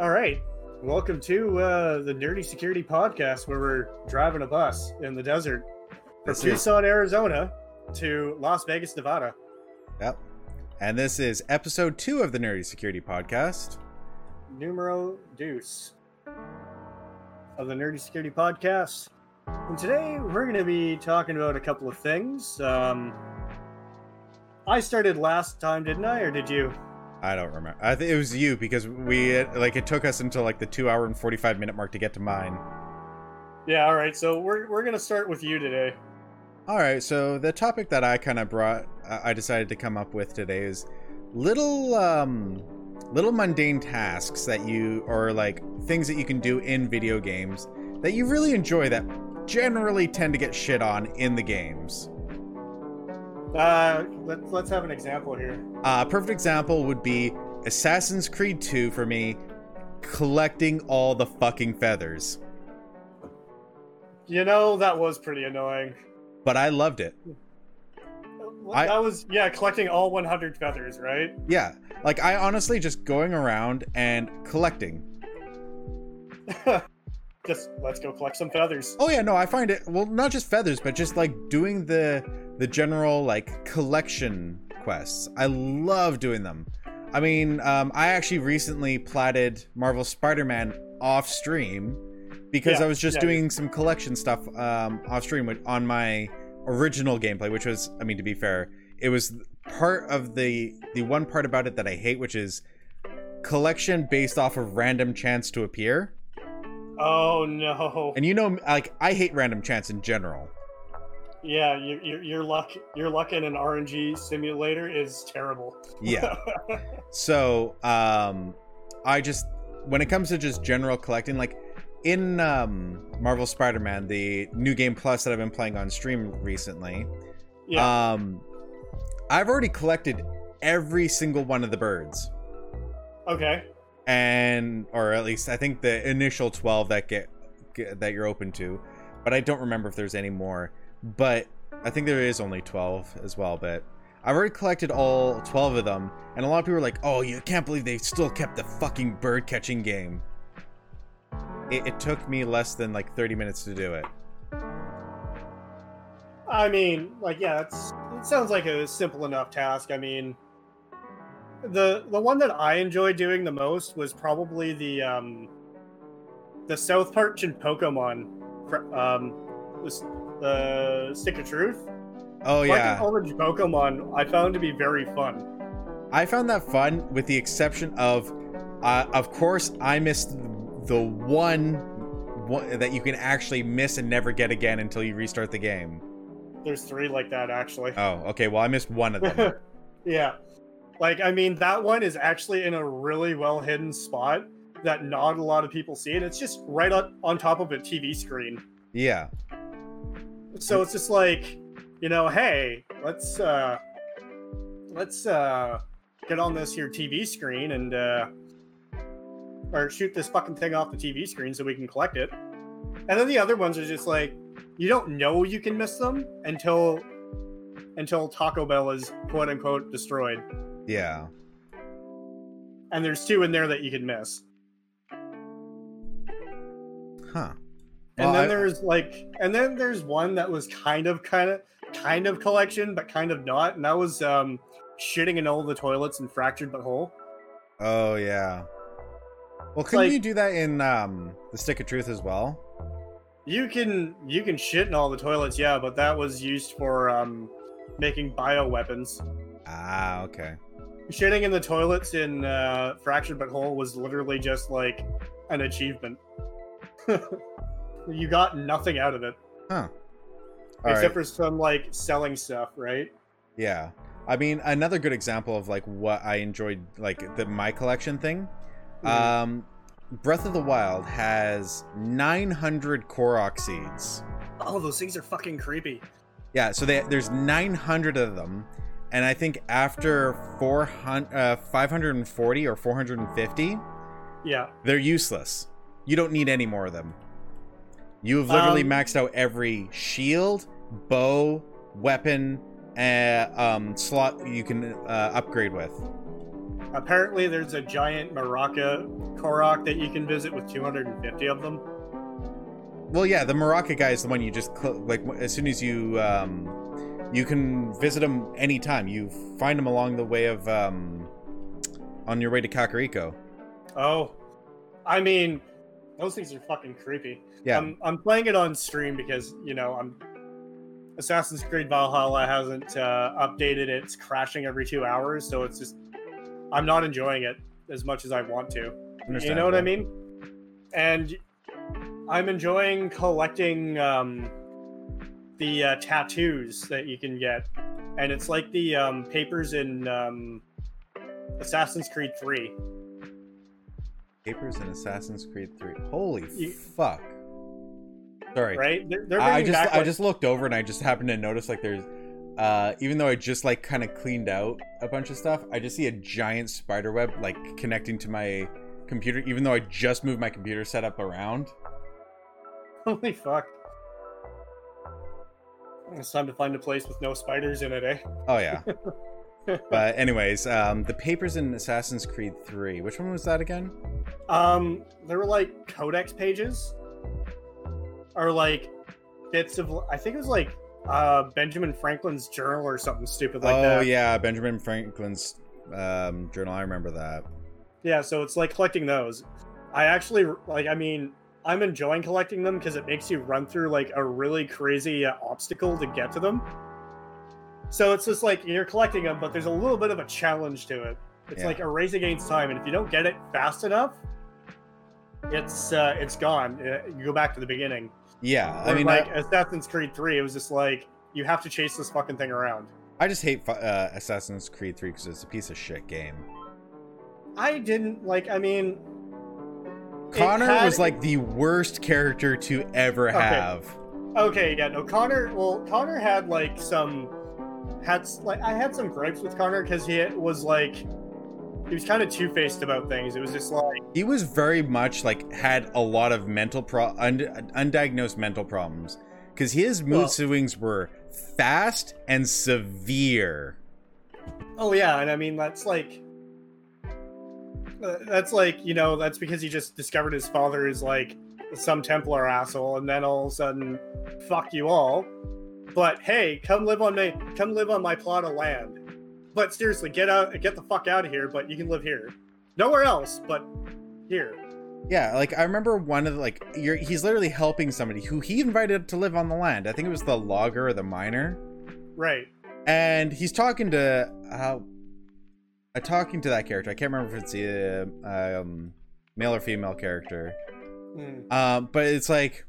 All right. Welcome to uh, the Nerdy Security Podcast, where we're driving a bus in the desert from This is- Tucson, Arizona to Las Vegas, Nevada. Yep. And this is episode two of the Nerdy Security Podcast. Numero Deuce of the Nerdy Security Podcast. And today we're going to be talking about a couple of things. Um, I started last time, didn't I, or did you? I don't remember. I think it was you because we like it took us until like the two hour and forty five minute mark to get to mine. Yeah, all right. So we're, we're going to start with you today. All right. So the topic that I kind of brought, I I decided to come up with today is little, um, little mundane tasks that you or like things that you can do in video games that you really enjoy that generally tend to get shit on in the games. Uh, let, let's have an example here. A perfect example would be Assassin's Creed 2 for me, collecting all the fucking feathers. You know, that was pretty annoying. But I loved it. I- that was, yeah, collecting all 100 feathers, right? Yeah. Like, I honestly just going around and collecting. Just let's go collect some feathers. Oh, yeah, no, I find it, well, not just feathers, but just like doing the the general like collection quests. I love doing them. I mean, um, I actually recently platted Marvel Spider-Man off stream because Yeah, I was just yeah. doing some collection stuff um, off stream on my original gameplay, which was, I mean, to be fair, it was part of the the one part about it that I hate, which is collection based off of random chance to appear. Oh no! And you know, like I hate random chance in general. yeah, you, you, your luck, your luck in an RNG simulator is terrible. Yeah. So, um, I just when it comes to just general collecting, like in um, Marvel Spider-Man, the new game plus that I've been playing on stream recently, yeah. um, I've already collected every single one of the birds, okay. And or at least I think the initial twelve that get, get that you're open to, but I don't remember if there's any more. But I think there is only twelve as well. But I've already collected all 12 of them, and a lot of people are like, oh, you can't believe they still kept the fucking bird catching game. It, it took me less than like 30 minutes to do it. I mean, like, yeah, it's it sounds like a simple enough task. I mean, the the one that I enjoyed doing the most was probably the um the South Park and Pokemon, um, the, the Stick of Truth. Oh, yeah. all the Pokemon I found to be very fun. I found that fun with the exception of, uh, of course, I missed the one, one that you can actually miss and never get again until you restart the game. There's three like that actually. Oh, okay. Well, I missed one of them. yeah. Like, I mean, that one is actually in a really well hidden spot that not a lot of people see, and it's just right on, on top of a TV screen. yeah. So it's just like, you know, hey, let's uh let's uh get on this here TV screen and uh or shoot this fucking thing off the TV screen so we can collect it. And then the other ones are just like you don't know you can miss them until until Taco Bell is quote unquote destroyed. Yeah. And there's two in there that you can miss. Huh. And Well, then I- there's like, and then there's one that was kind of, kind of, kind of collection, but kind of not. And that was um, shitting in all the toilets and fractured but whole. Oh yeah. Well, couldn't like- you do that in um the Stick of Truth as well? You can you can shit in all the toilets, yeah, but that was used for um, making bio weapons. Ah, okay. Shitting in the toilets in uh, fractured but whole was literally just like an achievement. you got nothing out of it Huh. All except right. for some like selling stuff, right? Yeah. I mean, another good example of like what I enjoyed, like the my collection thing. Mhm. Um, Breath of the Wild has 900 Korok seeds. oh, those things are fucking creepy. Yeah, so they, there's 900 of them, and I think after 400, uh, 540 or 450, Yeah. they're useless. You don't need any more of them. You've literally Um, maxed out every shield, bow, weapon, uh, um, slot you can uh, upgrade with. apparently there's a giant Maraca Korok that you can visit with 250 of them. Well, yeah, the Maraca guy is the one you just cl- like as soon as you um, you can visit him anytime. You find them along the way of um, on your way to Kakariko. Oh, I mean, those things are fucking creepy. Yeah, I'm, I'm playing it on stream because you know I'm Assassin's Creed Valhalla hasn't uh, updated. It's crashing every two hours, so it's just I'm not enjoying it as much as I want to. You know what I mean? And I'm enjoying collecting um, the uh, tattoos that you can get, and it's like the um, papers in um, Assassin's Creed Three. Papers in Assassin's Creed 3. Holy You- fuck. Sorry. Right? They're, they're I just I like- just looked over and I just happened to notice like there's uh even though I just like kind of cleaned out a bunch of stuff, I just see a giant spider web like connecting to my computer even though I just moved my computer setup around. Holy fuck. It's time to find a place with no spiders in it, eh? Oh yeah. but anyways, um the papers in Assassin's Creed 3. Which one was that again? Um, there were like codex pages, or like bits of. I think it was like uh Benjamin Franklin's journal or something stupid like oh that. Oh yeah, Benjamin Franklin's um journal. I remember that. Yeah, so it's like collecting those. I actually like. I mean, I'm enjoying collecting them because it makes you run through like a really crazy uh, obstacle to get to them. So it's just like you're collecting them, but there's a little bit of a challenge to it. It's Yeah. like a race against time, and if you don't get it fast enough, it's uh, it's gone. Uh, You go back to the beginning. Yeah, I mean like I, Assassin's Creed 3, it was just like you have to chase this fucking thing around. I just hate uh, Assassin's Creed 3 cuz it's a piece of shit game. I didn't like. I mean, Connor had- was like the worst character to ever Okay. have. Okay, yeah, no, Connor. Well, Connor had like some, had like I had some gripes with Connor because he was like, he was kind of two faced about things. It was just like, He was very much like had a lot of mental pro un- undiagnosed mental problems because his mood Well- swings were fast and severe. oh yeah, and I mean that's like, that's like you know that's because he just discovered his father is like some Templar asshole, and then all of a sudden, fuck you all. But hey, come live on my come live on my plot of land. But seriously, get out, get the fuck out of here. But you can live here, nowhere else, but here. Yeah, like I remember one of the, like you're, he's literally helping somebody who he invited to live on the land. I think it was the logger or the miner, Right. and he's talking to uh, uh talking to that character. I can't remember if it's a um, male or female character. Mm. Um, but it's like,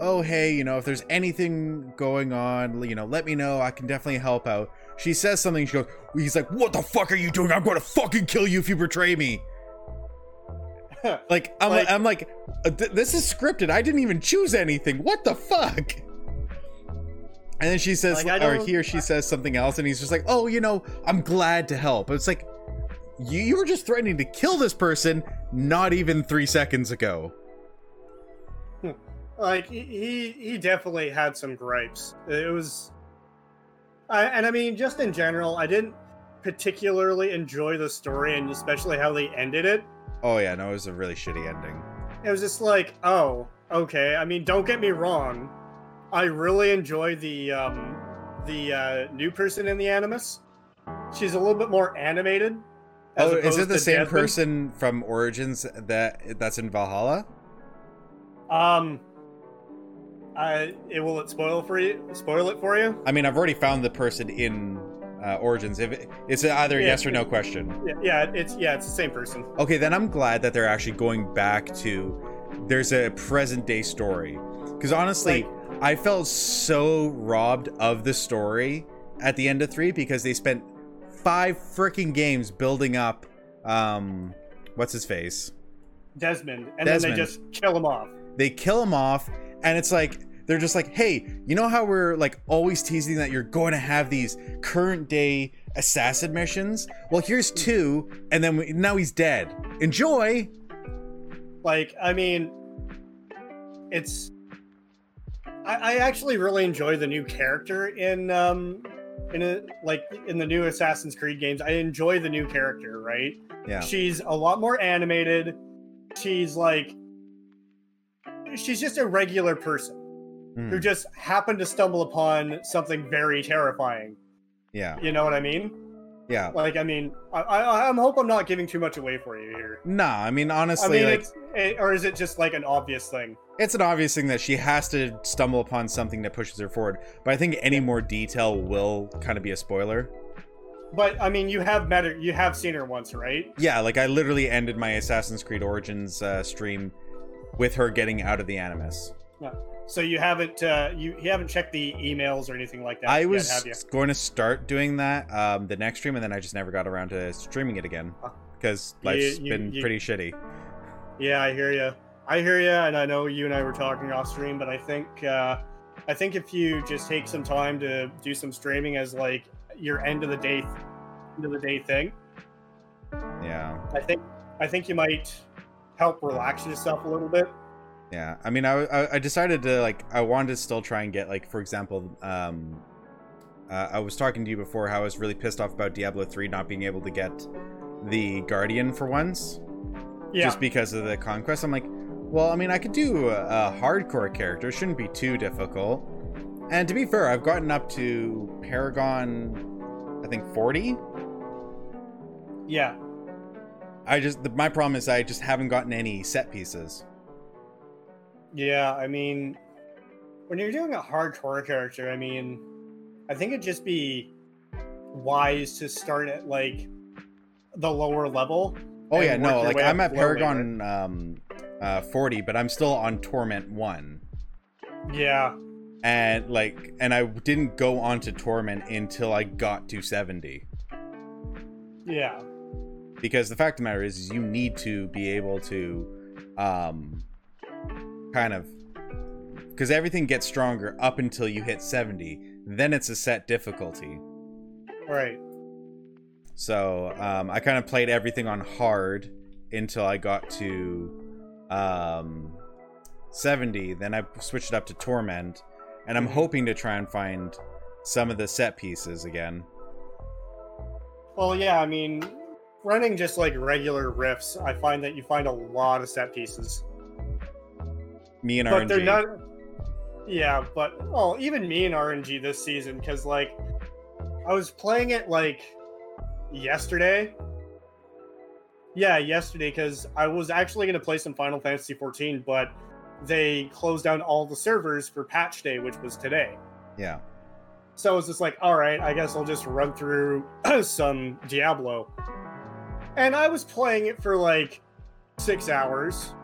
oh hey, you know, if there's anything going on, you know, let me know. I can definitely help out. She says something. She goes, he's like, what the fuck are you doing? I'm going to fucking kill you if you betray me. Like I'm Like- I'm like, uh, this is scripted. I didn't even choose anything. What the fuck? And then she says, Like, or he or she says something else, and he's just like, "Oh, you know, I'm glad to help." It's like, you, you were just threatening to kill this person not even three seconds ago. like he he he definitely had some gripes. It was, I, and I mean, just in general, I didn't particularly enjoy the story, and especially how they ended it. Oh yeah, no, it was a really shitty ending. It was just like, oh, okay. I mean, don't get me wrong, I really enjoy the um the uh, new person in the Animus. She's a little bit more animated. Oh, is it the same Desmond. person from Origins that that's in Valhalla? Um, I it will it spoil for you? Spoil it for you? I mean, I've already found the person in uh, Origins. If it, it's either Yeah. yes or no question. Yeah, yeah, it's yeah, it's the same person. Okay, then I'm glad that they're actually going back to there's a present day story. Because honestly, Like- I felt so robbed of the story at the end of three because they spent five freaking games building up um what's his face? Desmond, and Desmond. then they just kill him off. They kill him off, and it's like they're just like, hey, you know how we're like always teasing that you're going to have these current day assassin missions? Well, here's two, and then we, now he's dead. Enjoy. Like, I mean, it's. I, I actually really enjoy the new character in um in a like in the new Assassin's Creed games, I enjoy the new character, right? Yeah. She's a lot more animated. She's like she's just a regular person Mm, who just happened to stumble upon something very terrifying. yeah. You know what I mean? Yeah. Like, I mean, I, I, I hope I'm not giving too much away for you here. Nah, I mean I honestly, mean, like it, or is it just like an obvious thing? it's an obvious thing that she has to stumble upon something that pushes her forward. But I think any more detail will kind of be a spoiler. But I mean, you have met her, you have seen her once, right? Yeah, like I literally ended my Assassin's Creed Origins uh, stream with her getting out of the Animus. So you haven't uh, you, you haven't checked the emails or anything like that. I yet, was have you? going to start doing that um, the next stream, and then I just never got around to streaming it again because life's you- been you- pretty shitty. Yeah, I hear you. I hear you, and I know you and I were talking off stream, but I think uh, I think if you just take some time to do some streaming as like your end of the day end of the day thing, Yeah, I think I think you might help relax yourself a little bit. Yeah. I mean, I, I I decided to like I wanted to still try and get like for example, um, uh, I was talking to you before how I was really pissed off about Diablo three not being able to get the Guardian for once. Yeah, just because of the conquest. I'm like, well, I mean, I could do a, a hardcore character. It shouldn't be too difficult. And to be fair, I've gotten up to Paragon, I think 40. yeah, I just the, my problem is I just haven't gotten any set pieces. Yeah. I mean, when you're doing a hardcore character, I mean, I think it'd just be wise to start at like the lower level. Oh yeah, no, like I'm at Paragon um, uh, 40, but I'm still on Torment one. Yeah, And like, and I didn't go on to Torment until I got to 70. yeah, because the fact of the matter is, is you need to be able to um kind of because everything gets stronger up until you hit 70 then it's a set difficulty right. so um i kind of played everything on hard until i got to um 70 then i switched it up to torment and i'm hoping to try and find some of the set pieces again Well, yeah, I mean, running just like regular rifts, I find that you find a lot of set pieces. Me and But RNG. they're not. Yeah, but well, even me and RNG this season, because like I was playing it like yesterday. Yeah, yesterday, because I was actually going to play some Final Fantasy 14, but they closed down all the servers for patch day, which was today. yeah So I was just like, all right, I guess I'll just run through some Diablo. And I was playing it for like six hours.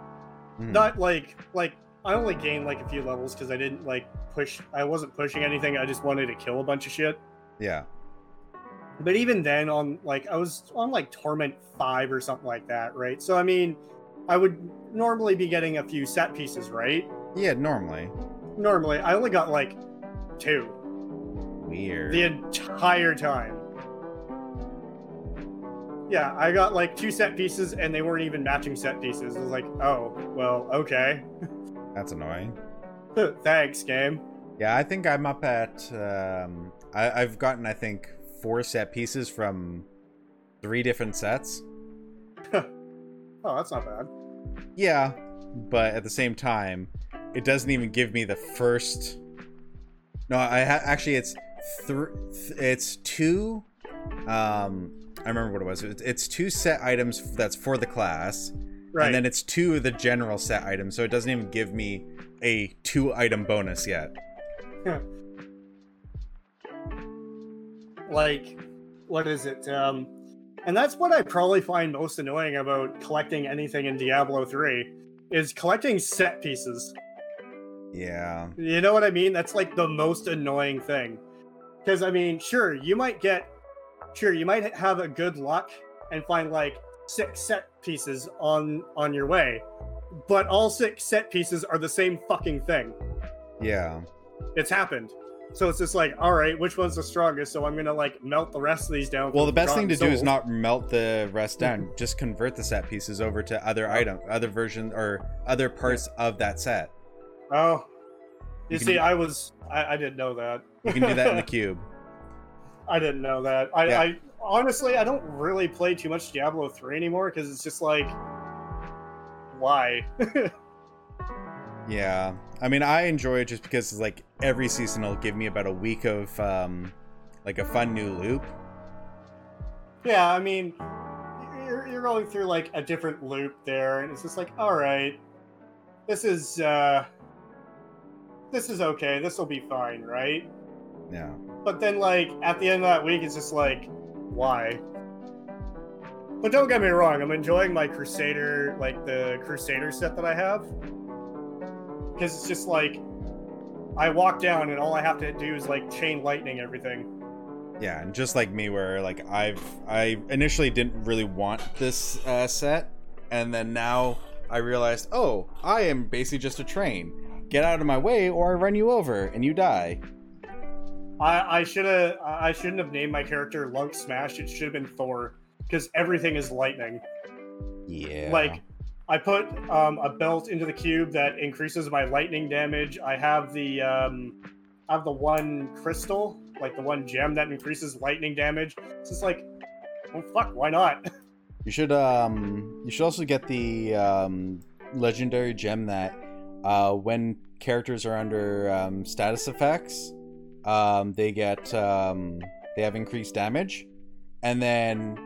Mhm. Not like like I only gained like a few levels because I didn't like push. I wasn't pushing anything. I just wanted to kill a bunch of shit. yeah But even then, on like I was on like Torment five or something like that, right? So I mean, I would normally be getting a few set pieces, right? yeah normally Normally, I only got like two weird the entire time. Yeah, I got like two set pieces and they weren't even matching set pieces. I was like, oh, well, okay. that's annoying Thanks, game. Yeah, I think I'm up at. Um, I, I've gotten, I think, four set pieces from three different sets. Oh, that's not bad. Yeah, but at the same time, it doesn't even give me the first. No, I ha- actually it's three. It's two. Um, I remember what it was. It's two set items that's for the class, Right. and then it's two of the general set items. So it doesn't even give me a two item bonus yet. like, what is it? Um, and that's what I probably find most annoying about collecting anything in Diablo 3 is collecting set pieces. Yeah. You know what I mean? That's like the most annoying thing. Because I mean, sure, you might get, sure, you might have a good luck and find like six set pieces on on your way, but all six set pieces are the same fucking thing. Yeah. It's happened. So it's just like, all right, which one's the strongest? So I'm gonna like melt the rest of these down. Well, the best thing to Forgotten do is not melt the rest down. Mm-hmm. Just convert the set pieces over to other item, other version, or other parts of that set. Oh, you, You see, I was, I, I didn't know that. You can do that in the cube. I didn't know that. I, Yeah. I honestly I don't really play too much Diablo three anymore because it's just like, why? Yeah. I mean, I enjoy it just because like every season will give me about a week of um like a fun new loop. yeah, I mean, you're you're going through like a different loop there, and it's just like, all right, this is uh, this is okay. This will be fine, right? Yeah. But then, like, at the end of that week, it's just like, why? But don't get me wrong, I'm enjoying my Crusader, like the Crusader set that I have. Because it's just like, I walk down and all I have to do is like chain lightning everything. Yeah, and just like me where like I've I initially didn't really want this uh, set and then now I realized, "Oh, I am basically just a train. Get out of my way or I run you over and you die." I, I should have I shouldn't have named my character Lunk Smash. It should have been Thor because everything is lightning. Yeah. Like I put um, a belt into the cube that increases my lightning damage. I have the um, I have the one crystal, like the one gem that increases lightning damage. It's just like, oh fuck, why not? You should um you should also get the um legendary gem that uh when characters are under um status effects um they get um they have increased damage. And then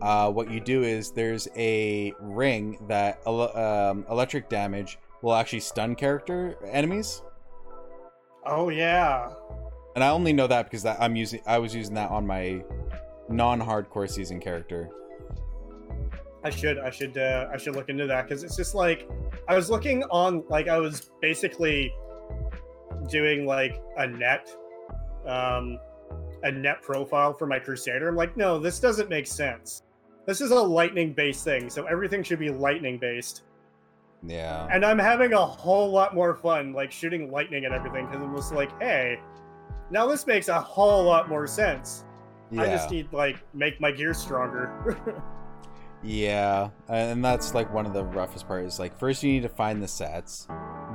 uh what you do is there's a ring that ele- um, electric damage will actually stun character enemies. Oh yeah, and I only know that because that I'm using I was using that on my non-hardcore season character. I should I should uh, I should look into that because it's just like I was looking on like I was basically doing like a net um a net profile for my crusader. I'm like, no, this doesn't make sense. This is a lightning based thing, so everything should be lightning based. yeah And I'm having a whole lot more fun like shooting lightning and everything because it was like, hey, now this makes a whole lot more sense. yeah I just need like make my gear stronger. Yeah, and that's like one of the roughest parts. Is like first you need to find the sets,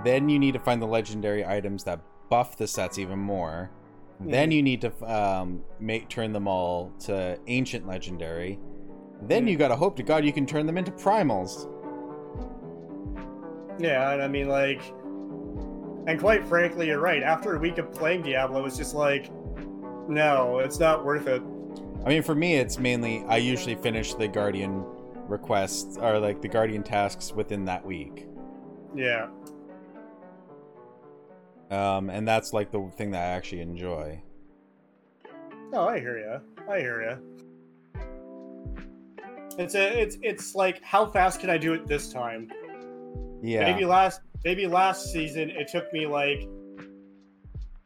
then you need to find the legendary items that buff the sets even more. Then Mhm. you need to um, make turn them all to ancient legendary. Then you gotta hope to God you can turn them into primals. Yeah, and I mean, like, and quite frankly, you're right. After a week of playing Diablo, it's just like, no, it's not worth it. I mean, for me, it's mainly I usually finish the guardian requests or like the guardian tasks within that week. Yeah, Um, and that's like the thing that I actually enjoy. no, I hear you. I hear you. It's a, it's, it's like, how fast can I do it this time? Yeah. Maybe last, maybe last season it took me like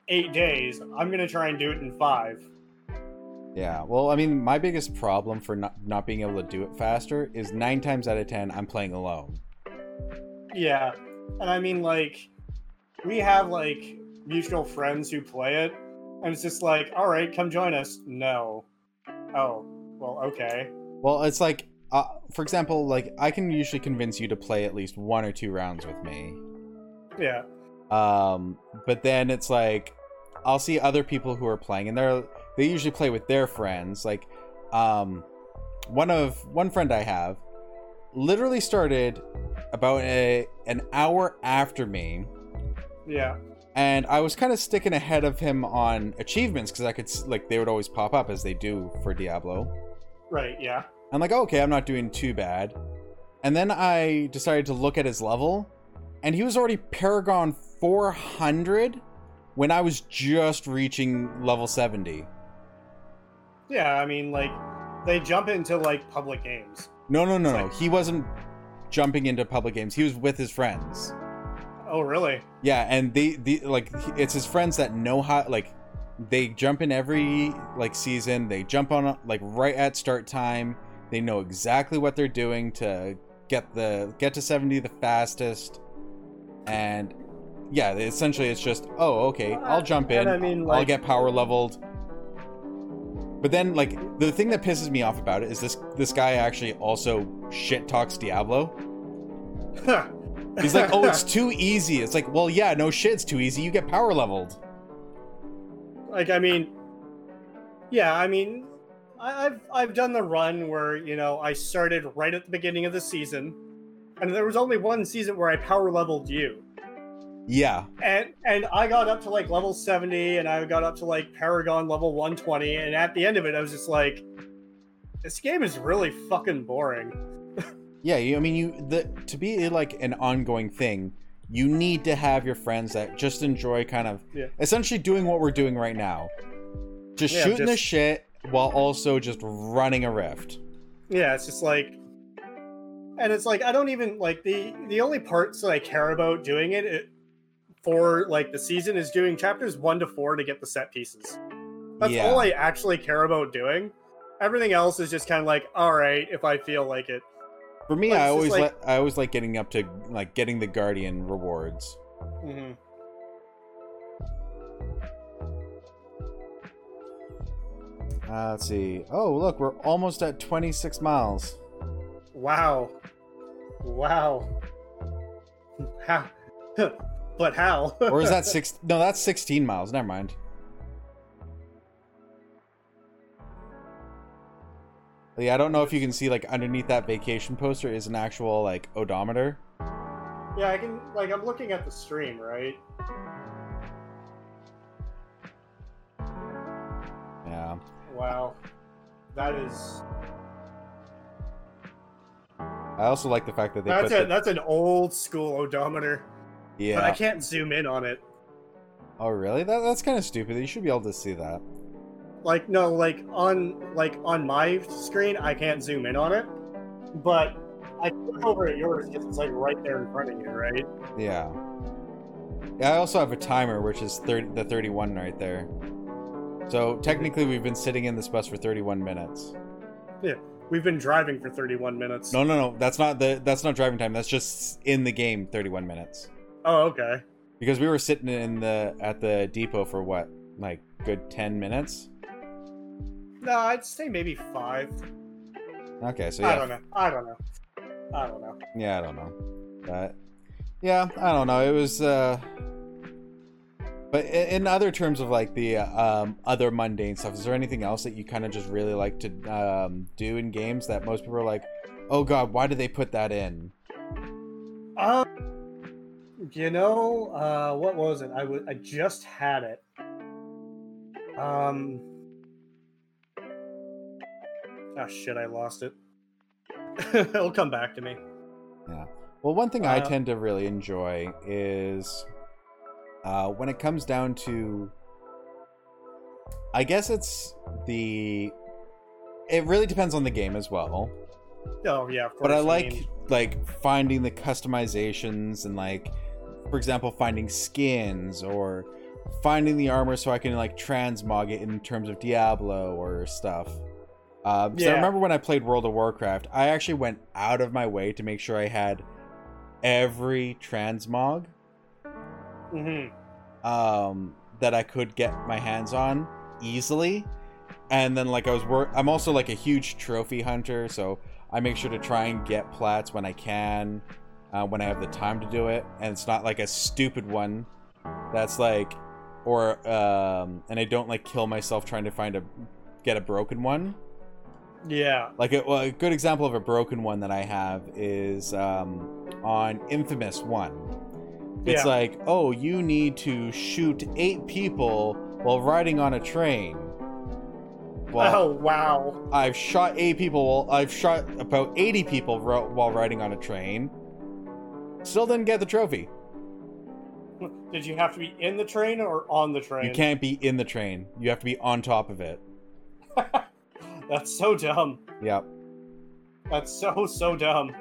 eight days. I'm gonna try and do it in five. Yeah, well, I mean, my biggest problem for not, not being able to do it faster is nine times out of ten, I'm playing alone. Yeah, and I mean, like, we have like mutual friends who play it, and it's just like, all right, come join us. No. Oh, well, okay. Well, it's like, uh, for example, like, I can usually convince you to play at least one or two rounds with me. Yeah, Um, but then it's like, I'll see other people who are playing, and they're they usually play with their friends. Like, um, one of one friend I have literally started about a an hour after me yeah, and I was kind of sticking ahead of him on achievements because I could like they would always pop up as they do for Diablo. right, yeah. I'm like, okay, I'm not doing too bad. And then I decided to look at his level, and he was already Paragon 400 when I was just reaching level 70. Yeah, I mean, like, they jump into like public games. No, no, no, It's no. like- He wasn't jumping into public games. He was with his friends. Oh, really? Yeah, and they the like it's his friends that know how like they jump in every like season. They jump on like right at start time. They know exactly what they're doing to get the get to 70 the fastest. And yeah, essentially it's just, oh, okay, I'll jump in. I mean, I'll get power leveled. But then like the thing that pisses me off about it is this this guy actually also shit talks Diablo. He's like, "Oh, it's too easy." It's like, "Well, yeah, no shit, it's too easy. You get power leveled." like, I mean, Yeah, I mean, I- I've I've done the run where you know I started right at the beginning of the season, and there was only one season where I power leveled you, Yeah. and and I got up to like level seventy, and I got up to like Paragon level one twenty, and at the end of it, I was just like, this game is really fucking boring. Yeah, you, I mean, you the to be like an ongoing thing, you need to have your friends that just enjoy kind of Yeah. essentially doing what we're doing right now, just Yeah, shooting the shit while also just running a rift. Yeah, it's just like, and it's like I don't even like the the only parts that I care about doing it, it for like the season is doing chapters one to four to get the set pieces. That's Yeah. all I actually care about doing. Everything else is just kind of like, all right, if I feel like it. For me, I always like- like I always like getting up to like getting the guardian rewards. Mm-hmm. Uh, let's see. Oh, look, we're almost at 26 miles. Wow, wow. How? but how? Or is that six? No, that's 16 miles. Never mind. Yeah, I don't know if you can see like underneath that vacation poster is an actual like odometer. yeah, I can. Like, I'm looking at the stream, right? Yeah. Wow, that is. I also like the fact that they That's put a the, that's an old school odometer, yeah. but I can't zoom in on it. Oh, really? That that's kind of stupid. You should be able to see that. Like no, like on like on my screen, I can't zoom in on it, but I look over at yours because it's like right there in front of you, right? Yeah. Yeah, I also have a timer, which is 30, the 31 right there. So technically, we've been sitting in this bus for 31 minutes. Yeah, we've been driving for 31 minutes. No, no, no. That's not the. That's not driving time. That's just in the game. 31 minutes. Oh, okay. Because we were sitting in the at the depot for what, like good 10 minutes. No, I'd say maybe five. Okay, so yeah. I don't know. I don't know. I don't know. yeah, I don't know, but yeah, I don't know. It was. uh But in other terms of like the uh, um, other mundane stuff, is there anything else that you kind of just really like to um, do in games that most people are like, "Oh God, why did they put that in?" Um, you know, uh, what was it? I was I just had it. Um. Oh shit! I lost it. It'll come back to me. Yeah. Well, one thing I Uh, tend to really enjoy is uh, when it comes down to, I guess it's the. It really depends on the game as well. Oh yeah, of course. but I like mean, like finding the customizations and like, for example, finding skins or finding the armor so I can like transmog it in terms of Diablo or stuff. Uh, 'cause I remember when I played World of Warcraft, I actually went out of my way to make sure I had every transmog mhm. um, that I could get my hands on easily. And then like I was work I'm also like a huge trophy hunter, so I make sure to try and get plats when I can, uh, when I have the time to do it, and it's not like a stupid one that's like, or um, and I don't like kill myself trying to find a get a broken one. Yeah. Like a, well, a good example of a broken one that I have is um, on Infamous One. It's Yeah. like, oh, you need to shoot eight people while riding on a train. Well, oh wow. I've shot eight people. While I've shot about eighty people ro- while riding on a train. Still didn't get the trophy. Did you have to be in the train or on the train? You can't be in the train. You have to be on top of it. That's so dumb. Yep. That's so so dumb.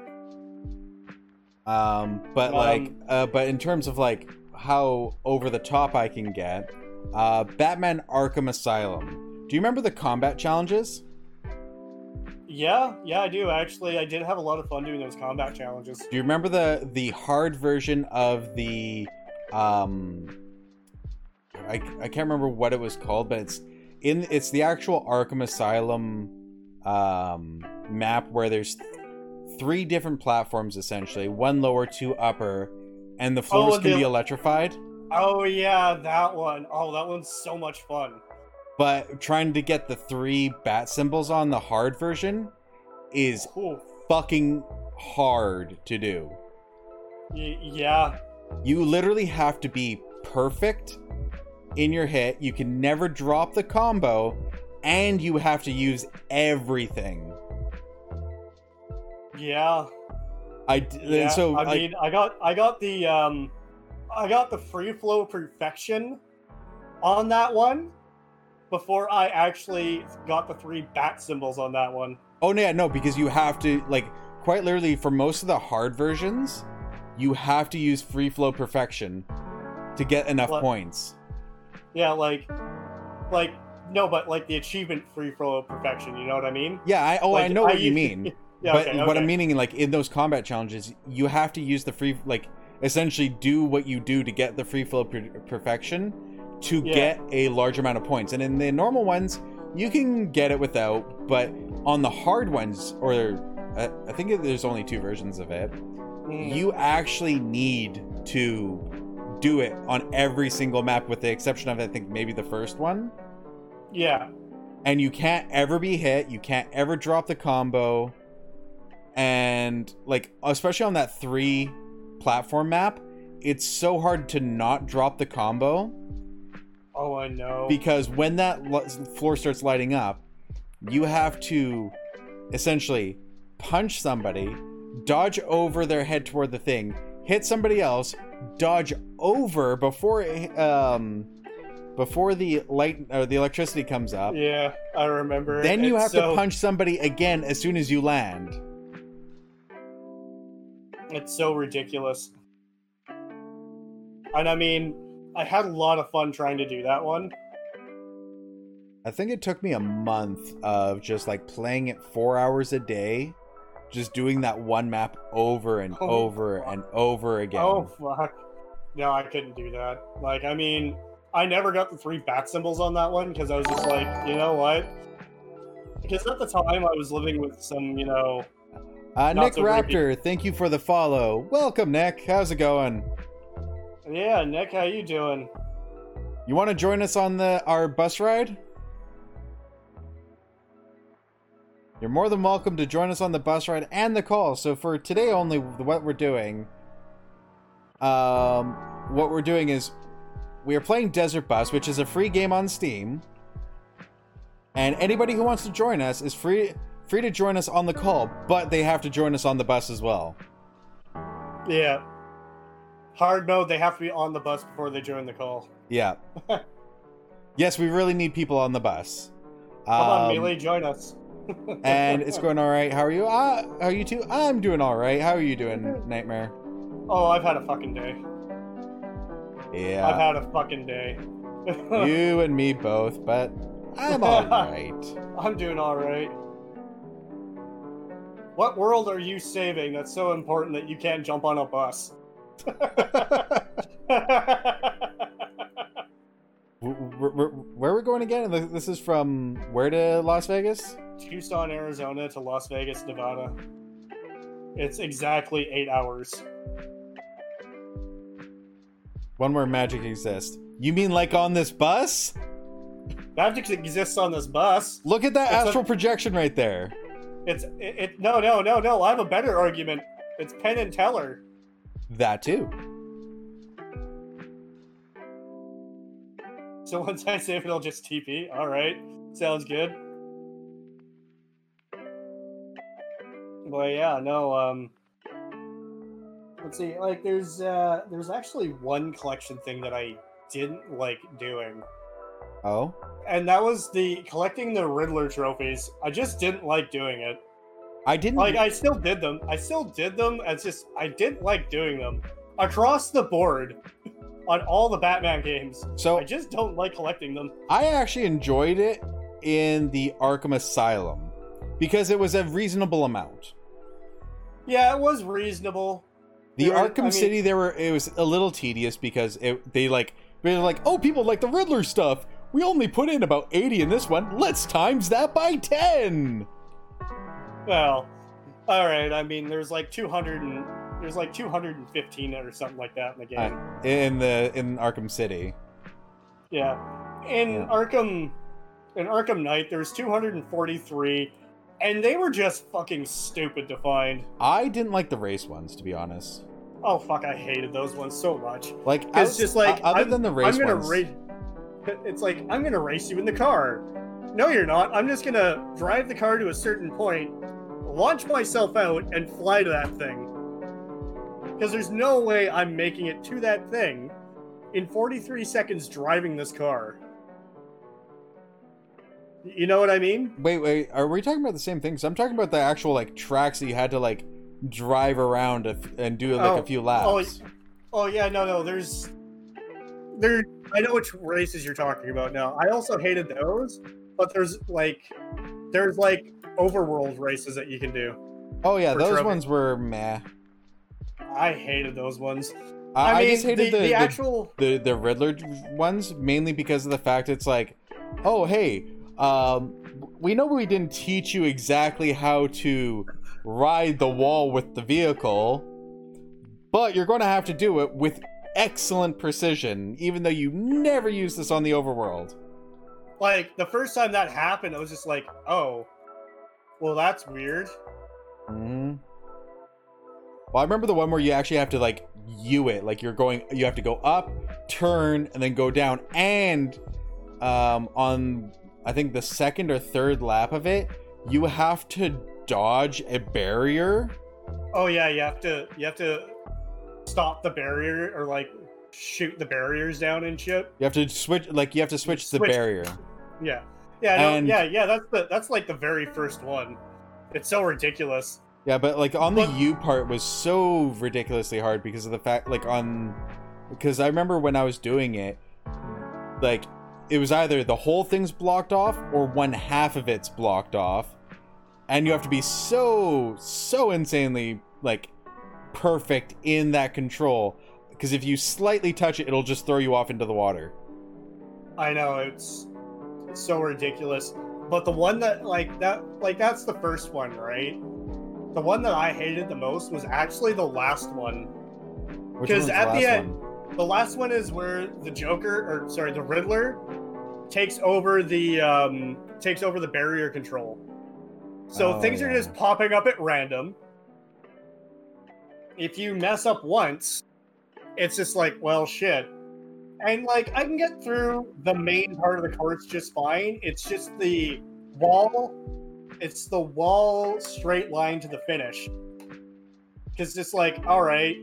Um, but Um, like, uh, but in terms of like how over the top I can get, uh, Batman Arkham Asylum. Do you remember the combat challenges? Yeah, yeah, I do actually. I did have a lot of fun doing those combat challenges. Do you remember the the hard version of the um I, I can't remember what it was called, but it's in it's the actual Arkham Asylum um map where there's three different platforms essentially, one lower, two upper, and the floors and can the- be electrified. Oh yeah, that one. Oh, that one's so much fun. but trying to get the three bat symbols on the hard version is Ooh. fucking hard to do. Y- yeah. You literally have to be perfect in your hit. You can never drop the combo, and you have to use everything. Yeah. I Yeah. so I like, mean, I got I got the um, I got the free flow perfection on that one before I actually got the three bat symbols on that one. oh yeah, no, because you have to like quite literally for most of the hard versions, you have to use free flow perfection to get enough What? points. Yeah, like, like no, but like the achievement free flow perfection. You know what I mean? Yeah, I oh I know what I you mean. Yeah. but okay, what I'm meaning, like in those combat challenges, you have to use the free, like essentially do what you do to get the free flow per- perfection to Yeah. get a large amount of points. And in the normal ones, you can get it without, but on the hard ones, or uh, I think there's only two versions of it, Mm. you actually need to do it on every single map, with the exception of I think maybe the first one. Yeah. And you can't ever be hit. You can't ever drop the combo and like especially on that three platform map it's so hard to not drop the combo Oh, I know. because when that lo- floor starts lighting up you have to essentially punch somebody dodge over their head toward the thing hit somebody else dodge over before it, um before the light or the electricity comes up yeah, I remember. then you It's have so- to punch somebody again as soon as you land It's so ridiculous. And I mean, I had a lot of fun trying to do that one. I think it took me a month of just like playing it four hours a day, just doing that one map over and Oh, over and over again. Oh fuck. No, I couldn't do that. Like, I mean, I never got the three bat symbols on that one because I was just like, you know what? Because at the time I was living with some, you know, uh, Nick so Raptor, thank you for the follow. Welcome, Nick. How's it going? yeah, Nick, how you doing? You want to join us on the our bus ride? You're more than welcome to join us on the bus ride and the call. So for today only, what we're doing, um, what we're doing is we are playing Desert Bus, which is a free game on Steam, and anybody who wants to join us is free free to join us on the call, but they have to join us on the bus as well. Yeah. Hard mode, they have to be on the bus before they join the call. Yeah. yes, we really need people on the bus. Come on, Um, Melee, join us. And it's going all right. How are you? Ah, how are you too? I'm doing all right. How are you doing, Nightmare? Oh, I've had a fucking day. Yeah. I've had a fucking day. you and me both, but I'm all right. I'm doing all right. What world are you saving that's so important that you can't jump on a bus? Wh- wh- wh- Where are we going again? This is from where to Las Vegas? Tucson, Arizona to Las Vegas, Nevada. It's exactly eight hours. One where magic exists. You mean like on this bus? Magic exists on this bus. Look at that It's a- astral projection right there. It's it, it. No, no, no, no. I have a better argument. It's Penn and Teller. That too. So once I save it, I'll just TP. All right, sounds good. But yeah, no. Um, let's see. Like, there's uh, there's actually one collection thing that I didn't like doing, Oh, and that was the collecting the Riddler trophies. I just didn't like doing it. I didn't. Like, I still did them. I still did them. It's just I didn't like doing them across the board on all the Batman games. so I just don't like collecting them. I actually enjoyed it in the Arkham Asylum because it was a reasonable amount. Yeah, it was reasonable. The There Arkham I mean- City, there were it was a little tedious because it they like they're like, oh, people like the Riddler stuff. We only put in about eighty in this one. Let's times that by ten. Well, all right. I mean, there's like 200 and there's like 215 or something like that in the game. Uh, in the in Arkham City. yeah. In Yeah. Arkham in Arkham Knight, there's 243, and they were just fucking stupid to find. I didn't like the race ones, to be honest. Oh fuck, I hated those ones so much. Like, It's outs- just like o- other I'm, than the race I'm gonna ones. race. It's like I'm gonna race you in the car. No, you're not. I'm just gonna drive the car to a certain point, launch myself out, and fly to that thing. Because there's no way I'm making it to that thing in 43 seconds driving this car. You know what I mean? Wait, wait, are we talking about the same thing? So I'm talking about the actual like tracks that you had to like drive around and do like Oh, a few oh, laps. Oh oh yeah, no, no. There's, there. I know which races you're talking about now. I also hated those, but there's like, there's like overworld races that you can do. Oh, yeah, those trophy. ones were meh. I hated those ones. I, mean, just hated the, the, the, the, actual. the the Riddler ones mainly because of the fact it's like, oh hey, um, we know we didn't teach you exactly how to ride the wall with the vehicle, but you're going to have to do it with excellent precision, even though you never use this on the overworld. Like the first time that happened, I was just like, oh, well, that's weird. hmm Well, I remember the one where you actually have to like you it, like you're going, you have to go up, turn, and then go down, and um, on I think the second or third lap of it, you have to dodge a barrier. Oh yeah, you have to, you have to stop the barrier or like shoot the barriers down and shit. You have to switch, like you have to switch the barrier. Yeah, yeah, no, And- yeah, yeah. That's the that's like the very first one. It's so ridiculous. Yeah, but like on the U part was so ridiculously hard because of the fact like on because I remember when I was doing it like it was either the whole thing's blocked off or one half of it's blocked off and you have to be so so insanely like perfect in that control because if you slightly touch it it'll just throw you off into the water. I know it's so ridiculous. But the one that like that like that's the first one, right? The one that I hated the most was actually the last one. because at the end-? The last one is where the Joker or sorry, the Riddler takes over the um takes over the barrier control. So Oh, things are just popping up at random. If you mess up once, it's just like, well, shit. And like, I can get through the main part of the course just fine. It's just the wall. It's the wall straight line to the finish. Because it's like, all right,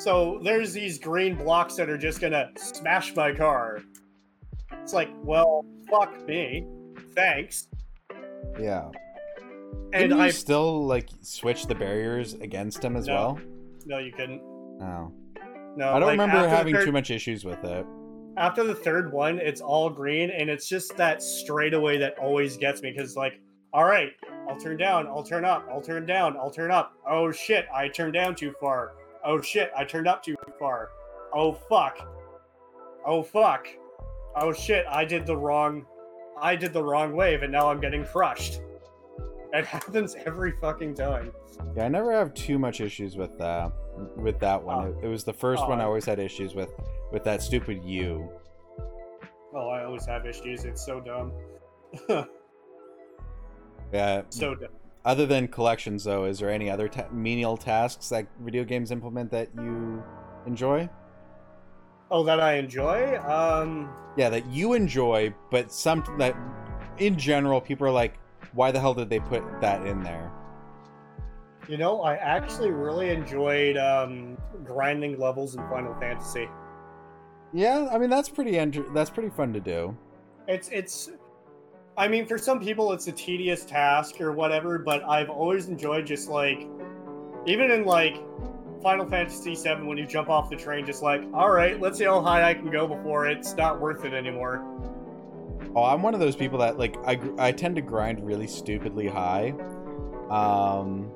so there's these green blocks that are just gonna smash my car. It's like, well, fuck me. Thanks. Yeah. And you I still like switch the barriers against him as No. well? no, you couldn't. Oh. No, I don't like, remember having third- too much issues with it. after the third one, it's all green, and it's just that straightaway that always gets me. Because like, all right, I'll turn down, I'll turn up, I'll turn down, I'll turn up. Oh shit, I turned down too far. Oh shit, I turned up too far. Oh fuck. Oh fuck. Oh shit, I did the wrong. I did the wrong wave, and now I'm getting crushed. It happens every fucking time. Yeah, I never have too much issues with that. With that one, Oh. it, it was the first one I Oh. always had issues with. With that stupid U. Oh, I always have issues. It's so dumb. Yeah. so dumb. Other than collections, though, is there any other ta- menial tasks that video games implement that you enjoy? Oh, that I enjoy. Um. Yeah, that you enjoy, but some that, in general, people are like, "Why the hell did they put that in there?" You know, I actually really enjoyed um, grinding levels in Final Fantasy. Yeah, I mean that's pretty enter- that's pretty fun to do. It's it's I mean for some people it's a tedious task or whatever, but I've always enjoyed just like even in like Final Fantasy VII when you jump off the train just like, all right, let's see how high I can go before it's not worth it anymore. Oh, I'm one of those people that like I I tend to grind really stupidly high. Um.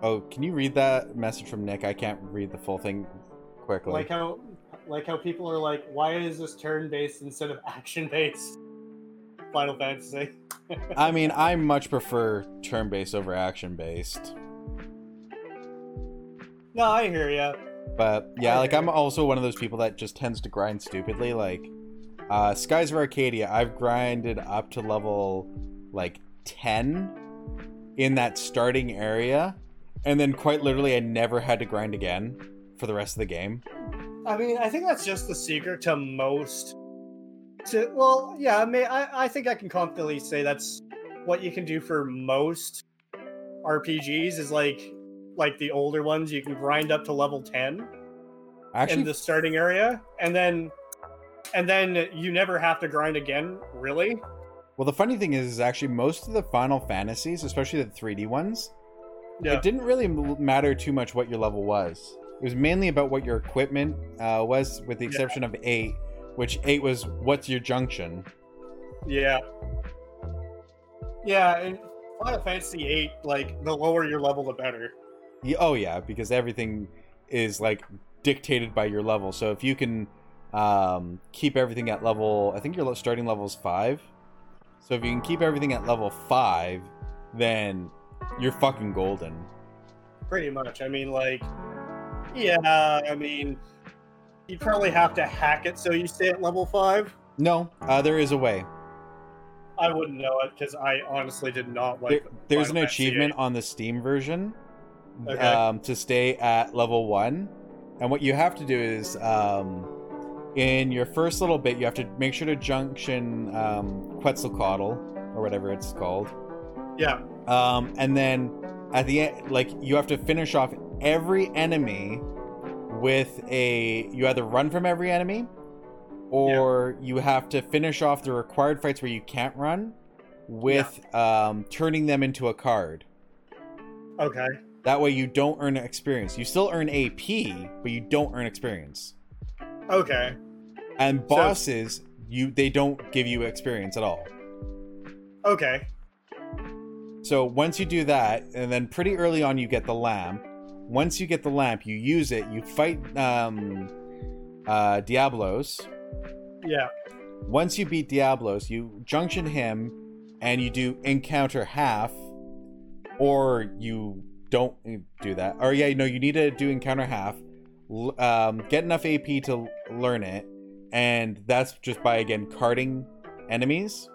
Oh, can you read that message from Nick? I can't read the full thing quickly. Like how like how people are like, why is this turn based instead of action based? Final Fantasy. I mean, I much prefer turn-based over action-based. No, I hear ya. But yeah, like I'm also one of those people that just tends to grind stupidly. Like, Uh, Skies of Arcadia, I've grinded up to level like 10 in that starting area, and then quite literally, I never had to grind again for the rest of the game. I mean, I think that's just the secret to most. To well, yeah, I mean, I, I think I can confidently say that's what you can do for most RPGs is like like the older ones. You can grind up to level ten Actually, in the starting area, and then and then you never have to grind again. Really? well, the funny thing is, is actually most of the Final Fantasies, especially the 3D ones, Yeah. it didn't really matter too much what your level was. It was mainly about what your equipment uh, was, with the Yeah. exception of eight, which eight was what's your junction. Yeah. Yeah, and Final Fantasy eight, like the lower your level, the better. Yeah, oh yeah, because everything is like dictated by your level. So if you can um, keep everything at level, I think your starting level is five. So if you can keep everything at level five, then you're fucking golden. Pretty much. I mean, like, yeah, I mean, you probably have to hack it so you stay at level five. No, uh, there is a way. I wouldn't know it because I honestly did not There, like. there's Final an achievement on the Steam version Okay. um, to stay at level one, and what you have to do is um, in your first little bit, you have to make sure to junction um, Quetzalcoatl or whatever it's called. Yeah. Um, and then at the end, like you have to finish off every enemy with a. You either run from every enemy, or you have to finish off the required fights where you can't run with um, turning them into a card. Okay. That way, you don't earn experience. You still earn AP, but you don't earn experience. Okay. And So- bosses, you they don't give you experience at all. Okay. So once you do that, and then pretty early on you get the lamp. Once you get the lamp, you use it. You fight um, uh, Diablos. Yeah. Once you beat Diablos, you junction him, and you do encounter half, or you don't do that. Or yeah, no, you need to do encounter half. Um, get enough AP to learn it, and that's just by again carding enemies.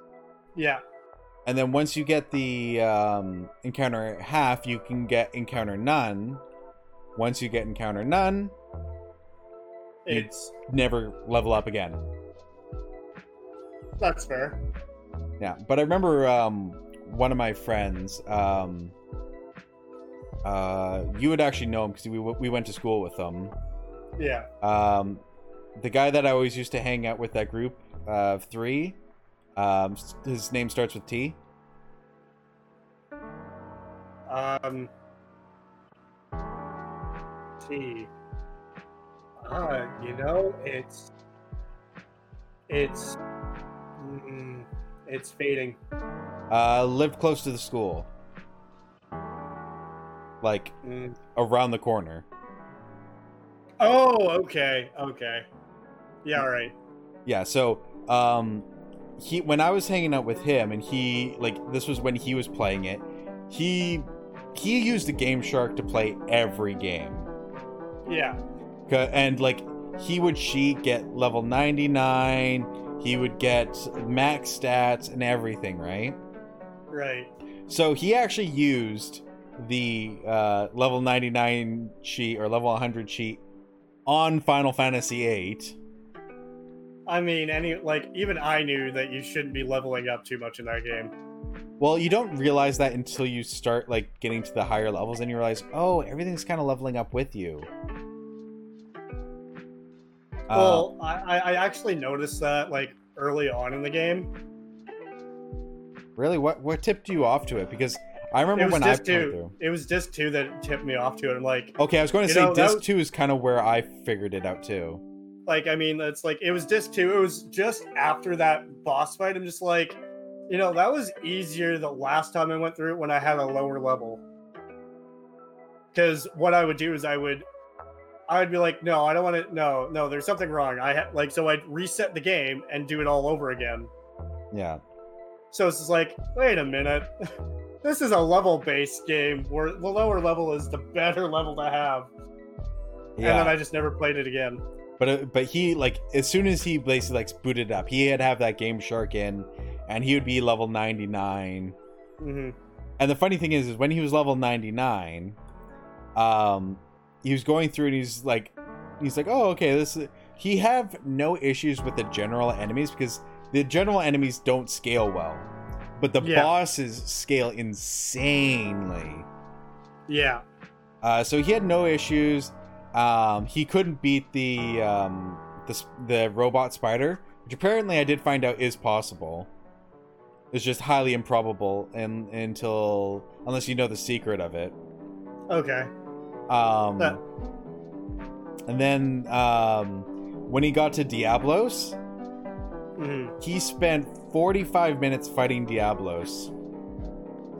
Yeah. And then once you get the um, encounter half, you can get encounter none. Once you get encounter none, It's never level up again. that's fair. Yeah, but I remember um, one of my friends. Um, uh, you would actually know him because we we went to school with him. Yeah. Um, the guy that I always used to hang out with that group of three. Um, his name starts with T. Um. T. Uh, you know, it's it's mm, it's fading. Uh, lived close to the school, like Mm. around the corner. Oh, okay, okay. Yeah, all right. Yeah, so um he when I was hanging out with him and he like this was when he was playing it, he he used the Game Shark to play every game. Yeah, And like he would she get level 99, he would get max stats and everything, right? right. So he actually used the uh, level 99 cheat or level 100 cheat on Final Fantasy 8. I mean, any like even I knew that you shouldn't be leveling up too much in that game. Well, you don't realize that until you start like getting to the higher levels and you realize, oh, everything's kind of leveling up with you. Uh, Well, I, I I actually noticed that like early on in the game. really, what what tipped you off to it? Because I remember when I played two. through. It was disc two that tipped me off to it. I'm like, Okay, I was going to say know, disc was- two is kind of where I figured it out too. like I mean, it's like it was disc two. It was just after that boss fight. I'm just like, you know, that was easier the last time I went through it when I had a lower level. Because what I would do is I would, I would be like, no, I don't want to. No, no, there's something wrong. I ha-, like so I'd reset the game and do it all over again. Yeah. So it's just like, wait a minute. this is a level based game where the lower level is the better level to have. Yeah. and then I just never played it again. But uh, but he like as soon as he basically like booted up, he had to have that Game Shark in, and he would be level ninety nine. hmm And the funny thing is, is when he was level ninety nine, um, he was going through and he's like, he's like, oh okay, this. Is... He have no issues with the general enemies because the general enemies don't scale well, but the Yeah. bosses scale insanely. Yeah. Uh, so he had no issues. Um, he couldn't beat the um, the the robot spider, which apparently I did find out is possible. It's just highly improbable, and until unless you know the secret of it. Okay. Um, Uh. and then um, when he got to Diablos, hmm he spent 45 minutes fighting Diablos.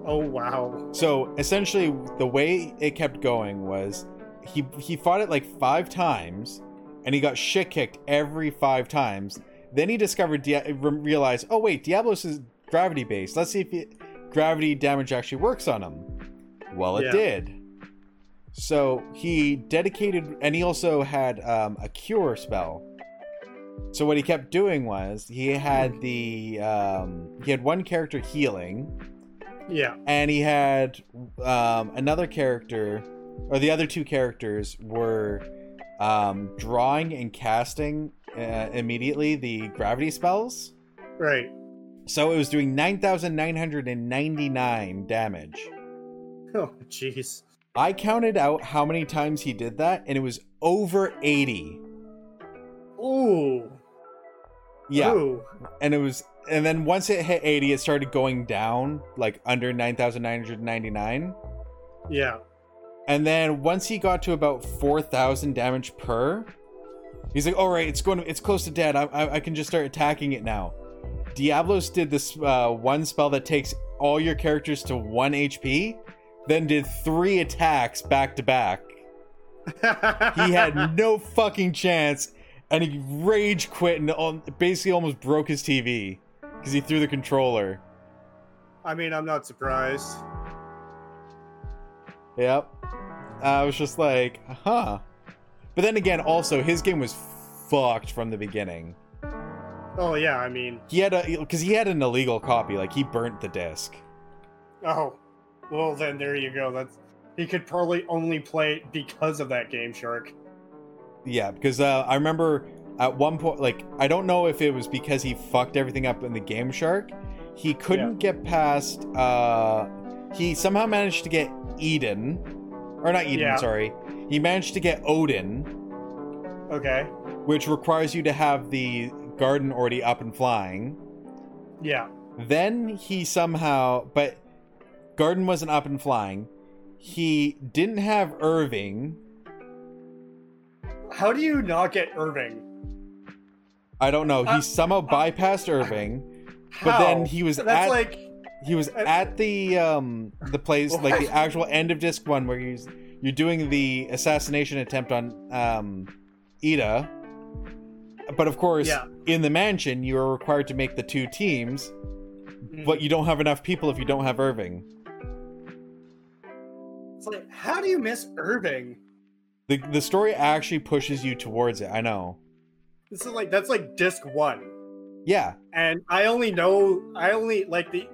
Oh wow. So essentially, the way it kept going was he he fought it like five times, and he got shit kicked every five times. Then he discovered re- realized, oh wait, Diablos is gravity based. Let's see if it, gravity damage actually works on him. Well, it Yeah. did. So he dedicated, and he also had um, a cure spell. So what he kept doing was he had the um, he had one character healing Yeah. and he had um, another character or the other two characters were um, drawing and casting uh, immediately the gravity spells Right. So it was doing 9999 damage Oh jeez. i counted out how many times he did that and it was over 80 Ooh. yeah Ooh. and it was and then once it hit 80 it started going down like under 9999 Yeah. And then once he got to about four thousand damage per, he's like, "All right, it's going. To, it's close to dead. I, I, I can just start attacking it now." Diablos did this uh, one spell that takes all your characters to one HP, then did three attacks back to back. He had no fucking chance, and he rage quit and al- basically almost broke his TV because he threw the controller. I mean, I'm not surprised. Yep. I was just like, huh. But then again, also his game was fucked from the beginning. Oh yeah. I mean. He had a because he had an illegal copy, like he burnt the disc. Oh. Well then, there you go. That's. He could probably only play it because of that Game Shark. Yeah, because uh, I remember at one point, like I don't know if it was because he fucked everything up in the Game Shark. He couldn't get past. uh He somehow managed to get Eden, or not Eden. Yeah. Sorry, he managed to get Odin, Okay. which requires you to have the garden already up and flying. Yeah. Then he somehow, but Garden wasn't up and flying. He didn't have Irvine. How do you not get Irvine? I don't know. He Uh, somehow bypassed Irvine. How? But then he was That's at- like. He was Uh, at the um the place like the actual end of disc one where he's you're doing the assassination attempt on um Ida. But of course, Yeah. in the mansion, you are required to make the two teams, mm, but you don't have enough people if you don't have Irvine. It's like, how do you miss Irvine? The the story actually pushes you towards it. I know. This is like that's like disc one, Yeah, and I only know I only like the.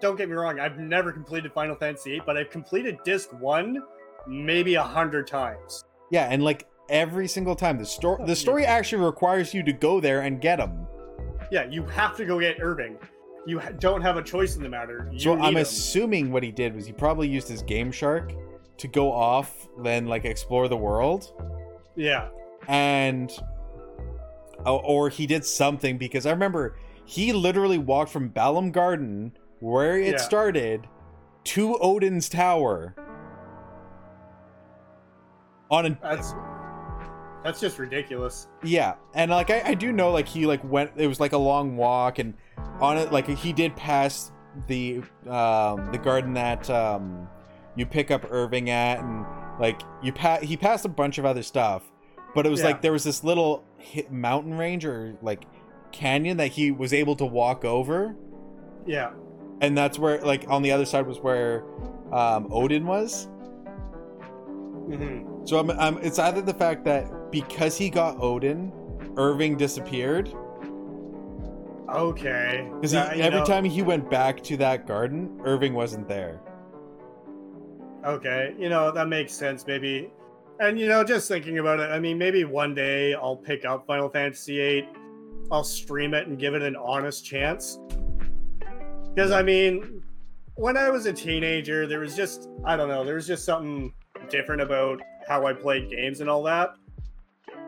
Don't get me wrong, I've never completed Final Fantasy VIII, but I've completed disc one maybe a hundred times. Yeah, and like every single time the story oh, the story actually requires you to go there and get him. Yeah, you have to go get Irvine. You ha- don't have a choice in the matter. You So I'm him. assuming what he did was he probably used his Game Shark to go off then like explore the world Yeah, and or- or he did something because I remember he literally walked from Balamb Garden where it Yeah. started to Odin's tower on a that's that's just ridiculous. Yeah, and like I, I do know like he like went it was like a long walk and on it like he did pass the um the garden that um you pick up Irvine at and like you pa- he passed a bunch of other stuff but it was Yeah. like there was this little hit mountain range or like canyon that he was able to walk over Yeah, and that's where like on the other side was where um Odin was hmm So I'm, I'm, it's either the fact that because he got Odin, Irvine disappeared. Okay. Because every know- time he went back to that garden, Irvine wasn't there. Okay, you know that makes sense. Maybe, and you know, just thinking about it, I mean, maybe one day I'll pick up Final Fantasy VIII. I'll stream it and give it an honest chance. Because I mean, when I was a teenager, there was just I don't know, there was just something different about how I played games and all that.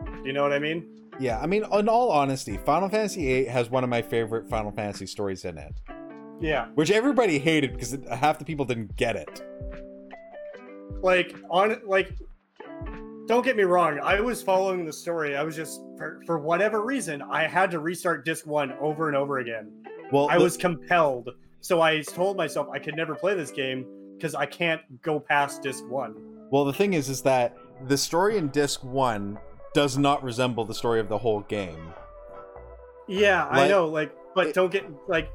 Do you know what I mean? Yeah, I mean, in all honesty, Final Fantasy VIII has one of my favorite Final Fantasy stories in it, Yeah. which everybody hated because half the people didn't get it. like on like don't get me wrong i was following the story i was just for, for whatever reason i had to restart disc one over and over again Well, i the- was compelled so i told myself i could never play this game because i can't go past disc one well, the thing is, is that the story in Disc One does not resemble the story of the whole game. yeah i know like but it- don't get like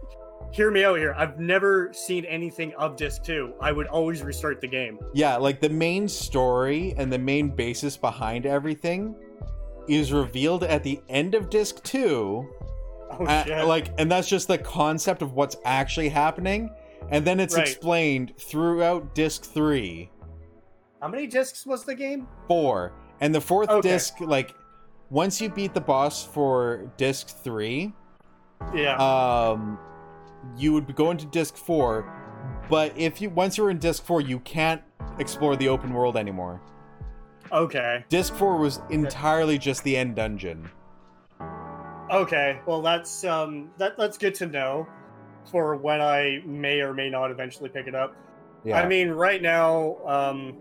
hear me out here. I've never seen anything of disc two. I would always restart the game. Yeah, like the main story and the main basis behind everything is revealed at the end of Disc Two. oh Uh, shit. like and that's just the concept of what's actually happening. And then it's Right. explained throughout disc 3 how many discs was the game? 4 and the fourth Okay. disc like once you beat the boss for disc 3 yeah. um you would go into disc 4 but if you once you're in disc 4 you can't explore the open world anymore. Okay. Disc 4 was entirely just the end dungeon. Okay, well that's um that that's good to know for when I may or may not eventually pick it up. yeah. I mean, right now, um,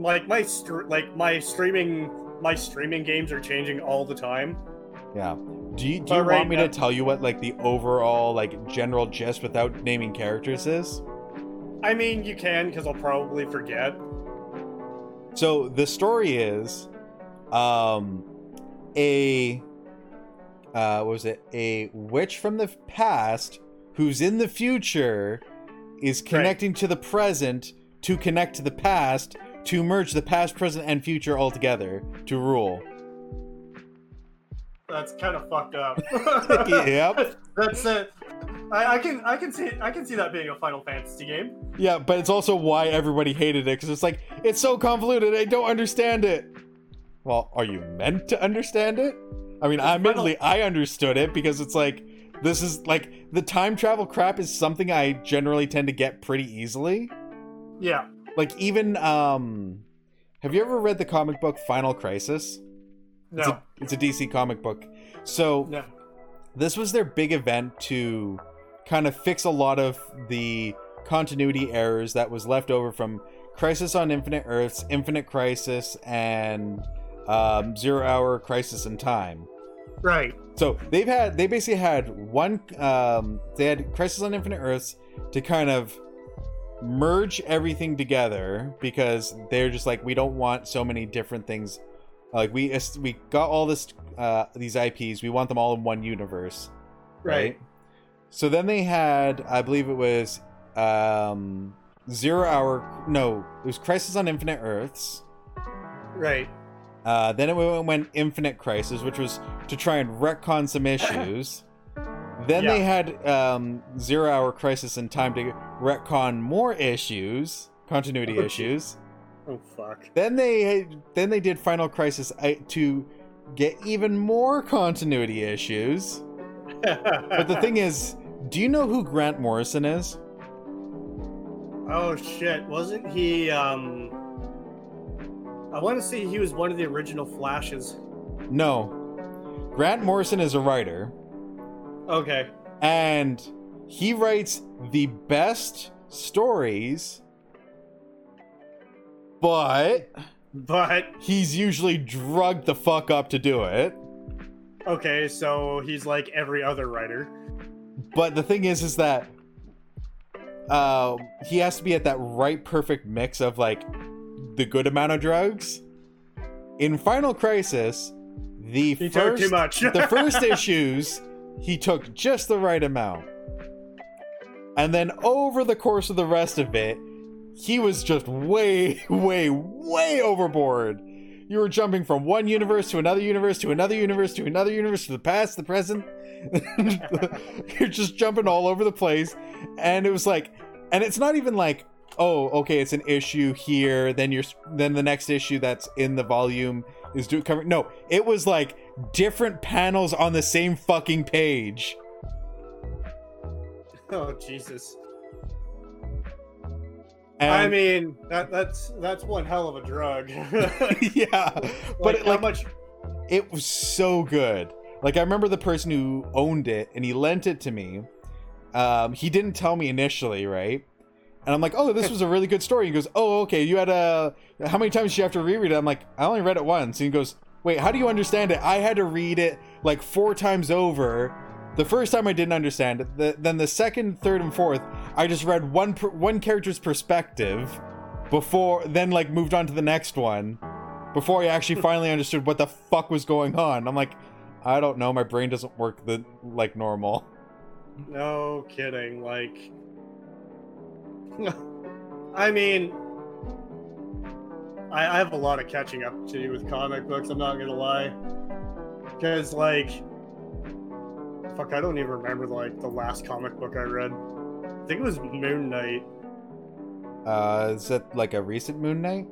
like my str- like my streaming my streaming games are changing all the time. Yeah. Do you do you right want me now- to tell you what like the overall like general gist without naming characters is? I mean, you can because I'll probably forget. So the story is um a uh what was it? A witch from the past who's in the future is connecting to the present to connect to the past to merge the past, present and future all together to rule. That's kind of fucked up. Yep. That's it. I, I can I can see I can see that being a Final Fantasy game. Yeah, but it's also why everybody hated it because it's like it's so convoluted. I don't understand it. Well, are you meant to understand it? I mean, admittedly, I understood it because it's like this is like the time travel crap is something I generally tend to get pretty easily. Yeah. Like even um, have you ever read the comic book Final Crisis? It's No. a, it's a DC comic book. So No. this was their big event to kind of fix a lot of the continuity errors that was left over from Crisis on Infinite Earths, Infinite Crisis, and um, Zero Hour Crisis in Time. Right. So they've had they basically had one um, they had Crisis on Infinite Earths to kind of merge everything together because they're just like we don't want so many different things like we we got all this uh, these IPs we want them all in one universe Right. so then they had, I believe it was um Zero Hour no, it was Crisis on Infinite Earths. Right. Uh then it went, went Infinite Crisis, which was to try and retcon some issues. Then they had um Zero Hour Crisis in Time to retcon more issues, continuity Oh, issues. Oh fuck. Then they then they did Final Crisis to get even more continuity issues. But the thing is, do you know who Grant Morrison is? Oh shit! Wasn't he? Um, I want to say he was one of the original Flashes. No. Grant Morrison is a writer, Okay. and he writes the best stories, but But he's usually drugged the fuck up to do it. okay, so he's like every other writer. But the thing is, is that uh, he has to be at that right perfect mix of like the good amount of drugs. In Final Crisis, the He first took too much. the first issues, he took just the right amount. And then over the course of the rest of it, he was just way, way, way overboard. You were jumping from one universe to another universe to another universe to another universe to the past, the present. You're just jumping all over the place. And it was like, and it's not even like, oh, okay, it's an issue here. Then you're, then the next issue that's in the volume is do cover. No, it was like different panels on the same fucking page. Oh Jesus. And, I mean, that that's that's one hell of a drug. yeah, but like, it, how like, much? it was so good. Like I remember the person who owned it and he lent it to me. Um, he didn't tell me initially, right? And I'm like, oh, this was a really good story. He goes, oh, okay. You had a how many times did you have to reread it? I'm like, I only read it once. And he goes, wait, how do you understand it? I had to read it like four times over. The first time I didn't understand it. The, then the second, third, and fourth, I just read one per, one character's perspective before, then like moved on to the next one before I actually finally understood what the fuck was going on. I'm like, I don't know. My brain doesn't work the like normal. No kidding. Like, I mean, I, I have a lot of catching up to do with comic books. I'm not gonna lie, because like, fuck, I don't even remember like the last comic book I read. I think it was Moon Knight. Uh, is that like a recent Moon Knight?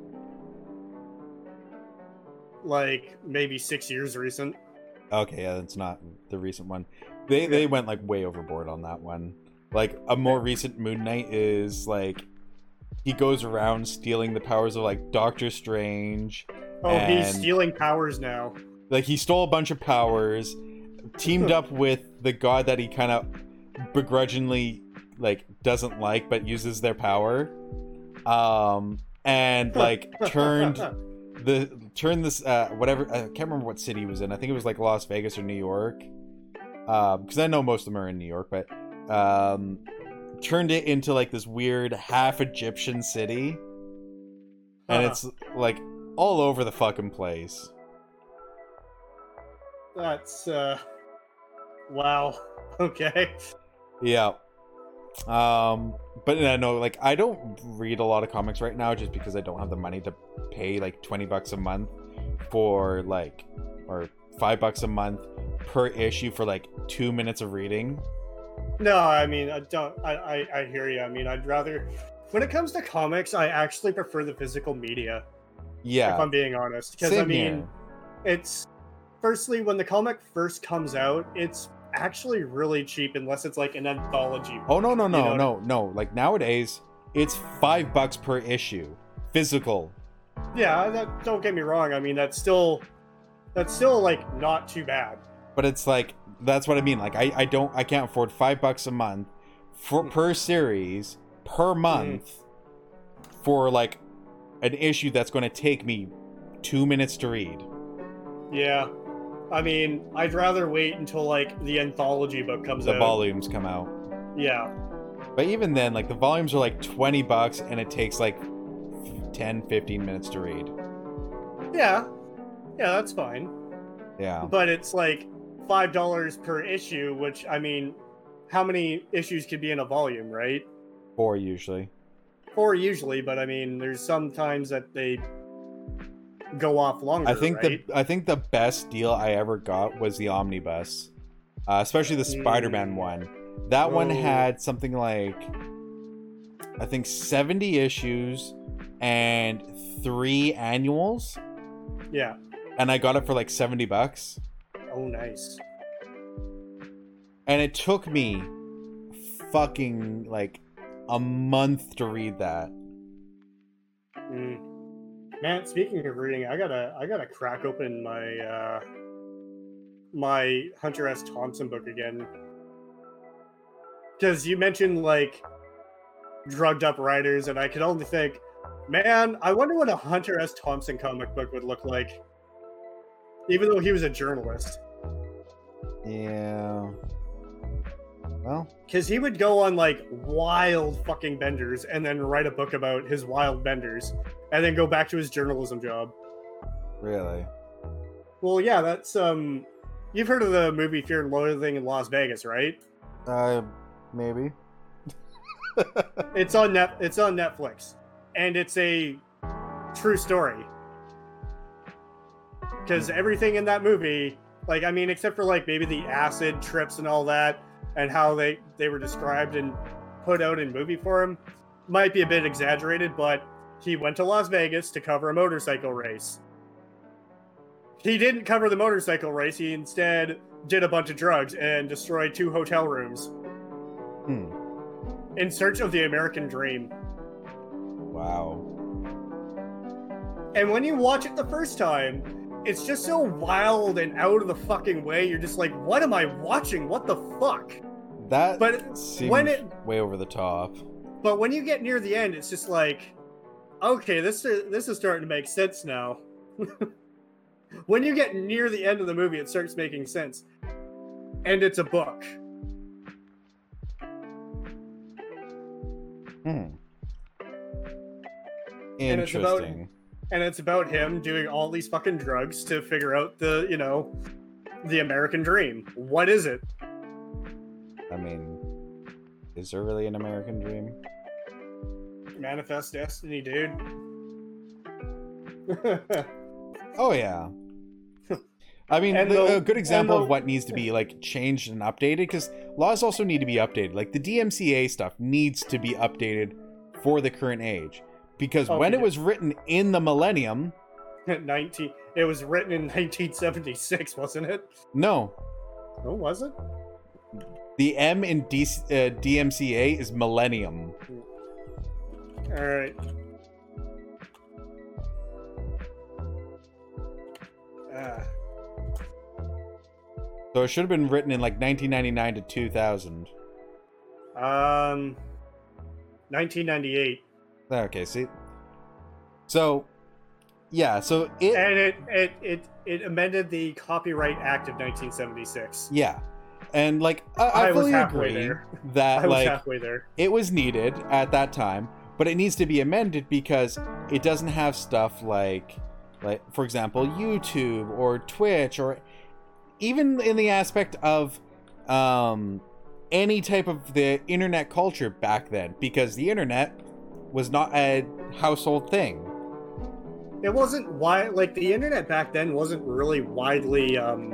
Like maybe six years recent. Okay, yeah, that's not the recent one. They they went like way overboard on that one. Like a more recent Moon Knight is like he goes around stealing the powers of like Doctor Strange. Oh, he's stealing powers now. Like he stole a bunch of powers, teamed up with the god that he kind of begrudgingly like doesn't like but uses their power. Um and like turned the turned this uh whatever I can't remember what city he was in. I think it was like Las Vegas or New York. Um because I know most of them are in New York, but um turned it into like this weird half Egyptian city. And Huh. it's like all over the fucking place. That's uh, wow. Okay. Yeah. Um, but I know, like, I don't read a lot of comics right now just because I don't have the money to pay like 20 bucks a month for like, or five bucks a month per issue for like two minutes of reading. No, I mean, I don't. I, I, I hear you. I mean, I'd rather. When it comes to comics, I actually prefer the physical media. Yeah. If I'm being honest, because I mean, here. it's firstly when the comic first comes out, it's actually really cheap unless it's like an anthology. Oh, no, no, you no, know- no, no. Like nowadays, it's five bucks per issue. Physical. Yeah, that, don't get me wrong. I mean, that's still that's still like not too bad. but it's like that's what I mean. Like I, I don't I can't afford five bucks a month for mm. per series per mm. month for like an issue that's going to take me two minutes to read. Yeah. I mean, I'd rather wait until like the anthology book comes The out. The volumes come out, Yeah. but even then, like the volumes are like twenty bucks, and it takes like 10, 15 minutes to read. Yeah. Yeah, that's fine. Yeah, But it's like five dollars per issue, which I mean, how many issues could be in a volume, right? four usually. Four usually, but I mean, there's sometimes that they go off longer. I think right? the I think the best deal I ever got was the omnibus, uh, especially the Spider-Man Mm. one. That one Oh. had something like I think seventy issues and three annuals, yeah. and I got it for like seventy bucks. Oh, nice. And it took me fucking like a month to read that. Mm. Man, speaking of reading, I gotta I gotta crack open my uh my Hunter S. Thompson book again. Cause you mentioned like drugged up writers, and I could only think, man, I wonder what a Hunter S. Thompson comic book would look like. Even though he was a journalist. Yeah. Well, Cause he would go on like wild fucking benders and then write a book about his wild benders and then go back to his journalism job. really. Well, yeah, that's um. You've heard of the movie Fear and Loathing in Las Vegas, right? Uh, maybe. It's on net. It's on Netflix. and it's a true story. Because everything in that movie, like I mean, except for like maybe the acid trips and all that, and how they they were described and put out in movie form, might be a bit exaggerated, but he went to Las Vegas to cover a motorcycle race. He didn't cover the motorcycle race. He instead did a bunch of drugs and destroyed two hotel rooms Hmm. in search of the American dream. Wow. And when you watch it the first time, it's just so wild and out of the fucking way. You're just like, what am I watching? What the fuck? That But seems when it- way over the top. But when you get near the end, it's just like, okay, this is, this is starting to make sense now. when you get near the end of the movie, it starts making sense. And it's a book. Hmm. And it's about- Interesting. And it's about him doing all these fucking drugs to figure out the, you know, the American dream. What is it? I mean, is there really an American dream? Manifest destiny, dude. Oh yeah. I mean, the, a good example the- of what needs to be like changed and updated because laws also need to be updated. Like the DMCA stuff needs to be updated for the current age because Oh, when it was written in the millennium, 19 it was written in 1976 wasn't it? No, oh was it? The M in D- uh, DMCA is millennium. all right ah. So it should have been written in like 1999 to 2000. um 1998 Okay, see. So, yeah, so it and it it it, it amended the copyright act of 1976 yeah. And like I, I, I fully agree there. that like it was needed at that time, but it needs to be amended because it doesn't have stuff like like for example YouTube or Twitch or even in the aspect of um any type of the internet culture back then because the internet was not a household thing. it wasn't why like the internet back then wasn't really widely um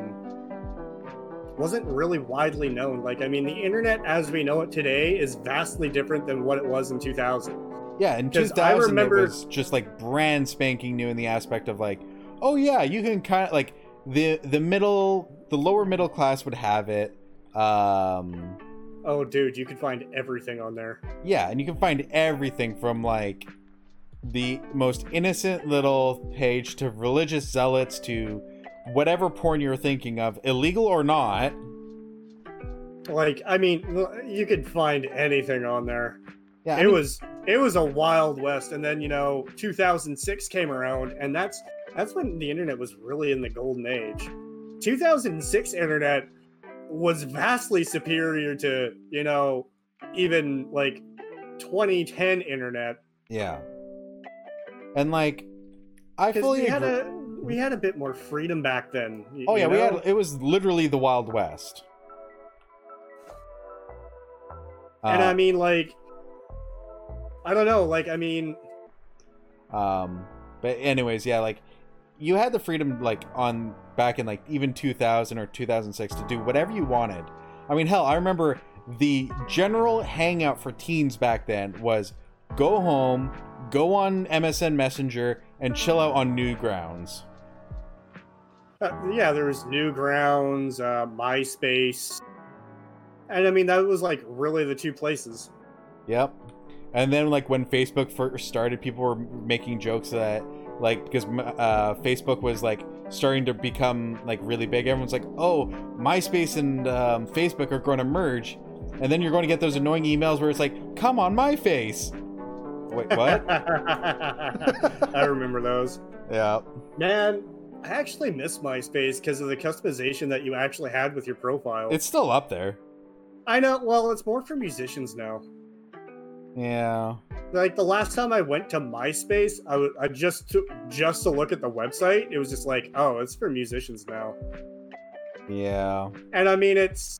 wasn't really widely known like i mean the internet as we know it today is vastly different than what it was in 2000 Yeah, in 'Cause 2000 I remember- it was just like brand spanking new in the aspect of like, oh yeah, you can kind of like the the middle, the lower middle class would have it. Um, oh dude you could find everything on there. Yeah, and you can find everything from like the most innocent little page to religious zealots to whatever porn you're thinking of, illegal or not. like i mean you could find anything on there. Yeah, I it mean, was it was a wild west and then you know 2006 came around and that's that's when the internet was really in the golden age. 2006 internet was vastly superior to you know even like 2010 internet yeah, and like I fully we had agree. a we had a bit more freedom back then Oh you yeah, we had it was literally the Wild West. and Uh, i mean like i don't know like i mean um but anyways yeah like you had the freedom like on back in like even 2000 or 2006 to do whatever you wanted i mean hell i remember the general hangout for teens back then was go home go on msn messenger and chill out on newgrounds Uh, yeah, there was Newgrounds, uh, MySpace, and I mean that was like really the two places. Yep. And then like when Facebook first started, people were making jokes that like because uh, Facebook was like starting to become like really big. Everyone's like, "Oh, MySpace and um, Facebook are going to merge," and then you're going to get those annoying emails where it's like, "Come on, my face." Wait, what? I remember those. yeah. Man, I actually miss MySpace because of the customization that you actually had with your profile. It's still up there. I know. Well, it's more for musicians now. Yeah. Like the last time I went to MySpace, I w- I just took just to look at the website. It was just like, oh, it's for musicians now. Yeah. And I mean, it's.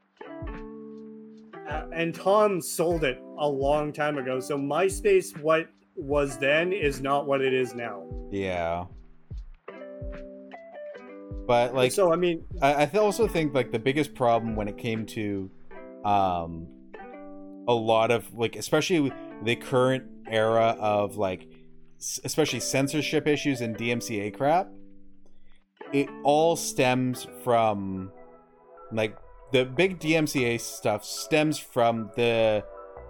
Uh, and Tom sold it a long time ago. So MySpace, what was then is not what it is now. Yeah. But like so, I mean, I, I also think like the biggest problem when it came to um a lot of like especially the current era of like especially censorship issues and DMCA crap it all stems from like the big DMCA stuff stems from the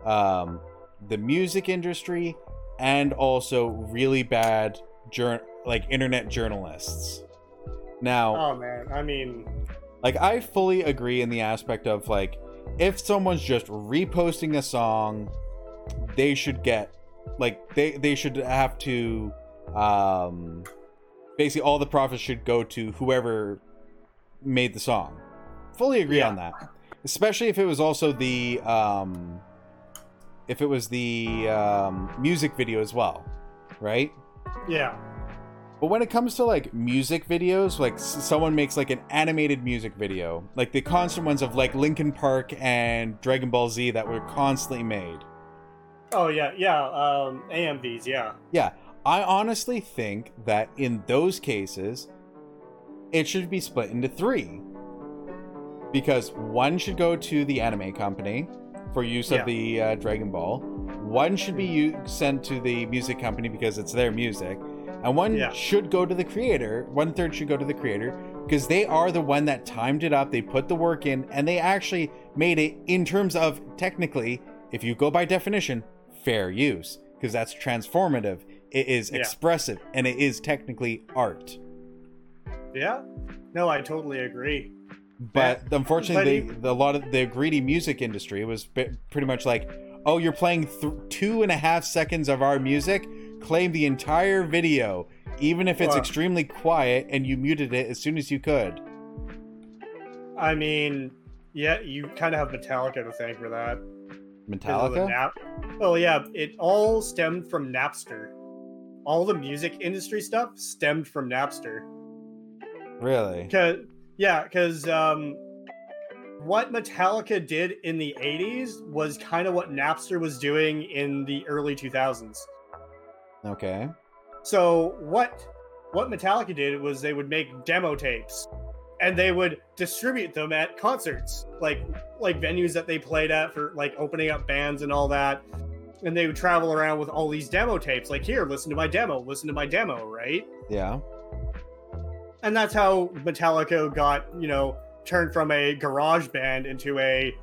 um the music industry and also really bad jour- like internet journalists. Now oh man, I mean, like I fully agree in the aspect of like if someone's just reposting a song, they should get like they they should have to um basically all the profits should go to whoever made the song. Fully agree Yeah. on that. Especially if it was also the um if it was the um music video as well, right? yeah, But when it comes to like music videos, like s- someone makes like an animated music video, like the constant ones of like Linkin Park and Dragon Ball Z that were constantly made. Oh yeah, yeah, um, AMVs, yeah, Yeah, I honestly think that in those cases, it should be split into three. Because one should go to the anime company for use Yeah. of the uh, Dragon Ball, one should be u- sent to the music company because it's their music, and one Yeah. should go to the creator. One third should go to the creator because they are the one that timed it up. They put the work in, and they actually made it in terms of technically, if you go by definition, fair use because that's transformative. It is Yeah. expressive, and it is technically art. yeah. No, I totally agree. But unfortunately, but they, the, a lot of the greedy music industry was pretty much like, "Oh, you're playing th- two and a half seconds of our music. Claim the entire video, even if it's Well- extremely quiet, and you muted it as soon as you could." I mean, yeah, you kind of have Metallica to thank for that. Metallica. Nap- oh yeah, it all stemmed from Napster. All the music industry stuff stemmed from Napster. Really? Cause yeah, because um, what Metallica did in the '80s was kind of what Napster was doing in the early 2000s. Okay. So what what Metallica did was they would make demo tapes and they would distribute them at concerts, like like venues that they played at for like opening up bands and all that. And they would travel around with all these demo tapes, like here, listen to my demo, listen to my demo, right? Yeah. And that's how Metallica got, you know, turned from a garage band into a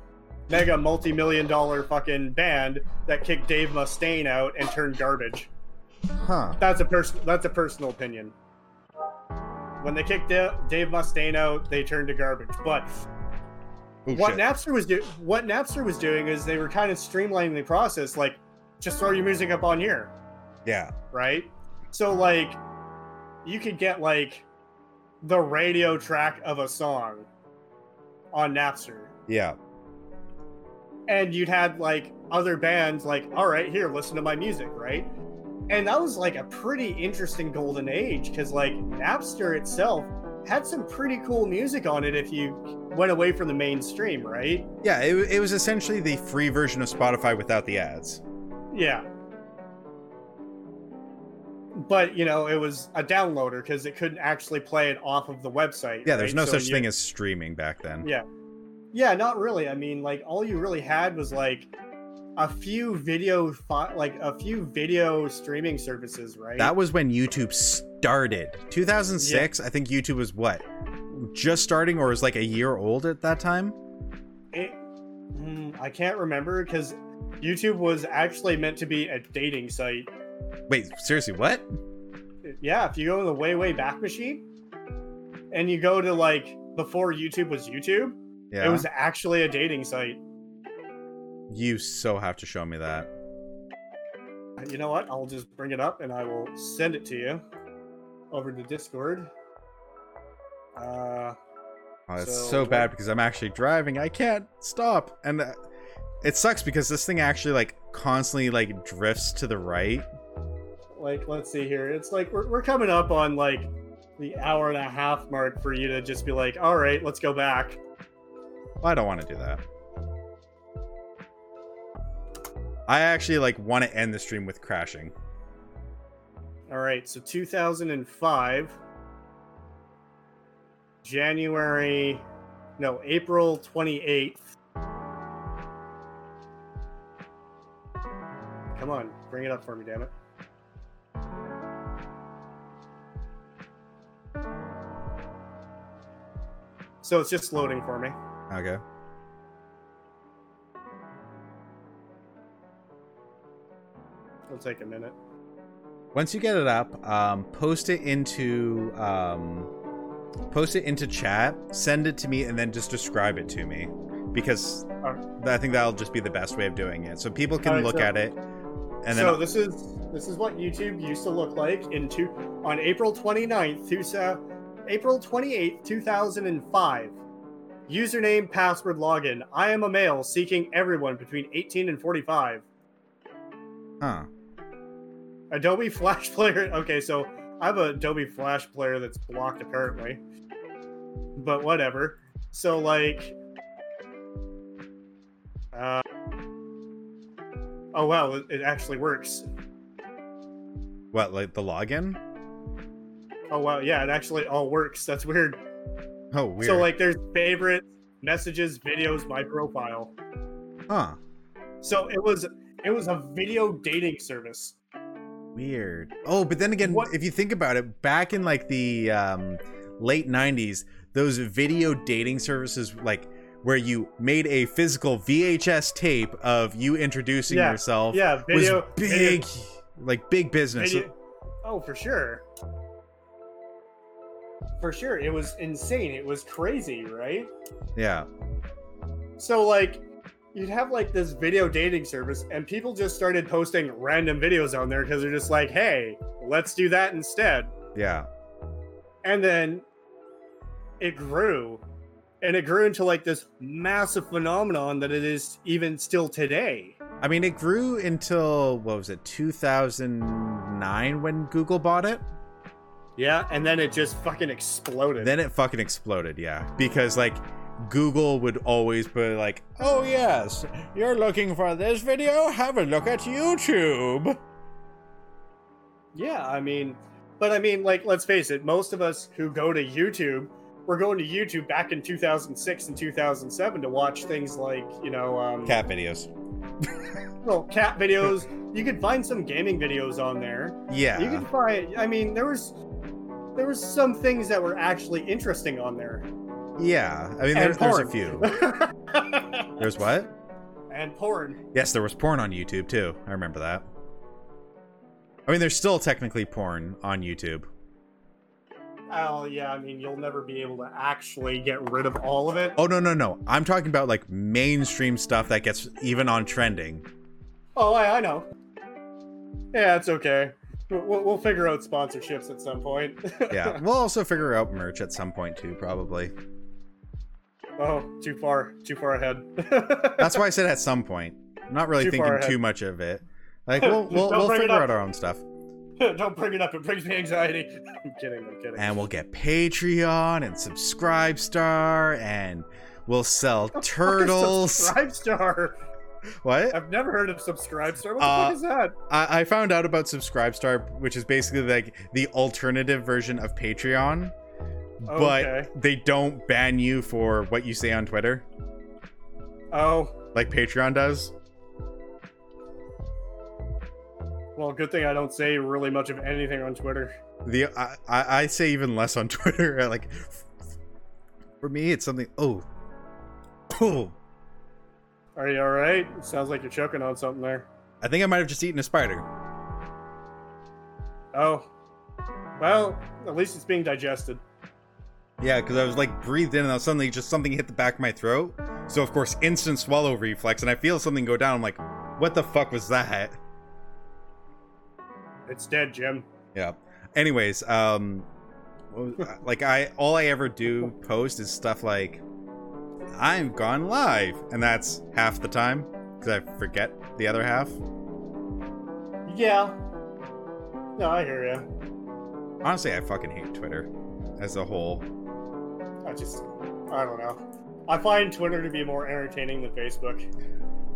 mega multi-million dollar fucking band that kicked Dave Mustaine out and turned garbage. Huh. That's a person. That's a personal opinion. When they kicked Da- Dave Mustaine out, they turned to garbage. But Oh, what shit. Napster was doing, what Napster was doing is they were kind of streamlining the process. Like, just throw your music up on here, Yeah. right? So like, you could get like the radio track of a song on Napster, Yeah. and you'd had like other bands like, all right, here, listen to my music, right? And that was like a pretty interesting golden age because like Napster itself had some pretty cool music on it if you went away from the mainstream, right? Yeah. It, it was essentially the free version of Spotify without the ads. Yeah. But you know, it was a downloader because it couldn't actually play it off of the website. Yeah. There's right? no So such you- thing as streaming back then. Yeah. Yeah, not really. I mean, like all you really had was like a few video like a few video streaming services, right? That was when YouTube started. 2006, I think YouTube was what? Just starting or was like a year old at that time? It, mm, I can't remember because YouTube was actually meant to be a dating site. Wait, seriously, what? Yeah, if you go to the way way back machine and you go to like before YouTube was YouTube, Yeah. it was actually a dating site. You so have to show me that. You know what? I'll just bring it up and I will send it to you over to Discord. Uh, Oh, it's So, so, bad because I'm actually driving. I can't stop, and uh, it sucks because this thing actually like constantly like drifts to the right. like let's see here. It's like we're we're coming up on like the hour and a half mark for you to just be like, all right, let's go back. I don't want to do that. I actually like want to end the stream with crashing. All right, so 2005, January, no, April 28th. Come on, bring it up for me, damn it. So it's just loading for me. Okay. It'll take a minute. Once you get it up, um, post it into um, post it into chat, send it to me, and then just describe it to me, because Alright. I think that'll just be the best way of doing it, so people can Alright, look so- at it. And so this is this is what YouTube used to look like in two, on April 29th, two, uh, April 28th, 2005. Username, password, login. I am a male seeking everyone between 18 and 45. huh? Adobe Flash Player. Okay, so I have a Adobe Flash Player that's blocked apparently. But whatever. So like uh Oh wow, it, it actually works. What, like the login? Oh wow, yeah, it actually all works. That's weird. Oh, weird. So like there's favorites, messages, videos, my profile. huh? So it was it was a video dating service. Weird. Oh, but then again, What- if you think about it, back in like the um, late '90s, those video dating services, like where you made a physical VHS tape of you introducing Yeah, yourself, Yeah, video was big, like big business. Video- oh, for sure. For sure, it was insane. It was crazy, right? Yeah, So like, you'd have like this video dating service, and people just started posting random videos on there because they're just like, "Hey, let's do that instead." yeah, And then it grew, and it grew into like this massive phenomenon that it is even still today. I mean, it grew until what was it, 2009 when Google bought it. Yeah, and then it just fucking exploded. Then it fucking exploded, yeah. Because like Google would always be like, "Oh yes, you're looking for this video? Have a look at YouTube." Yeah, I mean, but I mean, like, let's face it, most of us who go to YouTube, we're going to YouTube back in 2006 and 2007 to watch things like, you know, um, Cat videos. well, cat videos. You could find some gaming videos on there. Yeah. You could find, I mean, there was, there was some things that were actually interesting on there. Yeah. I mean, there, there's a few. There's what? and porn. Yes, there was porn on YouTube too. I remember that. I mean, there's still technically porn on YouTube. Oh yeah, I mean, you'll never be able to actually get rid of all of it. Oh no, no, no. I'm talking about like mainstream stuff that gets even on trending. Oh, I, I know. Yeah, it's okay. We'll, we'll figure out sponsorships at some point. Yeah. we'll also figure out merch at some point too, probably. Oh, too far, too far ahead. That's why I said at some point. I'm not really Too thinking too much of it. Like we'll we'll, we'll figure out our own stuff, Don't bring it up. It brings me anxiety. I'm kidding. I'm kidding. and we'll get Patreon and Subscribe Star, and we'll sell What the fuck is turtles. Subscribe Star. What? I've never heard of Subscribe Star. What the Uh, fuck is that? I, I found out about Subscribe Star, which is basically like the alternative version of Patreon, but Okay. they don't ban you for what you say on Twitter, Oh, like Patreon does. well, good thing I don't say really much of anything on Twitter. The I, I, I say even less on Twitter. Like for me, it's something. Oh, oh. Are you all right? Sounds like you're choking on something there. I think I might have just eaten a spider. Oh, well, at least it's being digested. Yeah, because I was like breathed in, and then suddenly just something hit the back of my throat. So of course, instant swallow reflex, and I feel something go down. I'm like, what the fuck was that? It's dead, Jim. Yeah. Anyways, um, like I all I ever do post is stuff like, I'm gone live, and that's half the time because I forget the other half. Yeah. No, I hear you. Honestly, I fucking hate Twitter as a whole. I just, I don't know. I find Twitter to be more entertaining than Facebook.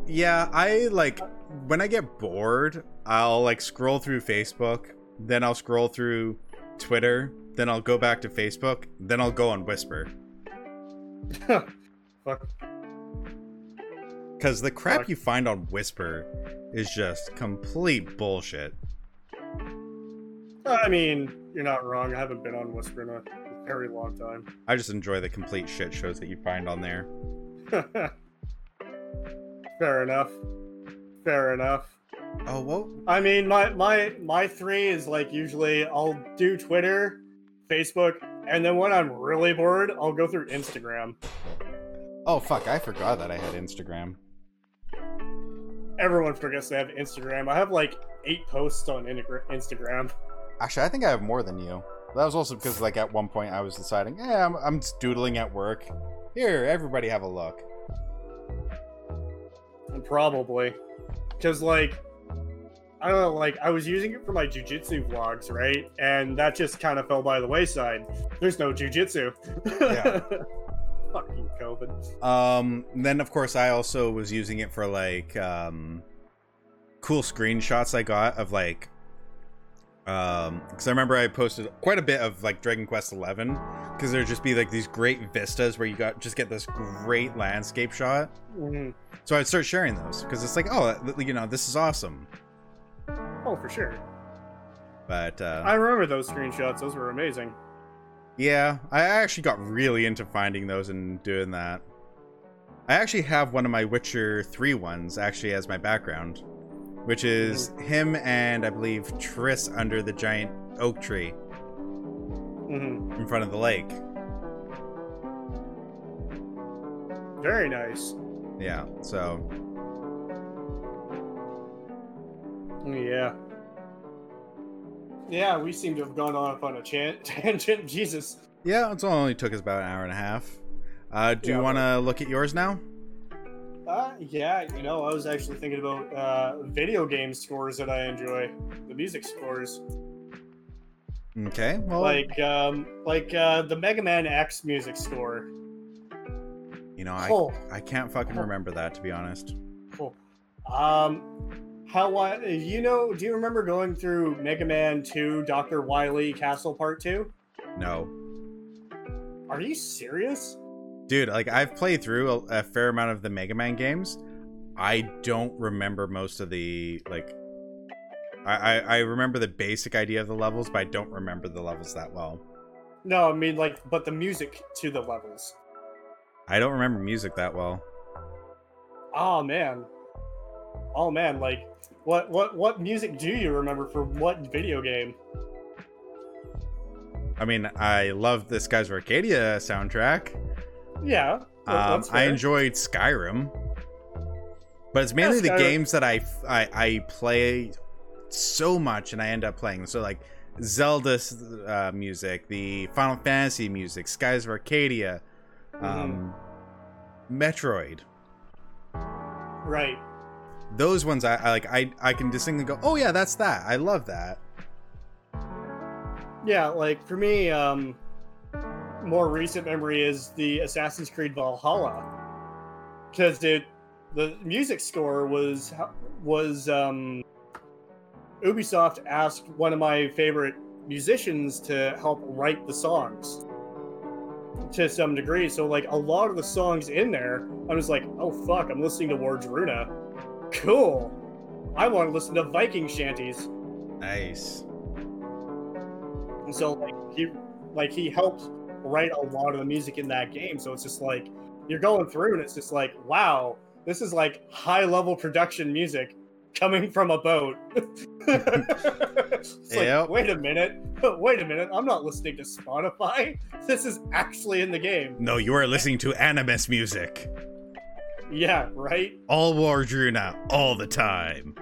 Yeah, I like when I get bored, I'll like scroll through Facebook then I'll scroll through Twitter, then I'll go back to Facebook, then I'll go on Whisper. Fuck. Because the crap Fuck. you find on Whisper is just complete bullshit. I mean, you're not wrong. I haven't been on Whisper in a very long time. I just enjoy the complete shit shows that you find on there. Fair enough. Fair enough. Oh, well, I mean, my my my three is like usually I'll do Twitter, Facebook, and then when I'm really bored, I'll go through Instagram. oh fuck, I forgot that I had Instagram. Everyone forgets they have Instagram. I have like eight posts on Instagram. Actually, I think I have more than you. That was also because, like, at one point I was deciding, yeah, I'm, I'm just doodling at work. Here, everybody have a look. Probably. Because, like, I don't know, like, I was using it for my jujitsu vlogs, right? And that just kind of fell by the wayside. There's no jujitsu. Yeah. Fucking COVID. Um, then of course I also was using it for like um, cool screenshots I got of like, um, because I remember I posted quite a bit of like Dragon Quest Eleven, because there'd just be like these great vistas where you got just get this great landscape shot. Mhm. So I'd start sharing those because it's like, oh, you know, this is awesome. Oh, for sure. But uh, I remember those screenshots. Those were amazing. Yeah, I actually got really into finding those and doing that. I actually have one of my Witcher 3 ones actually as my background, which is him and I believe Triss under the giant oak tree hmm in front of the lake. Very nice. Yeah, so Yeah. Yeah, we seem to have gone off on a chan- tangent. Jesus. yeah, it's only took us about an hour and a half. Uh, do Yeah, you want to look at yours now? Uh, yeah, you know, I was actually thinking about uh, video game scores that I enjoy, the music scores, Okay, well, like um, like uh, the Mega Man X music score. you know, I Oh, I can't fucking remember that to be honest. cool. Um, how I, you know? Do you remember going through Mega Man Two, Doctor Wily Castle Part Two? No. Are you serious? Dude, like I've played through a, a fair amount of the Mega Man games. I don't remember most of the like. I, I I remember the basic idea of the levels, but I don't remember the levels that well. No, I mean like, but the music to the levels. I don't remember music that well. Oh man. Oh man, like what what what music do you remember for what video game? I mean, I love this guy's Arcadia soundtrack. Yeah. Um, I enjoyed Skyrim, but it's mainly the games that I, I I play so much, and I end up playing. So like Zelda uh, music, the Final Fantasy music, Skies of Arcadia, um, Metroid. Right. Those ones I, I like. I I can distinctly go, oh yeah, that's that. I love that. Yeah, like for me, um more recent memory is the Assassin's Creed Valhalla. Cuz dude, the music score was was um Ubisoft asked one of my favorite musicians to help write the songs to some degree. So like a lot of the songs in there, I was like, oh fuck, I'm listening to Wardruna. Cool. I want to listen to Viking shanties. Nice. And so like he like he helped write a lot of the music in that game. So it's just like you're going through and it's just like, wow, this is like high level production music coming from a boat. it's like, wait a minute. Wait a minute. I'm not listening to Spotify. This is actually in the game. No, you are listening to Animus music. Yeah, right? All Wardruna, all the time.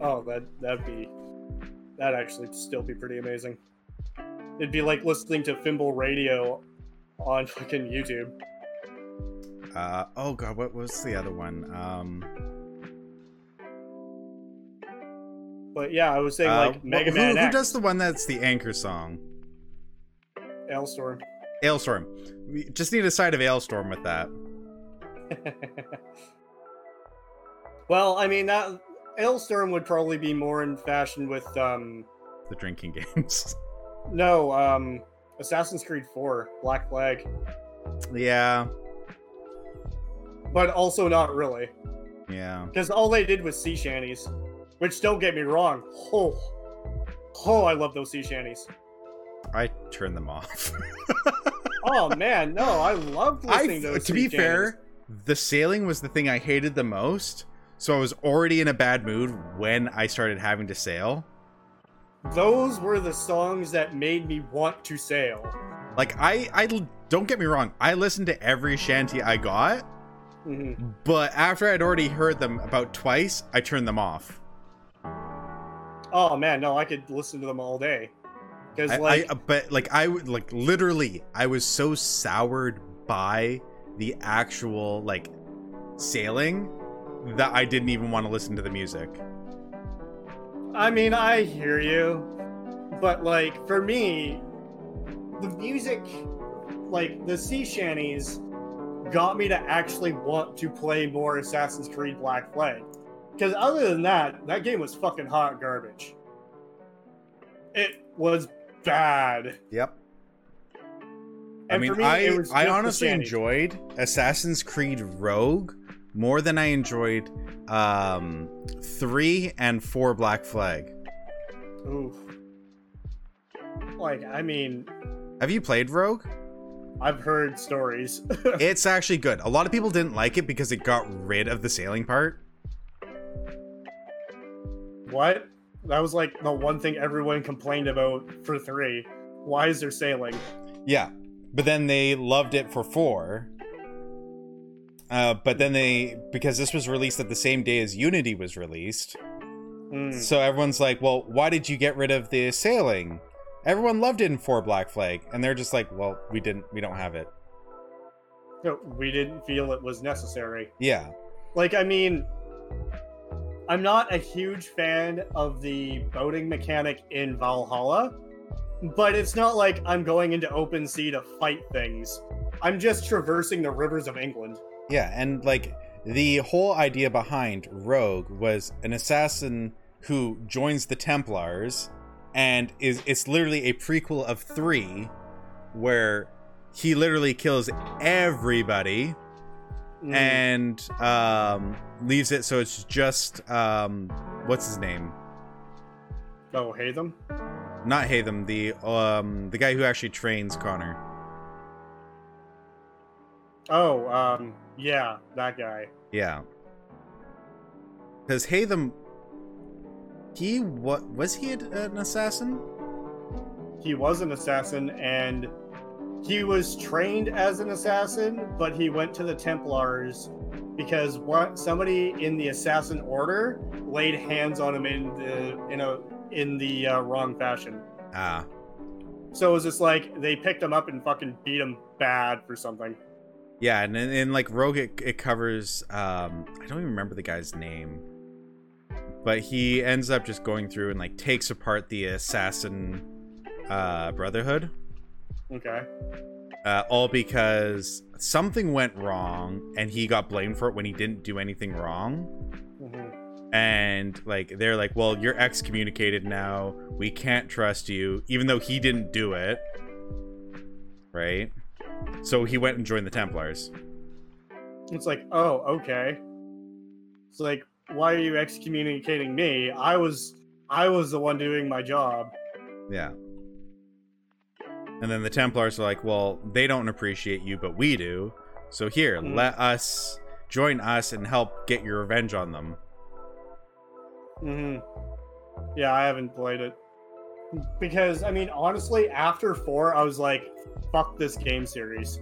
Oh, that that'd be that'd actually still be pretty amazing. It'd be like listening to Fimble Radio on fucking YouTube. Uh oh god, what was the other one? Um But yeah, I was saying uh, like wh- Mega who, Man who X, does the one that's the anchor song? Alestorm. Alestorm. We just need a side of Alestorm with that. well, I mean that Alestorm would probably be more in fashion with um the drinking games. No, um, Assassin's Creed 4, Black Flag, yeah, but also not really, yeah. because all they did was sea shanties. Which don't get me wrong, oh, oh, I love those sea shanties. I turned them off. Oh man, no, I loved I, listening to those. to be fair, the sailing was the thing I hated the most. So I was already in a bad mood when I started having to sail. Those were the songs that made me want to sail. Like I, I don't get me wrong. I listened to every shanty I got, Mhm. but after I'd already heard them about twice, I turned them off. Oh man, no, I could listen to them all day. Because like, I, but like I would like literally, I was so soured by the actual like sailing that I didn't even want to listen to the music. I mean, I hear you, but like for me, the music, like the sea shanties, got me to actually want to play more Assassin's Creed Black Flag. Because other than that, that game was fucking hot garbage. It was bad. Yep. And I mean, me, I I honestly enjoyed Assassin's Creed Rogue more than I enjoyed um three and four Black Flag. Oof. Like, I mean, Have you played Rogue? I've heard stories. it's actually good. A lot of people didn't like it because it got rid of the sailing part. what? That was like the one thing everyone complained about for three. Why is there sailing? Yeah, but then they loved it for four. Uh, but then they because this was released at the same day as Unity was released, Mm. so everyone's like, "Well, why did you get rid of the sailing?" Everyone loved it in four Black Flag, and they're just like, "Well, we didn't. We don't have it." No, we didn't feel it was necessary. Yeah, Like, I mean, I'm not a huge fan of the boating mechanic in Valhalla, but it's not like I'm going into open sea to fight things. I'm just traversing the rivers of England. Yeah, and like the whole idea behind Rogue was an assassin who joins the Templars, and is it's literally a prequel of three, where he literally kills everybody Mm. and um leaves it so it's just um what's his name oh, hey them. not Haytham the um the guy who actually trains Connor Oh, um, yeah, that guy. yeah because Haytham he what was he an an assassin He was an assassin and he was trained as an assassin, but he went to the Templars because what somebody in the assassin order laid hands on him in the in a in the uh, wrong fashion. ah So it was just like they picked him up and fucking beat him bad for something. Yeah and in, in like Rogue it, it covers um I don't even remember the guy's name but he ends up just going through and like takes apart the assassin uh brotherhood. Okay. uh, all because something went wrong and he got blamed for it when he didn't do anything wrong. Hmm and like they're like well you're excommunicated now. We can't trust you even though he didn't do it. Right so he went and joined the templars It's like, oh, okay. It's like, why are you excommunicating me? I was I was the one doing my job. yeah and then the templars are like well they don't appreciate you but we do so here Hmm. let us join us and help get your revenge on them hmm Yeah, I haven't played it. Because I mean, honestly, after four, I was like, fuck this game series.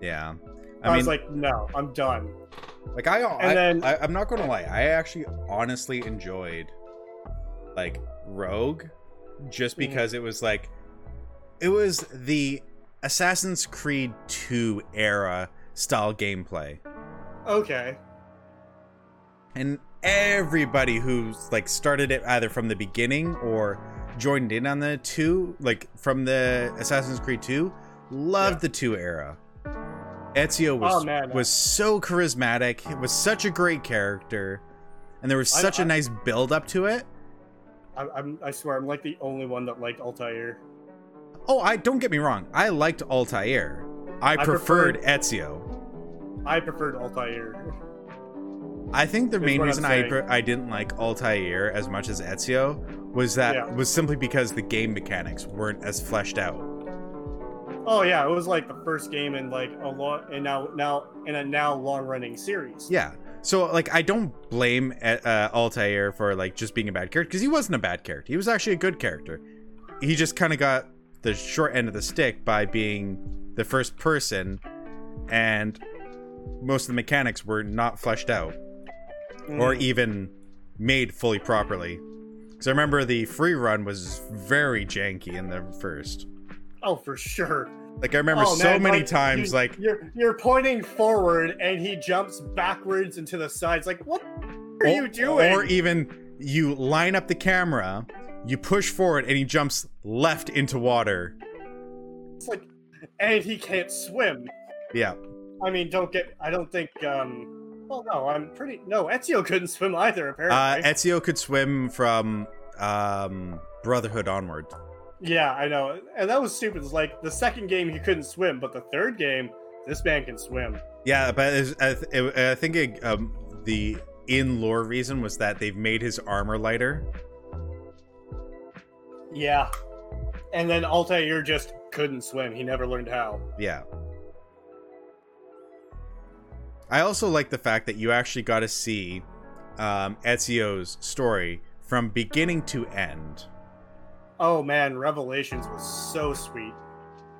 yeah I, i, mean was like, no, I'm done. Like I, I, And then- I, I'm not gonna lie. I actually honestly enjoyed like Rogue, just Mhm. because it was like it was the Assassin's Creed 2 era style gameplay, Okay. and everybody who's like started it either from the beginning or joined in on the two, like from the Assassin's Creed 2, loved Yeah. the two era. Ezio oh, was Oh, man. was so charismatic. It was such a great character, and there was such a I- nice build up to it. I, I'm, I swear, I'm like the only one that liked Altair. Oh, I don't get me wrong. I liked Altair. I, I preferred, preferred- Ezio. I preferred Altair. I think the main reason I I didn't like Altair as much as Ezio was that Yeah. was simply because the game mechanics weren't as fleshed out. Oh yeah, it was like the first game in like a lot, and now now in a now long running series. Yeah. So like I don't blame uh, Altair for like just being a bad character because he wasn't a bad character. He was actually a good character. He just kind of got the short end of the stick by being the first person and most of the mechanics were not fleshed out or Mm. even made fully properly. Cuz I remember the free run was very janky in the first. Oh, for sure. Like I remember Oh, so man, many like, times you- like you're you're pointing forward and he jumps backwards into the sides. Like, what are you doing? Or even you line up the camera, you push forward, and he jumps left into water. it's like, and he can't swim. Yeah. I mean, don't get. I don't think. um Well, no, I'm pretty. No, Ezio couldn't swim either. Uh, Apparently. Ezio could swim from um, Brotherhood onward. yeah, I know, and that was stupid. It's like the second game he couldn't swim, but the third game, this man can swim. Yeah, but it's, I, th- it, I think it, um, the in lore reason was that they've made his armor lighter. Yeah. And then Altair just couldn't swim. He never learned how. Yeah. I also like the fact that you actually got to see um, Ezio's story from beginning to end. Oh man, Revelations was so sweet.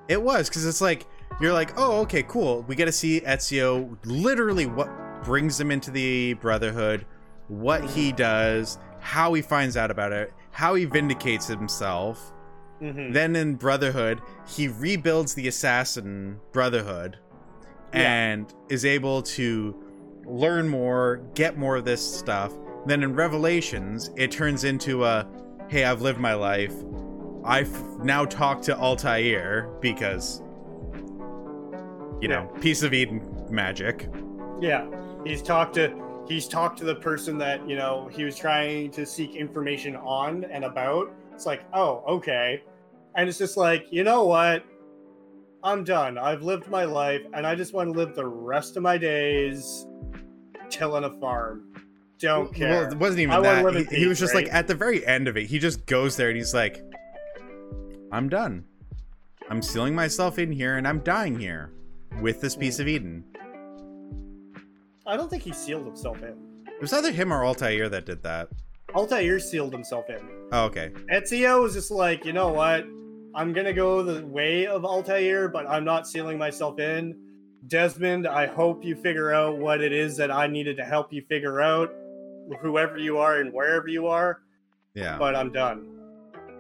It was because it's like you're like, oh, okay, cool. We get to see Ezio literally what brings him into the Brotherhood, what he does, how he finds out about it, how he vindicates himself. hmm Then in Brotherhood, he rebuilds the Assassin Brotherhood Yeah. and is able to learn more, get more of this stuff. Then in Revelations, it turns into a hey, I've lived my life. I've now talked to Altair because, you know, piece of Eden magic. Yeah, he's talked to he's talked to the person that you know he was trying to seek information on and about. It's like, oh, okay, and it's just like, you know what? I'm done. I've lived my life, and I just want to live the rest of my days tilling a farm. Don't care. Well, it wasn't even I that. He, he was just right? like at the very end of it, he just goes there and he's like, I'm done. I'm sealing myself in here and I'm dying here with this piece of Eden. I don't think he sealed himself in. It was either him or Altair that did that. Altair sealed himself in. Oh, okay. Ezio was just like, you know what? I'm gonna go the way of Altair, but I'm not sealing myself in. Desmond, I hope you figure out what it is that I needed to help you figure out, whoever you are and wherever you are. Yeah. But I'm done.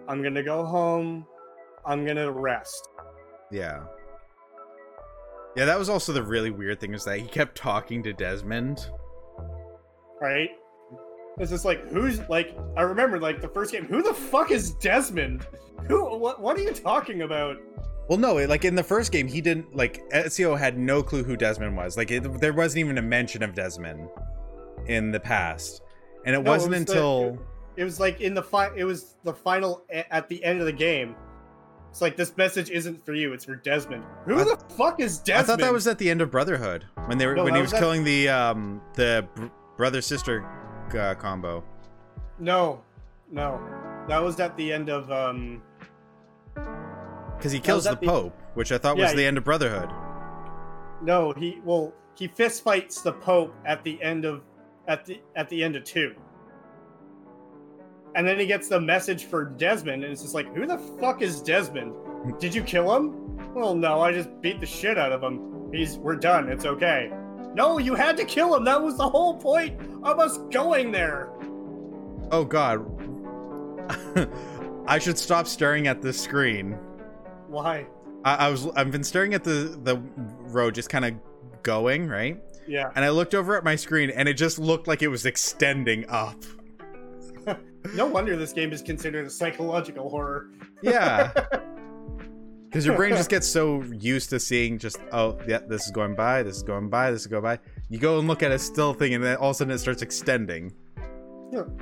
I'm gonna go home. I'm gonna rest. Yeah. Yeah, that was also the really weird thing is that he kept talking to Desmond. Right? It's just like who's like I remember like the first game. Who the fuck is Desmond? Who? What? What are you talking about? Well, no, like in the first game, he didn't like Ezio had no clue who Desmond was. Like it, there wasn't even a mention of Desmond in the past, and it No, wasn't was the- until It was like in the fi- It was the final at the end of the game. It's like this message isn't for you. It's for Desmond. Who I the fuck is Desmond? I thought that was at the end of Brotherhood when they were No, when he was was at- killing the um the br- brother sister uh, combo. no, no. That was at the end of um. Because he kills the the- Pope, which I thought Yeah, was the he- end of Brotherhood. No, he well he fist fights the Pope at the end of at the at the end of two. And then he gets the message for Desmond, and it's just like, who the fuck is Desmond? Did you kill him? Well, no, I just beat the shit out of him. He's we're done. It's okay. No, you had to kill him. That was the whole point of us going there. Oh God. I should stop staring at this screen. Why? I, I was I've been staring at the the road just kind of going right, Yeah. and I looked over at my screen and it just looked like it was extending up. No wonder this game is considered a psychological horror. Yeah. Because your brain just gets so used to seeing just, oh, yeah, this is going by, this is going by, this is going by. You go and look at a still thing, and then all of a sudden it starts extending.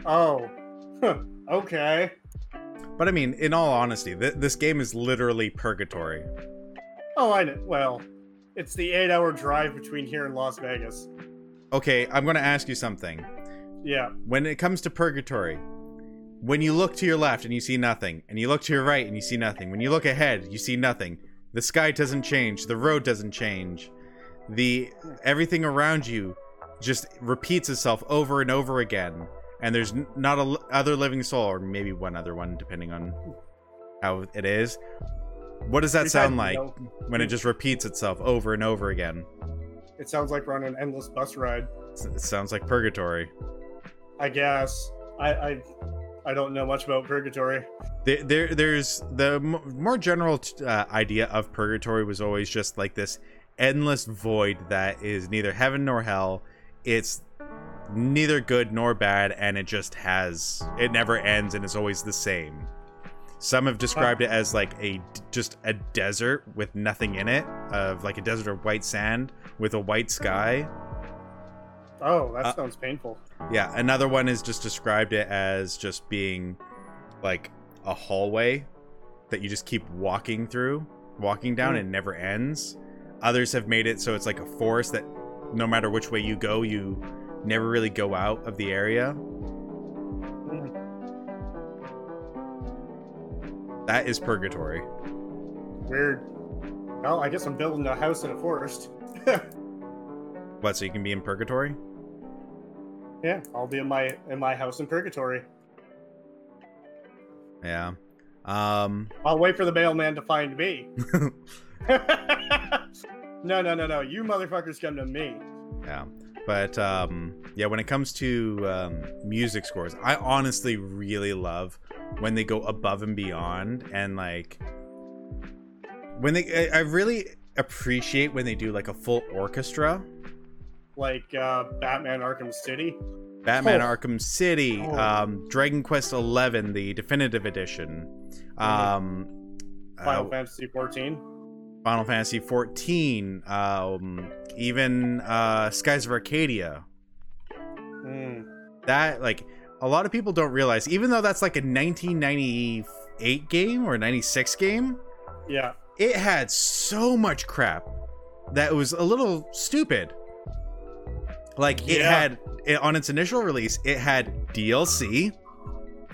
Oh. Okay. But I mean, in all honesty, th- this game is literally purgatory. Oh, I know. Well, it's the eight-hour drive between here and Las Vegas. Okay, I'm going to ask you something. Yeah. When it comes to purgatory, when you look to your left and you see nothing, and you look to your right and you see nothing, when you look ahead, you see nothing. The sky doesn't change, the road doesn't change. The everything around you just repeats itself over and over again. And there's not a other living soul or maybe one other one depending on how it is. What does that sound like you know, when it just repeats itself over and over again? It sounds like we're on an endless bus ride. It sounds like purgatory. I guess. I I, I don't know much about purgatory. there, there there's the more general uh, idea of purgatory was always just like this endless void that is neither heaven nor hell. It's neither good nor bad and it just has it never ends and is always the same. Some have described it as like a just a desert with nothing in it of like a desert of white sand with a white sky Oh, that Uh, sounds painful. Yeah, another one is just described it as just being like a hallway that you just keep walking through, walking down, Mm. and never ends. Others have made it so it's like a forest that no matter which way you go, you never really go out of the area. Mm. That is purgatory. Weird. Well, I guess I'm building a house in a forest. What, so you can be in purgatory? Yeah, I'll be in my in my house in purgatory. Yeah. Um, I'll wait for the mailman to find me. no, no, no, no. You motherfuckers come to me. Yeah. But um yeah, when it comes to um music scores, I honestly really love when they go above and beyond and like when they I I really appreciate when they do like a full orchestra. Like uh, Batman Arkham City. Batman Oh. Arkham City, Oh. um Dragon Quest 11, the definitive edition. Um Final uh, Fantasy 14. Final Fantasy 14, um even uh Skies of Arcadia. Mm. that like a lot of people don't realize even though that's like a 1998 game or 96 game Yeah. it had so much crap that was a little stupid like it Yeah. had it, on its initial release it had dlc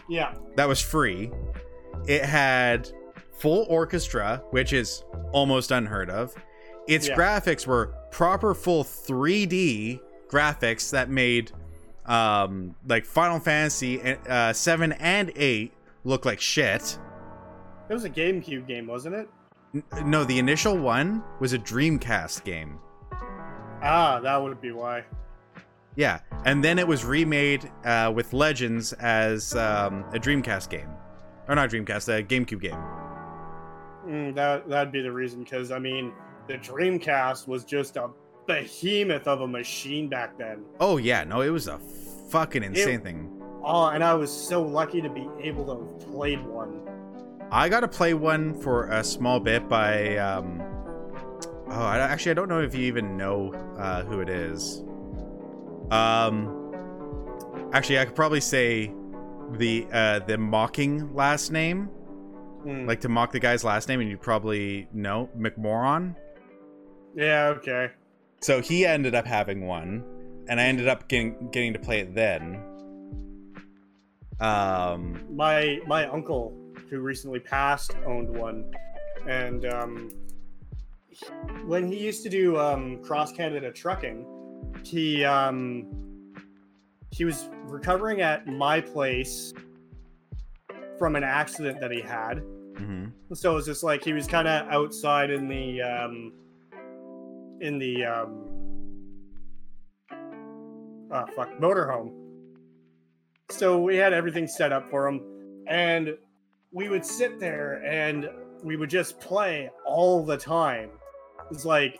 Yeah. that was free it had full orchestra which is almost unheard of its Yeah. graphics were proper full 3d graphics that made um like final fantasy uh 7 and 8 look like shit It was a GameCube game, wasn't it? N- no the initial one was a dreamcast game Ah, that would be why. Yeah and then it was remade uh with legends as um a dreamcast game or not dreamcast a gamecube game Mm, that that'd be the reason, because I mean, the Dreamcast was just a behemoth of a machine back then. Oh yeah, no, it was a fucking insane thing. Oh, and I was so lucky to be able to have played one. I got to play one for a small bit by. Um, oh, I, actually, I don't know if you even know uh, who it is. Um, actually, I could probably say the uh, the mocking last name, Mm, like to mock the guy's last name, and you probably know McMoron. yeah, okay. So he ended up having one, and I ended up getting getting to play it then. Um, My my uncle, who recently passed, owned one, and um, he- when he used to do um, cross Canada trucking, he um, he was recovering at my place from an accident that he had. mhm. So it was just like he was kind of outside in the um, in the um, oh fuck motorhome. So we had everything set up for him, and we would sit there and we would just play all the time. It's like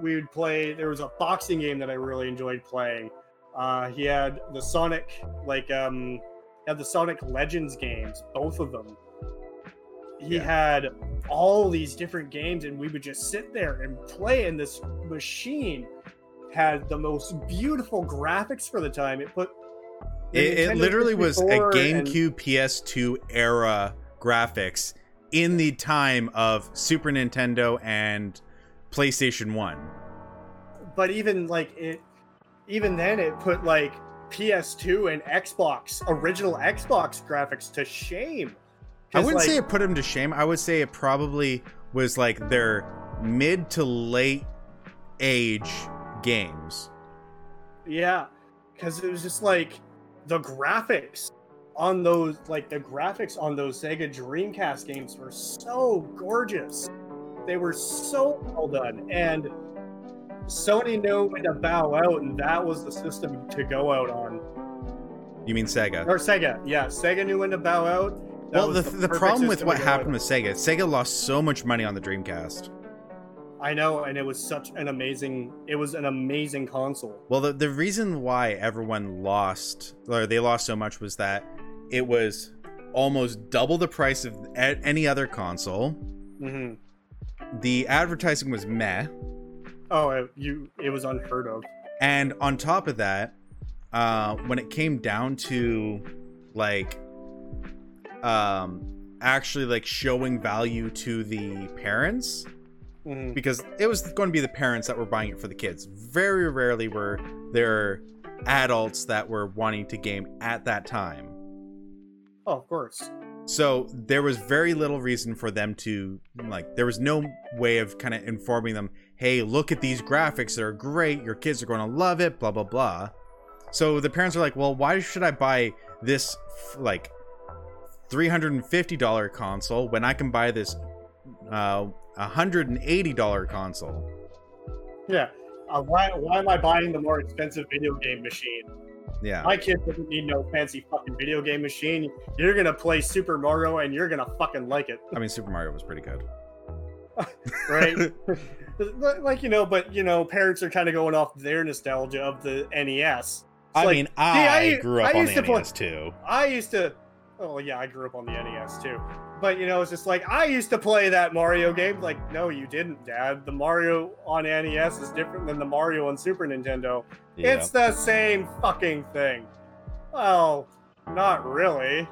we would play. There was a boxing game that I really enjoyed playing. Uh, he had the Sonic like um, had the Sonic Legends games, both of them he Yeah. had all these different games and we would just sit there and play and this machine had the most beautiful graphics for the time it put It, it literally was a 64 and- GameCube PS2 era graphics in the time of Super Nintendo and PlayStation 1. but even like it even then it put like PS2 and Xbox original Xbox graphics to shame. I wouldn't like, say it put them to shame. I would say it probably was like their mid to late age games. yeah, because it was just like the graphics on those like the graphics on those Sega Dreamcast games were so gorgeous. They were so well done and Sony knew when to bow out and that was the system to go out on. You mean Sega? Or Sega, yeah, Sega knew when to bow out. That Well, was the, the, problem with what to go out happened with Sega, Sega lost so much money on the Dreamcast. I know, and it was such an amazing. It was an amazing console. Well, the, the reason why everyone lost, or they lost so much, was that it was almost double the price of any other console. hmm The advertising was meh. Oh, it, you! It was unheard of. And on top of that, uh, when it came down to like um actually like showing value to the parents hmm because it was going to be the parents that were buying it for the kids. Very rarely were there adults that were wanting to game at that time. Oh, of course. So there was very little reason for them to like there was no way of kind of informing them, "Hey, look at these graphics, they're great. Your kids are going to love it, blah blah blah." So the parents are like, "Well, why should I buy this like $350 console when I can buy this uh $180 console?" Yeah. Uh, why? Why am I buying the more expensive video game machine? Yeah. My kid doesn't need no fancy fucking video game machine. You're gonna play Super Mario, and you're gonna fucking like it, I mean, Super Mario was pretty good. right? like you know, but you know, parents are kind of going off their nostalgia of the NES. It's I like, mean, I, I- grew up I on used the to play- NES too. I used to. Oh yeah, I grew up on the NES too. But you know, it's just like I used to play that Mario game. Like, no, you didn't, Dad. The Mario on NES is different than the Mario on Super Nintendo. Yeah. It's the same fucking thing. Well, not really.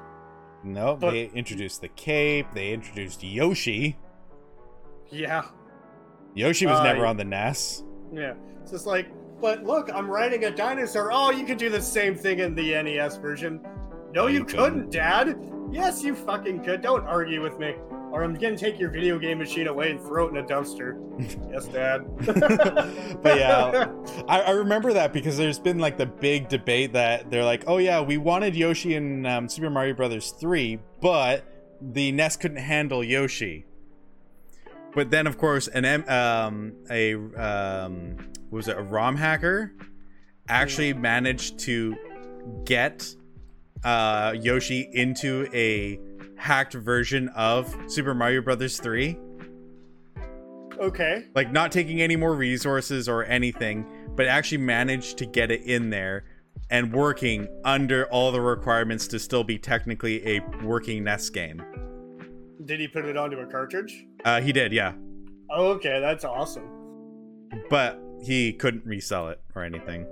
No, But- they introduced the cape. They introduced Yoshi. Yeah, Yoshi was Uh, never on the NES. yeah. It's just like, but look, I'm riding a dinosaur. Oh, you could do the same thing in the NES version. No, You couldn't. Dad. Yes, you fucking could. Don't argue with me, or I'm gonna take your video game machine away and throw it in a dumpster. yes, Dad. but yeah, I, I remember that because there's been like the big debate that they're like, oh yeah, we wanted Yoshi in um, Super Mario Brothers 3, but the NES couldn't handle Yoshi. But then, of course, an um, a um, what was it a ROM hacker actually managed to get uh, Yoshi into a hacked version of Super Mario Brothers 3 okay. like not taking any more resources or anything, but actually managed to get it in there and working under all the requirements to still be technically a working NES game. Did he put it onto a cartridge? Uh, he did, yeah, Oh, okay, that's awesome. but he couldn't resell it or anything.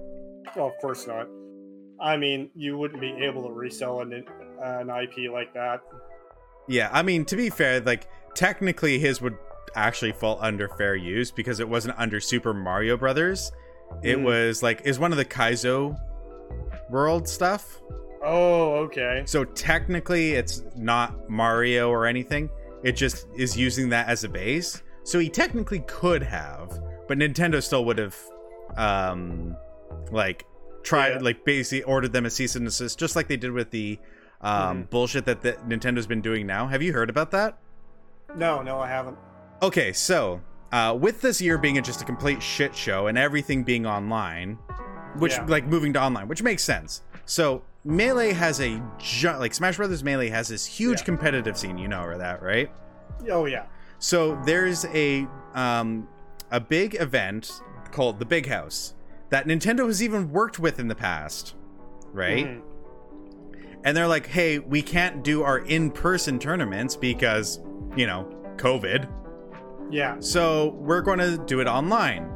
Well, of course not. I mean, you wouldn't be able to resell an, an IP like that. Yeah, I mean to be fair, like technically his would actually fall under fair use because it wasn't under Super Mario Brothers. It Mm. was like is one of the Kaizo world stuff. Oh, okay. So technically, it's not Mario or anything. It just is using that as a base. So he technically could have, but Nintendo still would have, um, like tried, Yeah. like basically ordered them a cease and desist, just like they did with the um, Mhm. bullshit that the, Nintendo's been doing now. Have you heard about that? No, no, I haven't. Okay, so uh, with this year being just a complete shit show and everything being online, which Yeah. like moving to online, which makes sense. So Melee has a gi- like Smash Brothers Melee has this huge Yeah. competitive scene. You know or that, right? Oh, yeah. So there's a um, a big event called the Big House that Nintendo has even worked with in the past, right? Mhm. and they're like, "Hey, we can't do our in-person tournaments because, you know, COVID. Yeah. So we're going to do it online.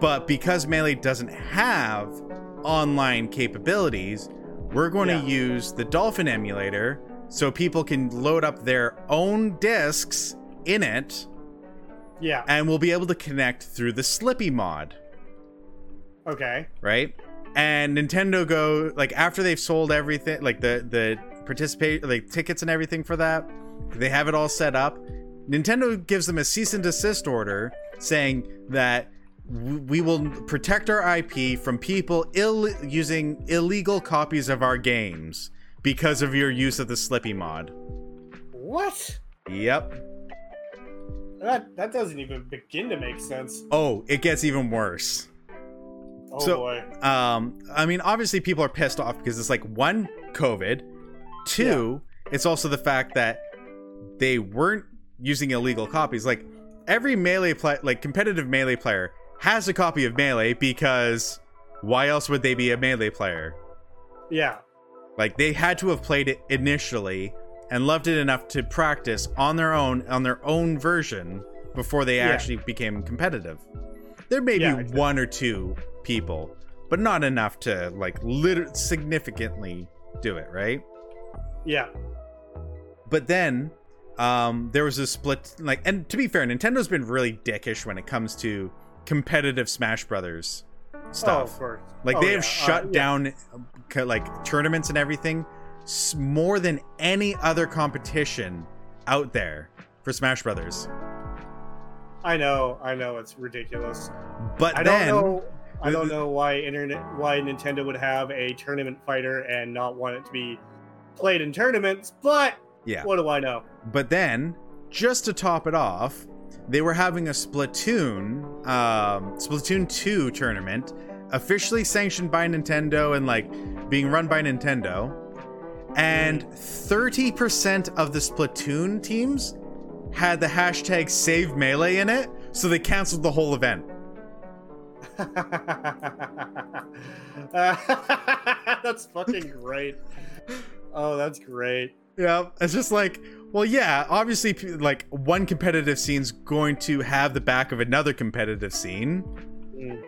But because Melee doesn't have online capabilities, we're going Yeah. to use the Dolphin emulator so people can load up their own discs in it, Yeah. and we'll be able to connect through the Slippi mod, Okay. right? And Nintendo go like after they've sold everything, like the the participate like tickets and everything for that, they have it all set up. Nintendo gives them a cease and desist order saying that we will protect our IP from people Ill- using illegal copies of our games because of your use of the Slippi mod. What? Yep. That that doesn't even begin to make sense. Oh, it gets even worse. Oh So- boy. Um, I mean, obviously people are pissed off because it's like one, COVID, two, it's also the fact that they weren't using illegal copies. Like every melee play, like competitive melee player has a copy of melee because why else would they be a melee player? Yeah. Like they had to have played it initially and loved it enough to practice on their own on their own version before they Yeah. actually became competitive. There may Yeah, be exactly. one or two people, but not enough to like lit- significantly do it, right? Yeah. But then um there was a split like and to be fair, Nintendo's been really dickish when it comes to competitive Smash Brothers Oh, stuff. of course. Like Oh, they yeah. have shut Uh, yeah. down um, like tournaments and everything more than any other competition out there for Smash Brothers. I know. I know. It's ridiculous. But I then don't know. I don't know why internet why Nintendo would have a tournament fighter and not want it to be played in tournaments, but yeah. what do I know? But then just to top it off, they were having a Splatoon um Splatoon 2 tournament officially sanctioned by Nintendo and like being run by Nintendo. And 30% of the Splatoon teams had the hashtag save melee in it, so they canceled the whole event. that's fucking great. Oh, that's great. Yeah, it's just like, well, yeah, obviously, like one competitive scene's going to have the back of another competitive scene, Mm.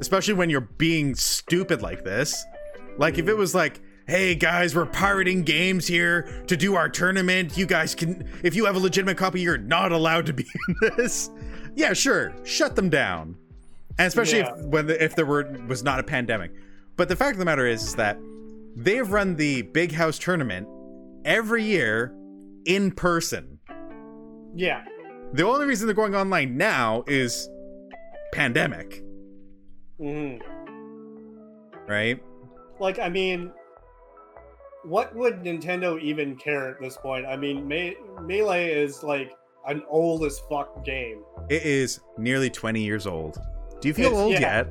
especially when you're being stupid like this. Like, if it was like, hey guys, we're pirating games here to do our tournament, you guys can, if you have a legitimate copy, you're not allowed to be in this. Yeah, sure, shut them down. And especially Yeah. if when the, if there were was not a pandemic. But the fact of the matter is, is that they've run the Big House tournament every year in person. Yeah. The only reason they're going online now is pandemic, hmm right? Like, I mean, what would Nintendo even care at this point? I mean, Me- Melee is like an old as fuck game. It is nearly 20 years old. Do you feel It's- old yeah. yet?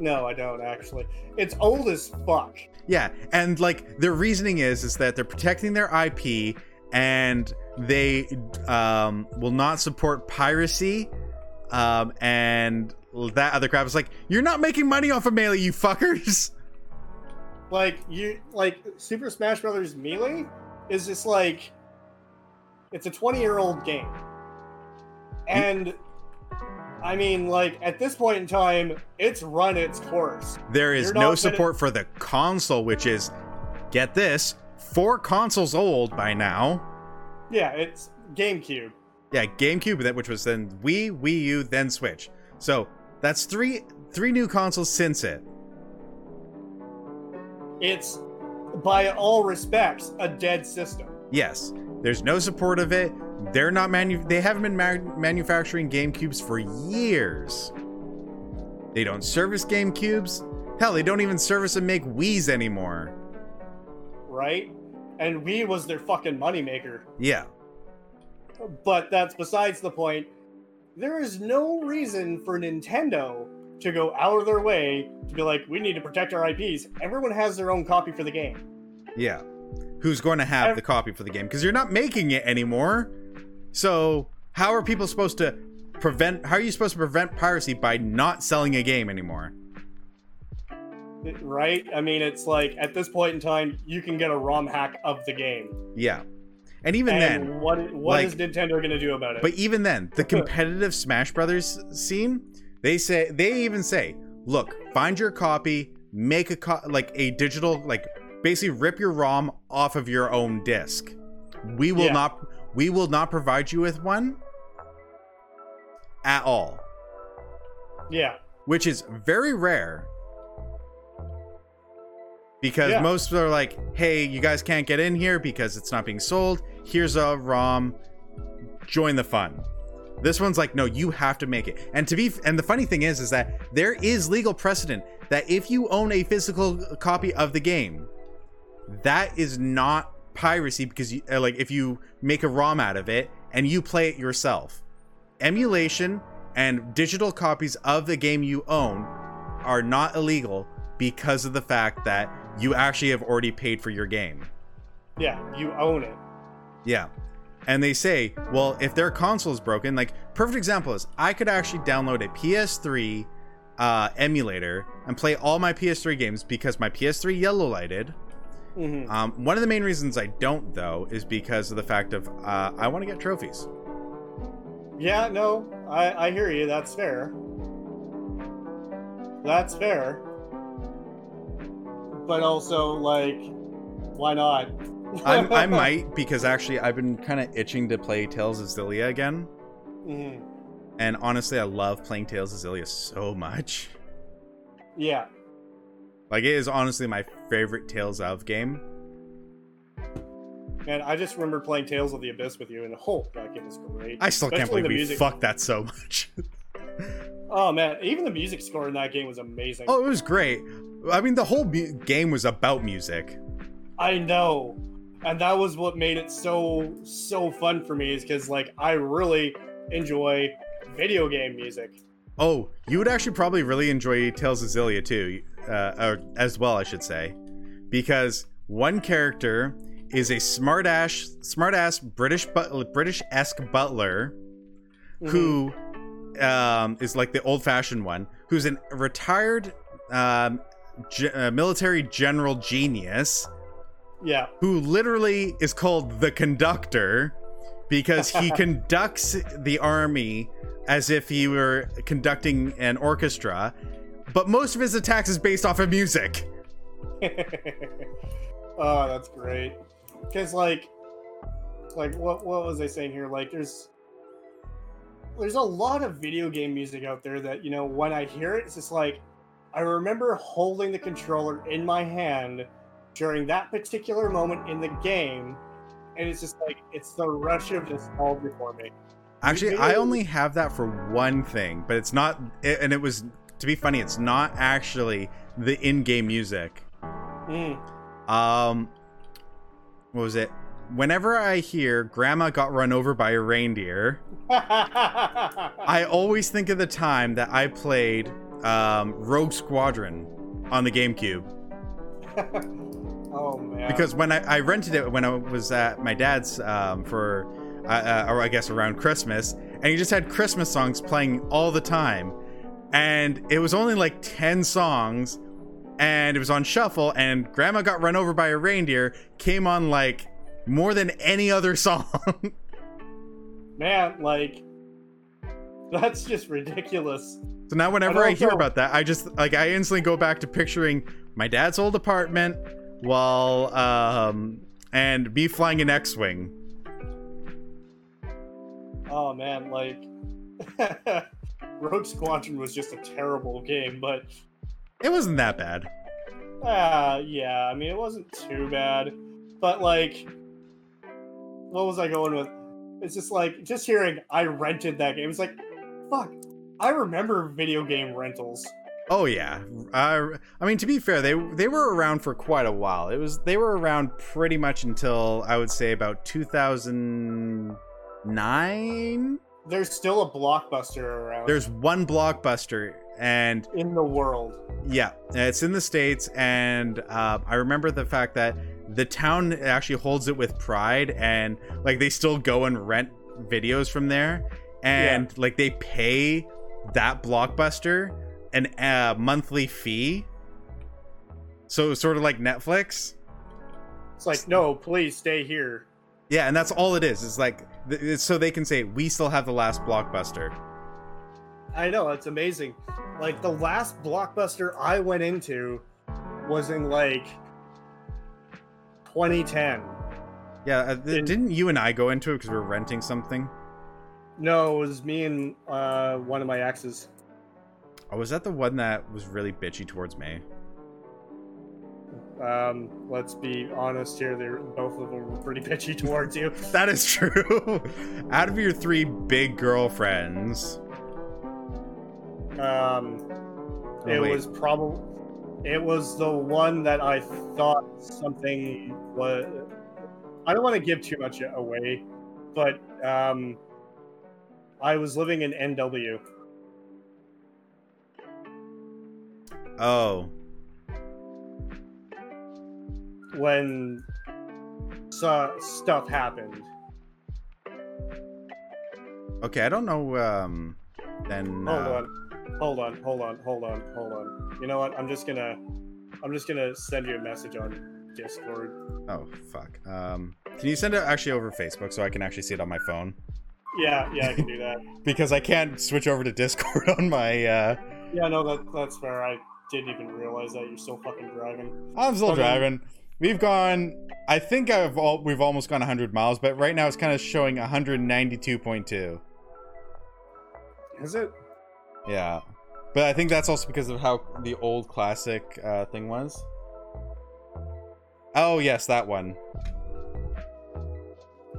No, I don't actually. It's old as fuck. Yeah, and like their reasoning is is that they're protecting their IP and they um, will not support piracy um, and that other crap. It's like you're not making money off of Melee, you fuckers. Like you, like Super Smash Brothers Melee is just like it's a 20 year old game, and I mean, like at this point in time, it's run its course. There is no not gonna- support for the console, which is get this four consoles old by now. Yeah, it's GameCube. Yeah, GameCube, that which was then Wii, Wii U, then Switch. So that's three three new consoles since it. It's by all respects a dead system. Yes, there's no support of it. They're not manu. They haven't been ma- manufacturing GameCubes for years. They don't service GameCubes. Hell, they don't even service and make Wii's anymore. right? And Wii was their fucking moneymaker. Yeah, But that's besides the point. There is no reason for Nintendo to go out of their way to be like, we need to protect our IPs. Everyone has their own copy for the game. yeah. Who's going to have Ev- the copy for the game? Because you're not making it anymore. So how are people supposed to prevent? How are you supposed to prevent piracy by not selling a game anymore? Right? I mean, it's like at this point in time, you can get a ROM hack of the game. Yeah, and even and then, what what is like- Nintendo going to do about it? But even then, the competitive Smash Brothers scene, they say they even say, "Look, find your copy, make a co- like a digital like basically rip your ROM off of your own disk. We will Yeah. not we will not provide you with one at all, Yeah. which is very rare. Because Yeah. most are like, "Hey, you guys can't get in here because it's not being sold. Here's a ROM. Join the fun." This one's like, "No, you have to make it." And to be and the funny thing is is that there is legal precedent that if you own a physical copy of the game, that is not piracy because you uh, like if you make a ROM out of it and you play it yourself. Emulation and digital copies of the game you own are not illegal because of the fact that you actually have already paid for your game. Yeah. You own it. Yeah. And they say, well, if their console is broken, like perfect example is I could actually download a PS3 uh, emulator and play all my PS3 games because my PS3 yellow lighted. Hmm Um, one of the main reasons I don't though is because of the fact of uh, I want to get trophies. Yeah, no, I, I hear you. That's fair. That's fair. But also, like, why not? I, I might because actually I've been kind of itching to play Tales of Xillia again, Mhm. and honestly I love playing Tales of Xillia so much. Yeah. Like it is honestly my favorite Tales of game. Man, I just remember playing Tales of the Abyss with you, and oh, that game is great. I still can't believe we music. fucked that so much. Oh man, even the music score in that game was amazing. oh, it was great. I mean, the whole mu- game was about music. I know. And that was what made it so so fun for me is because like I really enjoy video game music. Oh, you would actually probably really enjoy Tales of Xillia too, uh, or as well, I should say, because one character is a smartass, smartass British but British esque butler Mhm. who um, is like the old fashioned one, who's a retired um, ge- uh, military general genius Yeah. who literally is called the conductor because he conducts the army as if he were conducting an orchestra but most of his attacks is based off of music oh, that's great. Because like, like what what was I saying here? Like, there's there's a lot of video game music out there that you know when I hear it, it's just like I remember holding the controller in my hand during that particular moment in the game, and it's just like it's the rush of nostalgia for me. actually i only have that for one thing but it's not and it was to be funny it's not actually the in-game music Mm. um what was it whenever i hear grandma got run over by a reindeer I always think of the time that I played um, Rogue Squadron on the GameCube oh man. because when I, I rented it when I was at my dad's um, for, uh, uh, or I guess around Christmas, and he just had Christmas songs playing all the time, and it was only like ten songs, and it was on shuffle, and Grandma got run over by a reindeer came on like more than any other song. man, like that's just ridiculous. So now whenever I hear also- about that, I just like I instantly go back to picturing my dad's old apartment while um and me flying an X-wing. Oh man, like Rogue Squadron was just a terrible game, but It wasn't that bad. uh yeah, I mean it wasn't too bad. But like what was I going with? It's just like just hearing I rented that game. It's like fuck. I remember video game rentals. Oh yeah. Uh, I mean to be fair, they they were around for quite a while. It was they were around pretty much until I would say about 2009. There's still a blockbuster around There's one blockbuster and in the world. Yeah, it's in the states, and uh, I remember the fact that the town actually holds it with pride, and like they still go and rent videos from there, and like they pay that blockbuster an uh, monthly fee. So it's sort of like Netflix. It's like, no, please stay here. Yeah, and that's all it is. It's like th- so they can say we still have the last blockbuster. I know, it's amazing. Like the last blockbuster I went into was in like 2010. Yeah, uh, th- In- didn't you and I go into it because we were renting something? No, it was me and uh, one of my exes. Oh, was that the one that was really bitchy towards me? Um, let's be honest here; they're both of them were pretty bitchy towards you. That is true. Out of your three big girlfriends, Um, Oh, it wait. was probably it was the one that I thought something was. I don't want to give too much away, but um, I was living in NW. oh, when so, stuff happened. okay. I don't know. Um, then Hold uh, on, hold on, hold on, hold on, hold on. You know what? I'm just gonna, I'm just gonna send you a message on Discord. Oh fuck. Um, can you send it actually over Facebook so I can actually see it on my phone? Yeah, yeah, I can do that. Because I can't switch over to Discord on my. uh Yeah, no, that that's fair. I didn't even realize that you're still fucking driving. I'm still Okay. driving. We've gone. I think I've all. We've almost gone 100 miles, but right now it's kind of showing 192.2. Is it? Yeah, but I think that's also because of how the old classic uh, thing was. Oh yes, that one.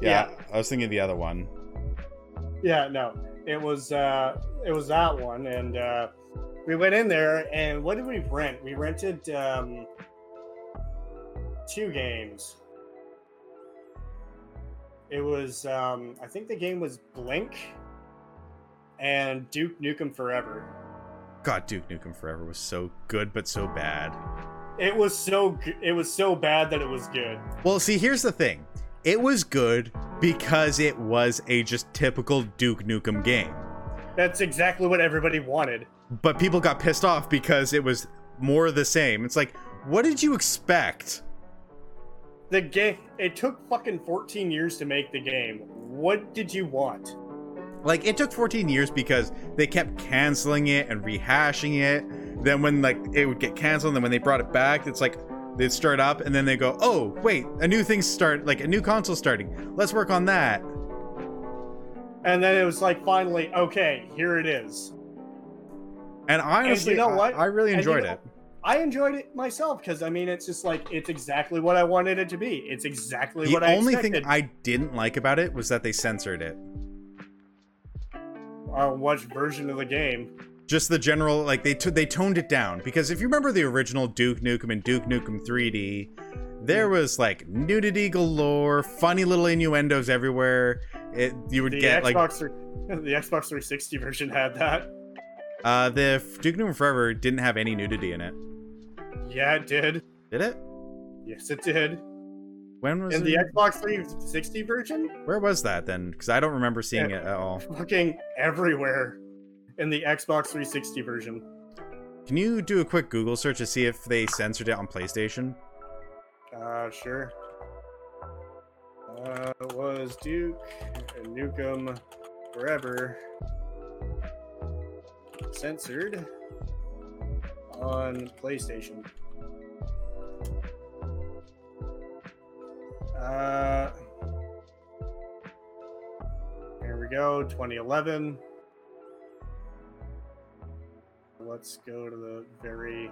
Yeah, I was thinking the other one. Yeah, no. It was uh it was that one and uh we went in there and what did we rent? We rented um two games. It was um I think the game was Blink and Duke Nukem Forever. God, Duke Nukem Forever was so good, but so bad. It was so it was so bad that it was good. Well, see, here's the thing. It was good because it was a just typical Duke Nukem game. That's exactly what everybody wanted. But people got pissed off because it was more the same. It's like, what did you expect? The game it took fucking 14 years to make the game. What did you want? Like, it took 14 years because they kept canceling it and rehashing it. Then, when like it would get canceled, and then when they brought it back, it's like they'd start up, and then they go, "Oh, wait, a new thing start, like a new console starting. Let's work on that." And then it was like finally, okay, here it is. And honestly, know I- what? I, really And you enjoyed know- it. I enjoyed it myself because I mean, it's just like it's exactly what I wanted it to be. It's exactly The what I The only expected. thing I didn't like about it was that they censored it. uh, which version of the game? just the general like they t- they toned it down because if you remember the original Duke Nukem and Duke Nukem 3D, there was like nudity galore, funny little innuendos everywhere. It you would The get like Xbox, three- the Xbox 360 version had that. uh the Duke Nukem Forever didn't have any nudity in it. Yeah, it did. Did it? Yes, it did. When was In it? the Xbox 360 version, Where was that then? Because I don't remember seeing it at all. fucking everywhere. In the Xbox 360 version. Can you do a quick Google search to see if they censored it on PlayStation? Uh, sure. Uh, was Duke and Nukem Forever censored on PlayStation? Uh, here we go, 2011. Let's go to the very.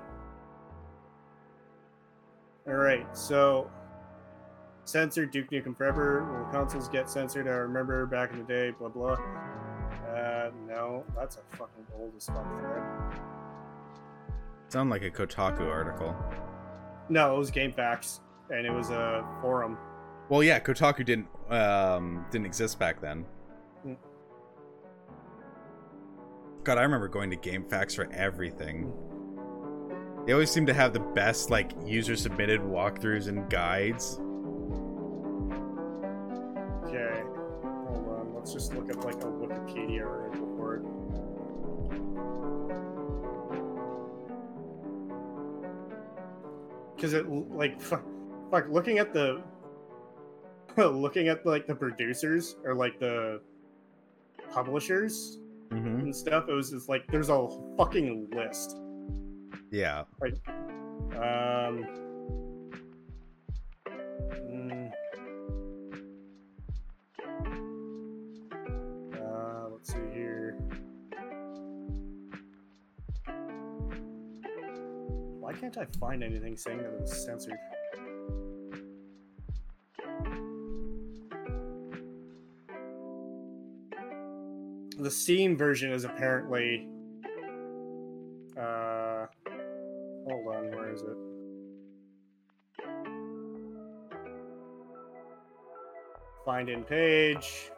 All right, so censored Duke Nukem Forever. When consoles get censored, I remember back in the day, blah blah. Uh, no, that's a fucking old as fuck thread. Sound like a Kotaku article. No, it was GameFAQs, and it was a forum. Well, yeah, Kotaku didn't um didn't exist back then. Mm. God, I remember going to GameFAQs for everything. They always seem to have the best like user submitted walkthroughs and guides. Okay, hold on. Let's just look at like a Wikipedia article for it. Because it like fuck, fuck looking at the looking at like the producers or like the publishers Mm-hmm. and stuff. It was just like there's a fucking list. Yeah. Um, can't I find anything saying that it was censored? The Steam version is apparently. Uh, hold on, where is it? Find in page.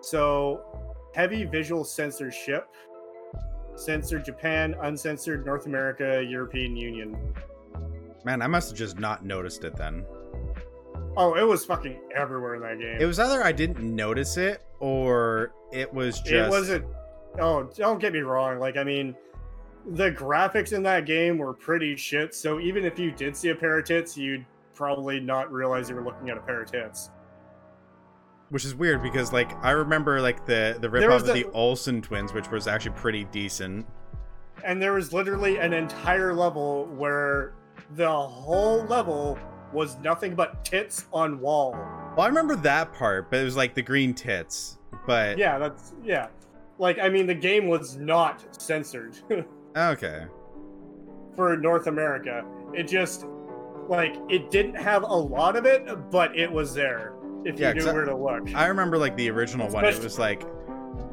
So, heavy visual censorship. Censored Japan, uncensored North America, European Union. Man, I must have just not noticed it then. Oh, it was fucking everywhere in that game. It was either I didn't notice it or it was just. It wasn't. Oh, don't get me wrong. Like, I mean, the graphics in that game were pretty shit. So even if you did see a pair of tits, you'd probably not realize you were looking at a pair of tits. Which is weird because, like, I remember like the the ripoff of the the- Olsen twins, which was actually pretty decent. And there was literally an entire level where the whole level was nothing but tits on wall. Well, I remember that part, but it was like the green tits. But Yeah, that's yeah. Like, I mean, the game was not censored okay, for North America. It just like it didn't have a lot of it, but it was there if Yeah, you knew I- where to look. I remember like the original one. It was like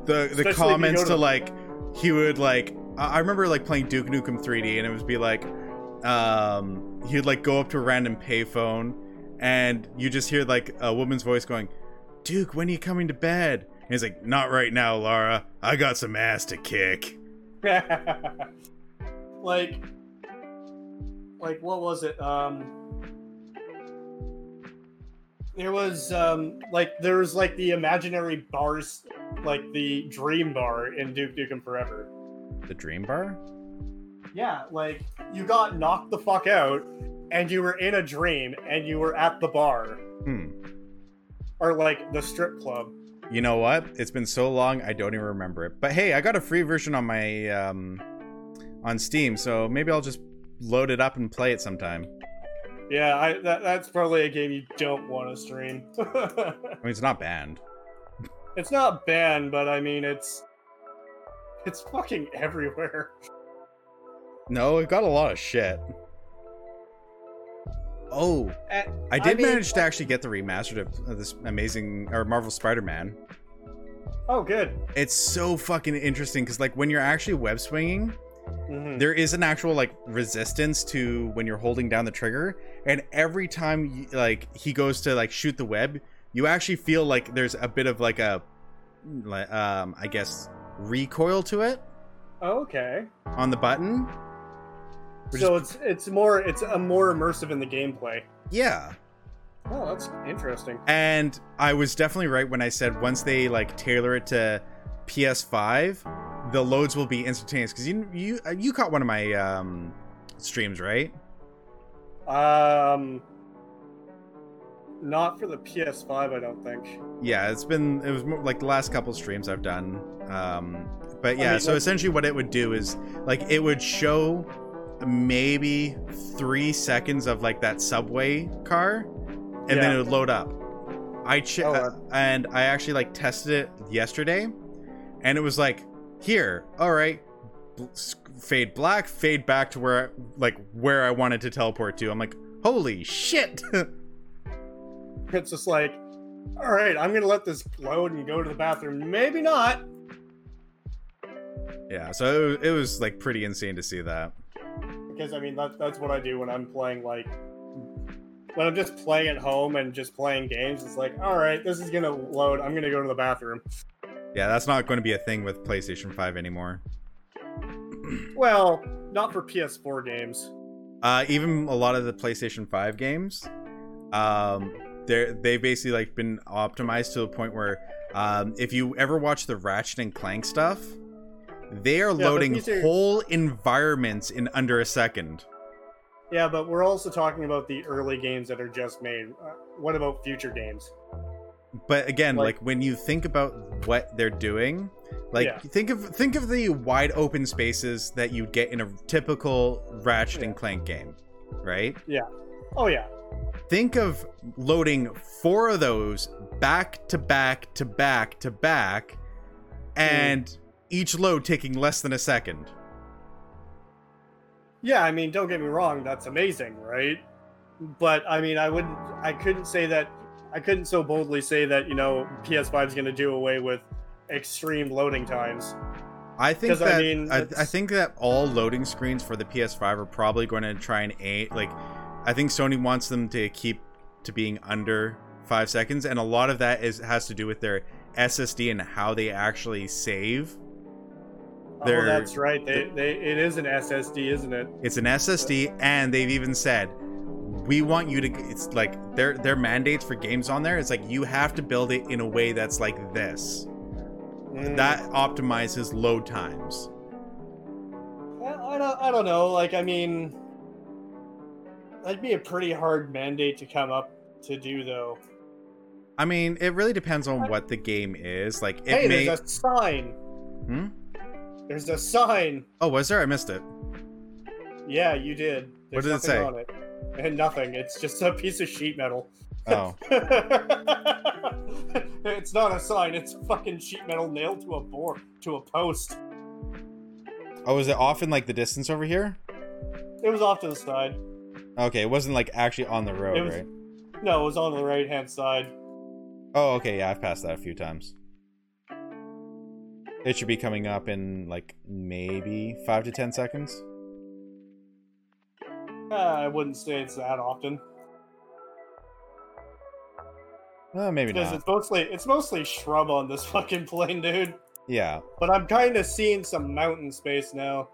the the comments to to- like he would like. I I remember like playing Duke Nukem 3D, and it would be like, um, he'd like go up to a random payphone, and you just hear like a woman's voice going, "Duke, when are you coming to bed?" And he's like, "Not right now, Lara. I got some ass to kick." like like what was it um there was um like there was like the imaginary bars like the dream bar in duke nukem forever The Dream Bar. yeah like you got knocked the fuck out and you were in a dream and you were at the bar Hmm. or like the strip club You know what? It's been so long, I don't even remember it. But hey, I got a free version on my um, on Steam, so maybe I'll just load it up and play it sometime. Yeah i that, that's probably a game you don't want to stream I mean, it's not banned. It's not banned, but I mean it's it's fucking everywhere. No, it got a lot of shit. Oh, Eh, I did mean- manage to actually get the remastered of, of this amazing or Marvel Spider-Man. Oh, good. It's so fucking interesting because like when you're actually web swinging, Mhm. there is an actual like resistance to when you're holding down the trigger, and every time like he goes to like shoot the web, you actually feel like there's a bit of like a, like, um, I guess recoil to it Okay. on the button. So is- it's it's more it's a more immersive in the gameplay. Yeah, Oh, that's interesting. And I was definitely right when I said once they like tailor it to PS5, the loads will be instantaneous. Because you you you caught one of my um, streams, right? Um, not for the PS5, I don't think. Yeah, it's been it was more, like the last couple streams I've done. Um, but yeah, mean, so essentially what it would do is like it would show maybe three seconds of like that subway car, and then it would load up. I ch- Oh, uh, uh, and I actually like tested it yesterday, and it was like here, all right, fade black, fade back to where I, like where I wanted to teleport to. I'm like, holy shit! It's just like, all right, I'm gonna let this load and go to the bathroom. Maybe not. yeah, so it, it was like pretty insane to see that. because I mean that, that's what I do when I'm playing like when I'm just playing at home and just playing games. It's like, all right, this is gonna load. I'm gonna go to the bathroom. Yeah, that's not going to be a thing with PlayStation 5 anymore. Well, not for PS4 games. Uh, even a lot of the PlayStation 5 games, um, they're they basically like been optimized to a point where, um, if you ever watch the Ratchet and Clank stuff, they are but loading are- whole environments in under a second. Yeah, but we're also talking about the early games that are just made. Uh, what about future games? But again, like, Like- when you think about what they're doing, like Yeah. think of think of the wide open spaces that you'd get in a typical Ratchet and Clank game, right? Yeah. Oh yeah, think of loading four of those back to back to back to back mm. and each load taking less than a second. Yeah, I mean, don't get me wrong, that's amazing, right? But I mean, I wouldn't, I couldn't say that, I couldn't so boldly say that, you know, PS5 is going to do away with extreme loading times. I think I that I, mean, I, it's- think that all loading screens for the PS5 are probably going to try and aim like I think Sony wants them to keep to being under 5 seconds and a lot of that is has to do with their SSD and how they actually save. Oh, that's right. They, they, it is an SSD, isn't it? It's an SSD and they've even said we want you to it's like their their mandates for games on there it's like you have to build it in a way that's like this. Mm. That optimizes load times. I, I don't, I don't know. Like, I mean, that'd be a pretty hard mandate to come up to do, though. I mean, it really depends on what the game is. Like it hey, may there's a sign. Hmm? There's a sign. Oh, was there? I missed it. Yeah, you did. What did it say? On it. And nothing. It's just a piece of sheet metal. Oh. it's not a sign. It's fucking sheet metal nailed to a board, to a post. Oh, is it off in like the distance over here? It was off to the side. Okay, it wasn't like actually on the road, was- right? No, it was on the right hand side. Oh, okay, yeah, I've passed that a few times. It should be coming up in like maybe five to ten seconds. Uh, I wouldn't say it's that often Uh, maybe because not. it's mostly it's mostly shrub on this fucking plane, dude. Yeah. But I'm kind of seeing some mountain space now.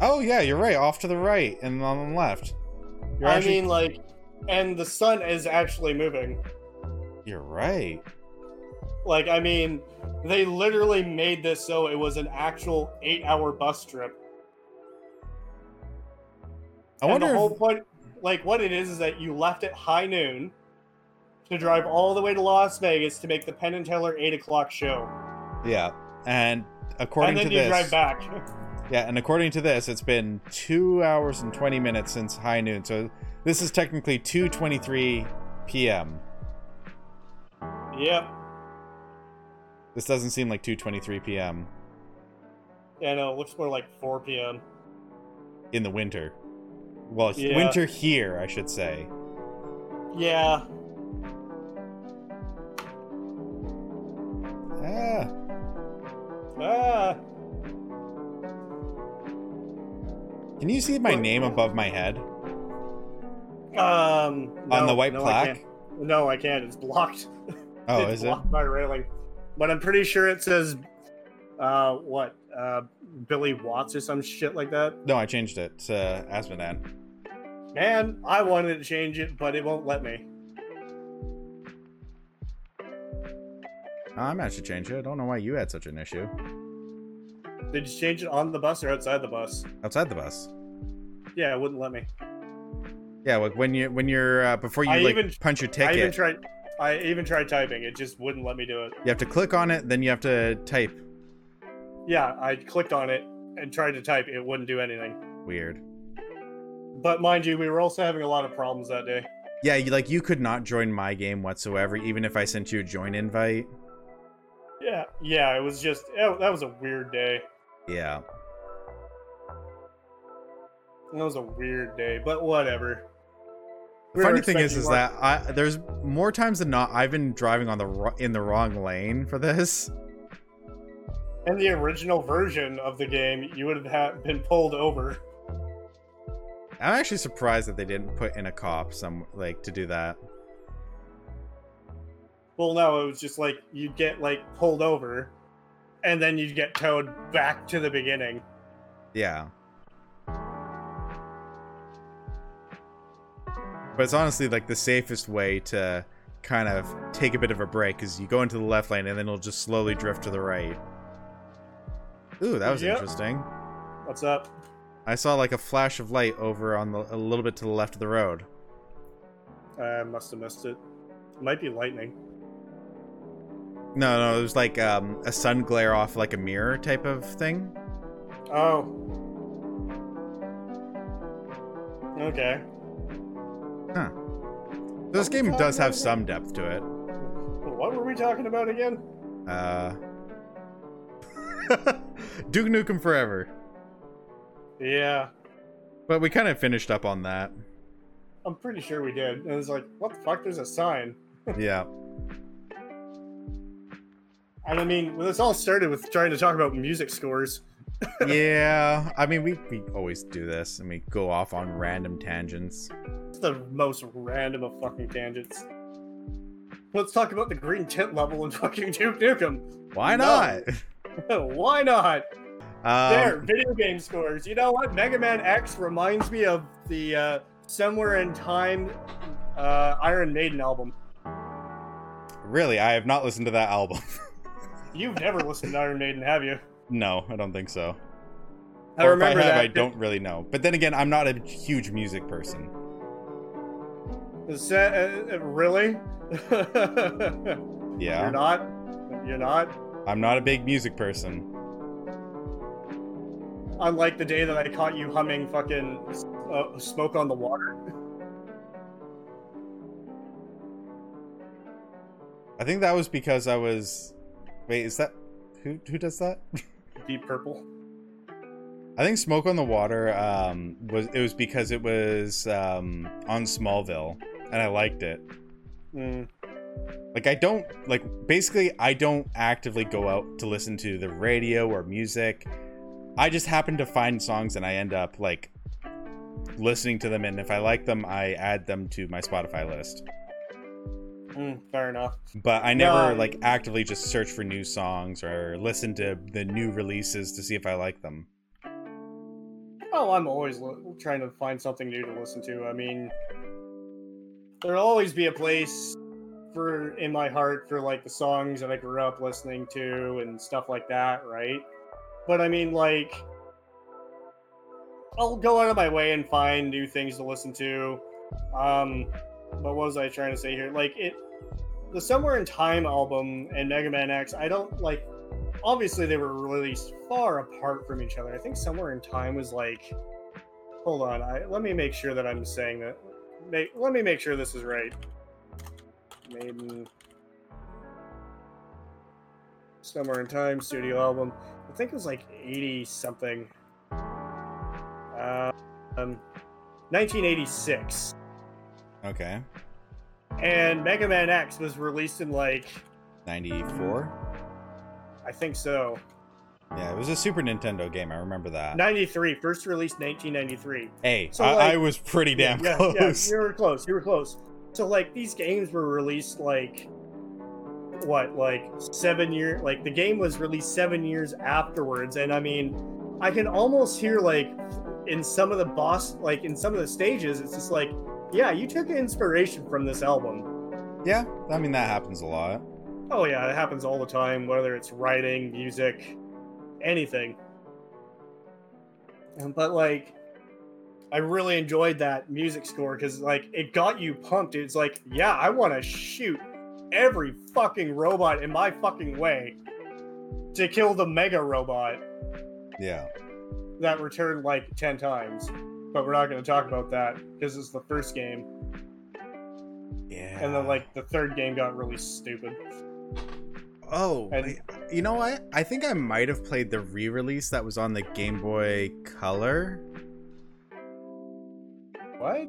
Oh yeah, you're right. Off to the right and on the left. You're I actually- mean, like, and the sun is actually moving. you're right. Like, I mean, they literally made this so it was an actual eight-hour bus trip. I and wonder. the whole if, point, like, what it is, is that you left at high noon to drive all the way to Las Vegas to make the Penn and Teller eight o'clock show, yeah, and according and then to you this, drive back. Yeah, and according to this, it's been two hours and twenty minutes since high noon. So this is technically two twenty-three p.m. yep. This doesn't seem like two twenty-three p.m. Yeah, no, it looks more like 4 p.m. in the winter. Well, Yeah. winter here, I should say. Yeah. Ah, Ah. can you see my What? name above my head Um. on the white no, plaque? can't. No, I can't. It's blocked. Oh, it's is it? by railing. But I'm pretty sure it says, uh, what, uh, Billy Watts or some shit like that. No, I changed it to Asmodan. Man, I wanted to change it, but it won't let me. I managed to change it. I don't know why you had such an issue. Did you change it on the bus or outside the bus? Outside the bus. Yeah, it wouldn't let me. Yeah, like when you when you're uh, before you I like even- punch your I ticket, even tried. I even tried typing. It just wouldn't let me do it. you have to click on it, then you have to type. Yeah, I clicked on it and tried to type. It wouldn't do anything. Weird. But mind you, we were also having a lot of problems that day. Yeah, you, like you could not join my game whatsoever, even if I sent you a join invite. Yeah, yeah, it was just it, that was a weird day. Yeah. That was a weird day, but whatever. The We funny thing is, is that I there's more times than not I've been driving on the in the wrong lane for this. In the original version of the game, you would have been pulled over. I'm actually surprised that they didn't put in a cop some like to do that. Well, no, it was just like you'd get like pulled over, and then you'd get towed back to the beginning. Yeah. But it's honestly like the safest way to kind of take a bit of a break is you go into the left lane and then it'll just slowly drift to the right. Ooh, that was Yep. interesting. What's up? I saw like a flash of light over on the a little bit to the left of the road. I must have missed it. Might be lightning. No, no, it was like um, a sun glare off like a mirror type of thing. Oh. Okay. Huh. This game does have some depth to it. What were we talking about again? Uh, Duke Nukem Forever. Yeah, But we kind of finished up on that. I'm pretty sure we did. And it was like, what the fuck? There's a sign. Yeah. And I mean, well, this all started with trying to talk about music scores. yeah. I mean, we, we always do this and we go off on random tangents. It's the most random of fucking tangents. Let's talk about the green tint level in fucking Duke Nukem. Why No. not? Why not? Um, there, video game scores. You know what? Mega Man X reminds me of the uh, Somewhere in Time uh, Iron Maiden album. Really, I have not listened to that album. You've never listened to Iron Maiden, have you? no, I don't think so. I Or remember if I have, that. I don't really know. But then again, I'm not a huge music person. Is that, uh, uh, really? Yeah. You're not. You're not. I'm not a big music person. Unlike the day that I caught you humming fucking uh, "Smoke on the Water." I think that was because I was. Wait, is that who? Who does that? Deep Purple. I think "Smoke on the Water" um, was it was because it was um, on Smallville, and I liked it. Mm. Like I don't like basically I don't actively go out to listen to the radio or music. I just happen to find songs and I end up like listening to them and if I like them I add them to my Spotify list. Mm, fair enough. But I never like actively just search for new songs or listen to the new releases to see if I like them. Oh, I'm always li- trying to find something new to listen to. I mean, there'll always be a place for in my heart for like the songs that I grew up listening to and stuff like that, right? But I mean, like, I'll go out of my way and find new things to listen to. Um, but what was I trying to say here? Like it, the Somewhere in Time album and Mega Man X. I don't like. Obviously, they were released far apart from each other. I think Somewhere in Time was like. Hold on, I let me make sure that I'm saying that. Make, let me make sure this is right. Maiden. Somewhere in Time studio album. I think it was like 80 something. Uh, um, 1986. Okay. And Mega Man X was released in like 94? I think so. Yeah, it was a Super Nintendo game. I remember that. 93, first released 1993. hey, So, I, like- I was pretty damn yeah, close. Yeah, you were close. You were close. So like these games were released like what, like seven year like the game was released seven years afterwards, and I mean, I can almost hear like in some of the boss like in some of the stages, it's just like, yeah, you took inspiration from this album. yeah, I mean that happens a lot. Oh yeah, it happens all the time, whether it's writing, music, anything. But like, I really enjoyed that music score because like it got you pumped. It's like, yeah, I want to shoot every fucking robot in my fucking way to kill the mega robot Yeah. that returned like ten times. But we're not going to talk about that because it's the first game, Yeah. and then like the third game got really stupid. Oh, And- you know what? I think I might have played the re-release that was on the Game Boy Color. What?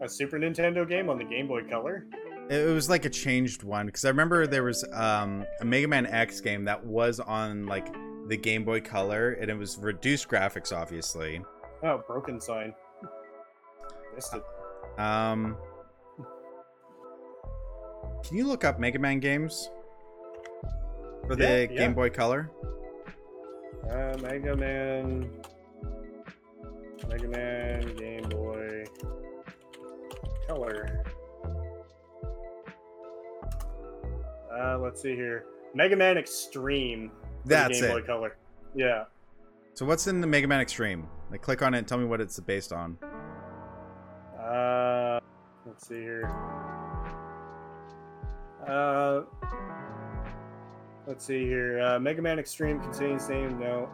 A Super Nintendo game on the Game Boy Color? It was like a changed one because I remember there was um, a Mega Man X game that was on like the Game Boy Color, and it was reduced graphics, obviously. Oh, broken sign. Missed it. Um, can you look up Mega Man games for the Yeah, yeah. Game Boy Color? Uh, Mega Man. Mega Man Game Boy Color. Uh, let's see here. Mega Man Xtreme. That's Game it. Boy Color. Yeah. So what's in the Mega Man Xtreme? Like, click on it and tell me what it's based on. Uh, let's see here. Uh, let's see here. Uh, Mega Man Xtreme contains name. No.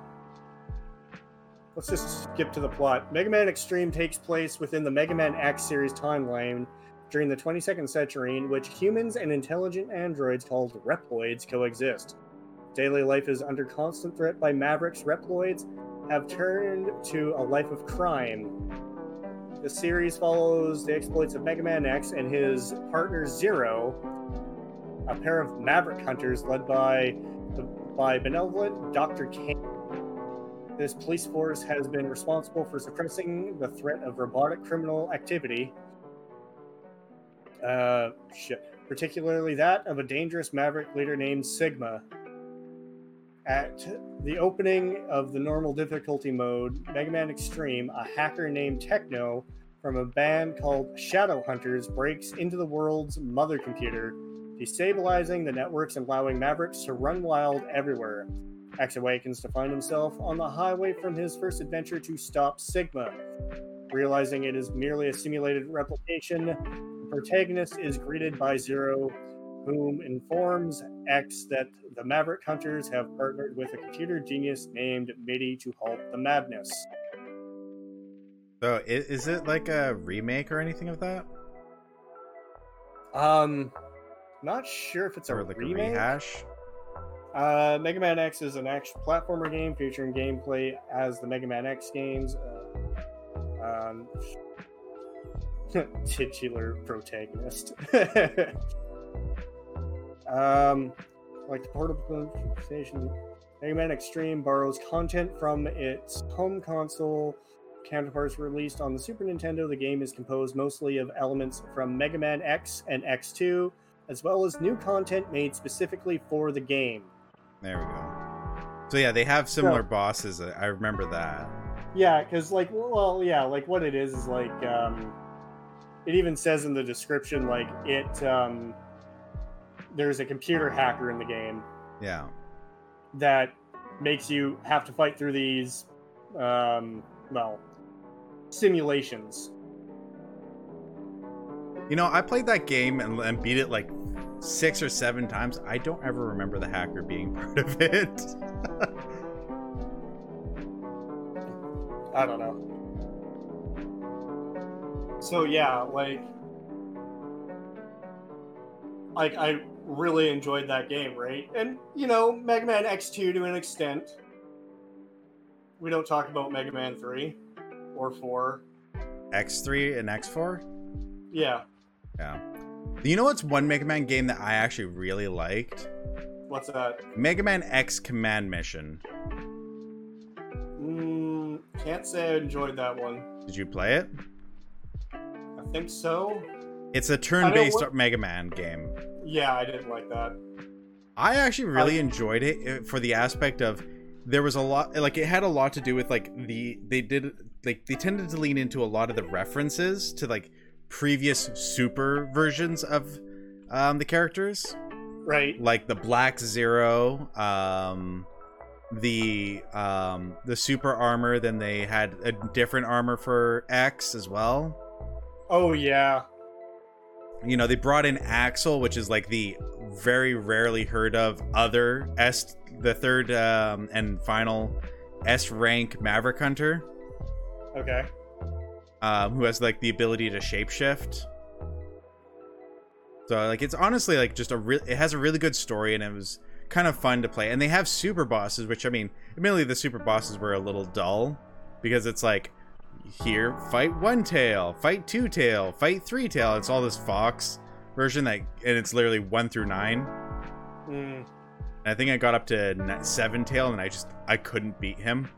Let's just skip to the plot. Mega Man Xtreme takes place within the Mega Man X series timeline during the 22nd century, in which humans and intelligent androids called Reploids coexist. daily life is under constant threat by Mavericks. Reploids have turned to a life of crime. The series follows the exploits of Mega Man X and his partner Zero, a pair of Maverick hunters led by by benevolent Dr. Cain. This police force has been responsible for suppressing the threat of robotic criminal activity. Uh, shit. Particularly that of a dangerous maverick leader named Sigma. At the opening of the normal difficulty mode, Mega Man Xtreme, a hacker named Techno from a band called Shadow Hunters breaks into the world's mother computer, destabilizing the networks and allowing Mavericks to run wild everywhere. X awakens to find himself on the highway from his first adventure to stop Sigma. Realizing it is merely a simulated replication, the protagonist is greeted by Zero, whom informs X that the Maverick Hunters have partnered with a computer genius named Middy to halt the madness. So, is it like a remake or anything of that? Um, not sure if it's a or like remake. a rehash? Uh, Mega Man X is an action platformer game featuring gameplay as the Mega Man X games. Uh, um, titular protagonist. um, like the portable station, Mega Man Xtreme borrows content from its home console counterparts released on the Super Nintendo. The game is composed mostly of elements from Mega Man X and X2, as well as new content made specifically for the game. There we go. So yeah, they have similar bosses. I remember that. Yeah, because like, well, yeah, like what it is is like, um, it even says in the description like it, um, there's a computer hacker in the game Yeah. that makes you have to fight through these, um, well, simulations. You know, I played that game and, and beat it like six or seven times. I don't ever remember the hacker being part of it. I don't know. So yeah, like like I really enjoyed that game, right? And you know, Mega Man X2 to an extent. We don't talk about Mega Man 3 or 4. X3 and X4? Yeah. Yeah. You know what's one Mega Man game that I actually really liked? What's that? Mega Man X Command Mission. Mm, can't say I enjoyed that one. Did you play it? I think so. It's a turn-based what- Mega Man game. Yeah, I didn't like that. I actually really I- enjoyed it for the aspect of there was a lot like it had a lot to do with like the they did like they tended to lean into a lot of the references to like previous super versions of um the characters Right. like the black zero um the um the super armor then they had a different armor for x as well Oh yeah. you know they brought in Axl which is like the very rarely heard of other s the third um and final s rank maverick hunter Okay. Um who has like the ability to shapeshift. So like it's honestly like just a real it has a really good story and it was kind of fun to play. And they have super bosses which i mean admittedly the super bosses were a little dull because it's like here fight one tail fight two tail fight three tail. It's all this fox version that and it's literally one through nine. Mm. and i think i got up to seven tail and i just i couldn't beat him.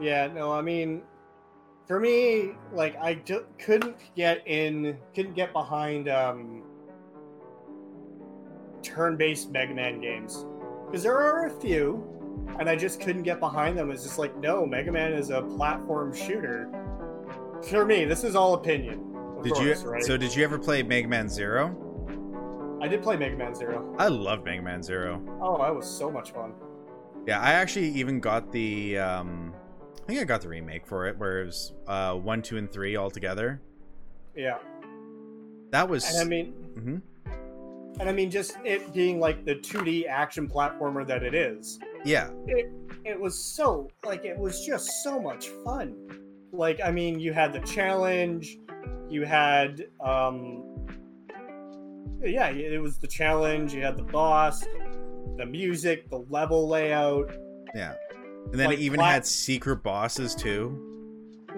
Yeah, no, I mean, for me, like I d- couldn't get in, couldn't get behind um, turn-based Mega Man games because there are a few, and I just couldn't get behind them. It's just like, no, Mega Man is a platform shooter. For me, this is all opinion. did course, you Right? so did you ever play mega man zero I did play Mega Man Zero. i love mega man zero Oh, that was so much fun. Yeah, I actually even got the um I think I got the remake for it where it was uh 1, 2 and 3 all together. Yeah, That was and I mean, Mm-hmm. and I mean, just it being like the 2D action platformer that it is. Yeah. It it was so like it was just so much fun like i mean you had the challenge you had um yeah it was the challenge you had the boss the music, the level layout. Yeah. And then Like it even plat- had secret bosses too.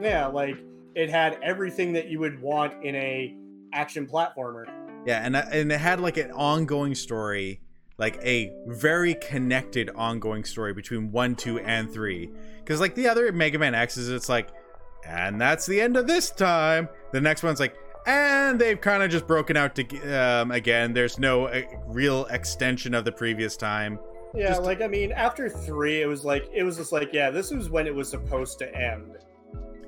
Yeah, like it had everything that you would want in a action platformer. Yeah, and and it had like an ongoing story, like a very connected ongoing story between 1, 2 and 3. Cuz like the other Mega Man X's it's like and that's the end of this time. The next one's like and they've kind of just broken out to um, again. There's no uh, real extension of the previous time. Yeah, Just- like I mean, after three, it was like it was just like, yeah, this was when it was supposed to end.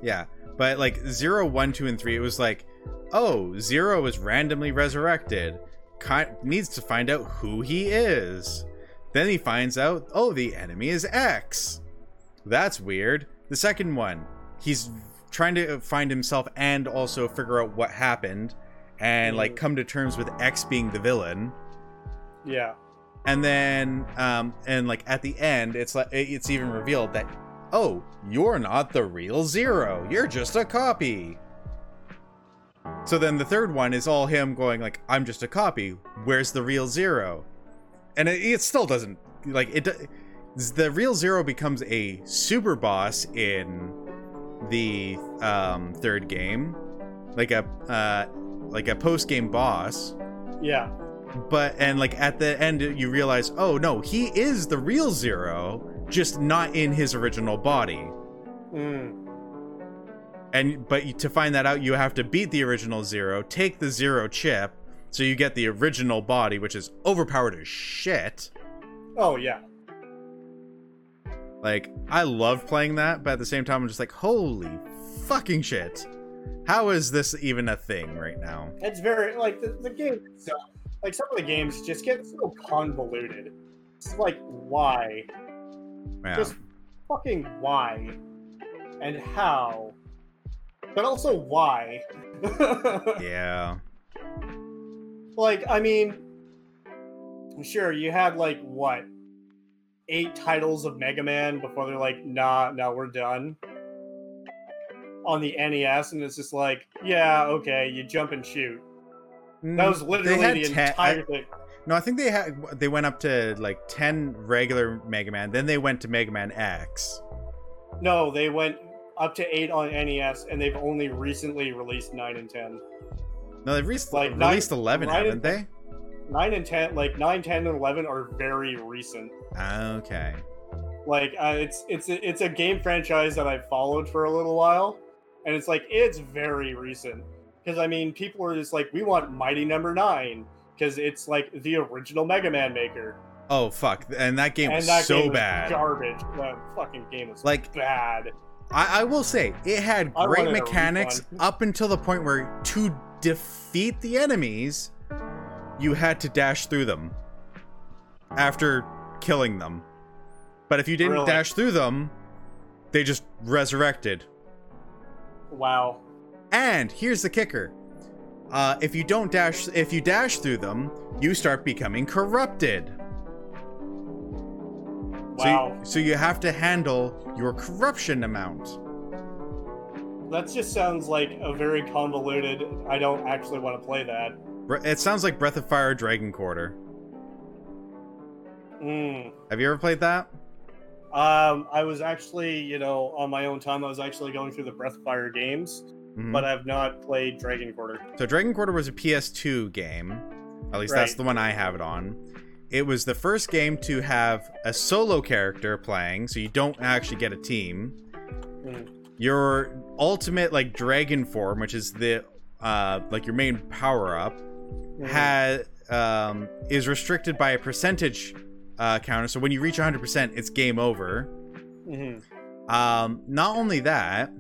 Yeah, but like zero, one, two, and three, it was like, oh, zero is randomly resurrected. Ki- needs to find out who he is. Then he finds out, oh, the enemy is X. That's weird. The second one, he's trying to find himself and also figure out what happened, and like Mm. come to terms with X being the villain. Yeah, And then, um, and like at the end, it's like it's even revealed that, oh, you're not the real Zero. You're just a copy. So then the third one is all him going like, I'm just a copy. Where's the real Zero? And it, it still doesn't like it. The real Zero becomes a super boss in the um, third game, like a uh, like a post game boss yeah, but and like at the end you realize oh no he is the real zero just not in his original body mm. and but to find that out you have to beat the original zero take the zero chip so you get the original body which is overpowered as shit oh yeah, like i love playing that but at the same time i'm just like holy fucking shit how is this even a thing right now it's very like the, the game itself. Like some of the games just get so convoluted. It's like why, yeah. Just fucking why, and how, but also why. yeah. Like i mean sure you had like what? Eight titles of mega man before they're like nah nah we're done. On the nes and it's just like yeah okay you jump and shoot that was Mm, literally the ten- I- entire thing No, I think they had they went up to like ten regular Mega Man, then they went to Mega Man X. no they went up to eight on nes and they've only recently released nine and ten No, they've re- Like, released eleven, nine haven't and- they? nine and ten like nine ten and 11 are very recent Okay. like uh, it's it's it's a game franchise that I've followed for a little while, and it's like it's very recent because I mean people are just like we want Mighty Number Nine because it's like the original Mega Man maker, Oh fuck! And that game and was that so game was bad. garbage. That fucking game was Like bad. I, I will say, it had great mechanics up until the point where to defeat the enemies, you had to dash through them after killing them. But if you didn't Really? dash through them, they just resurrected. Wow. And here's the kicker. Uh, if you don't dash, if you dash through them, you start becoming corrupted. So you- Wow. So you, have to handle your corruption amount. that just sounds like a very convoluted. I don't actually want to play that. It sounds like Breath of Fire Dragon Quarter. Mm. Have you ever played that? Um, I was actually, you know, on my own time, I was actually going through the Breath of Fire games, Mhm. but I've not played Dragon Quarter. So Dragon Quarter was a PS2 game. At least that's the one I have it on. It was the first game to have a solo character playing, so you don't actually get a team. Mm. Your ultimate like dragon form, which is the uh like your main power up, Mhm. had um is restricted by a percentage uh counter. So when you reach 100%, it's game over. Mhm. Um, not only that,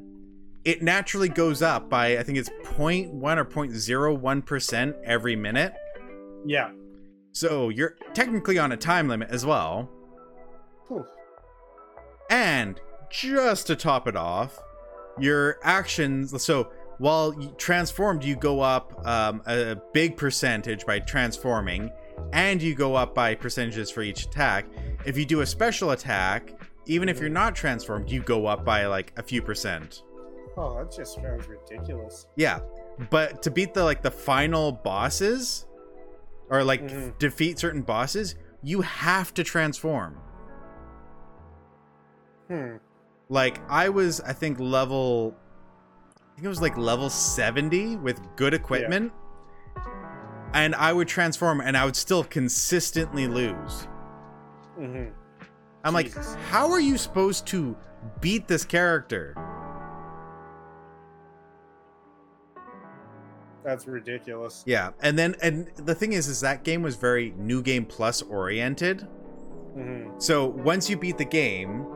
it naturally goes up by I think it's 0.1 or 0.01 percent every minute. Yeah. So you're technically on a time limit as well. Whew. And just to top it off, your actions. So while transformed, you go up um, a big percentage by transforming, and you go up by percentages for each attack. If you do a special attack, even if you're not transformed, you go up by like a few percent. Oh, that just sounds ridiculous. Yeah, but to beat the like the final bosses, or like Mhm. defeat certain bosses, you have to transform. Hmm. Like I was, I think level, I think it was like level seventy with good equipment, and I would transform, and I would still consistently lose. Mm-hmm. I'm Jesus. like, how are you supposed to beat this character? That's ridiculous. Yeah, and then and the thing is, is that game was very new game plus oriented. hmm So once you beat the game,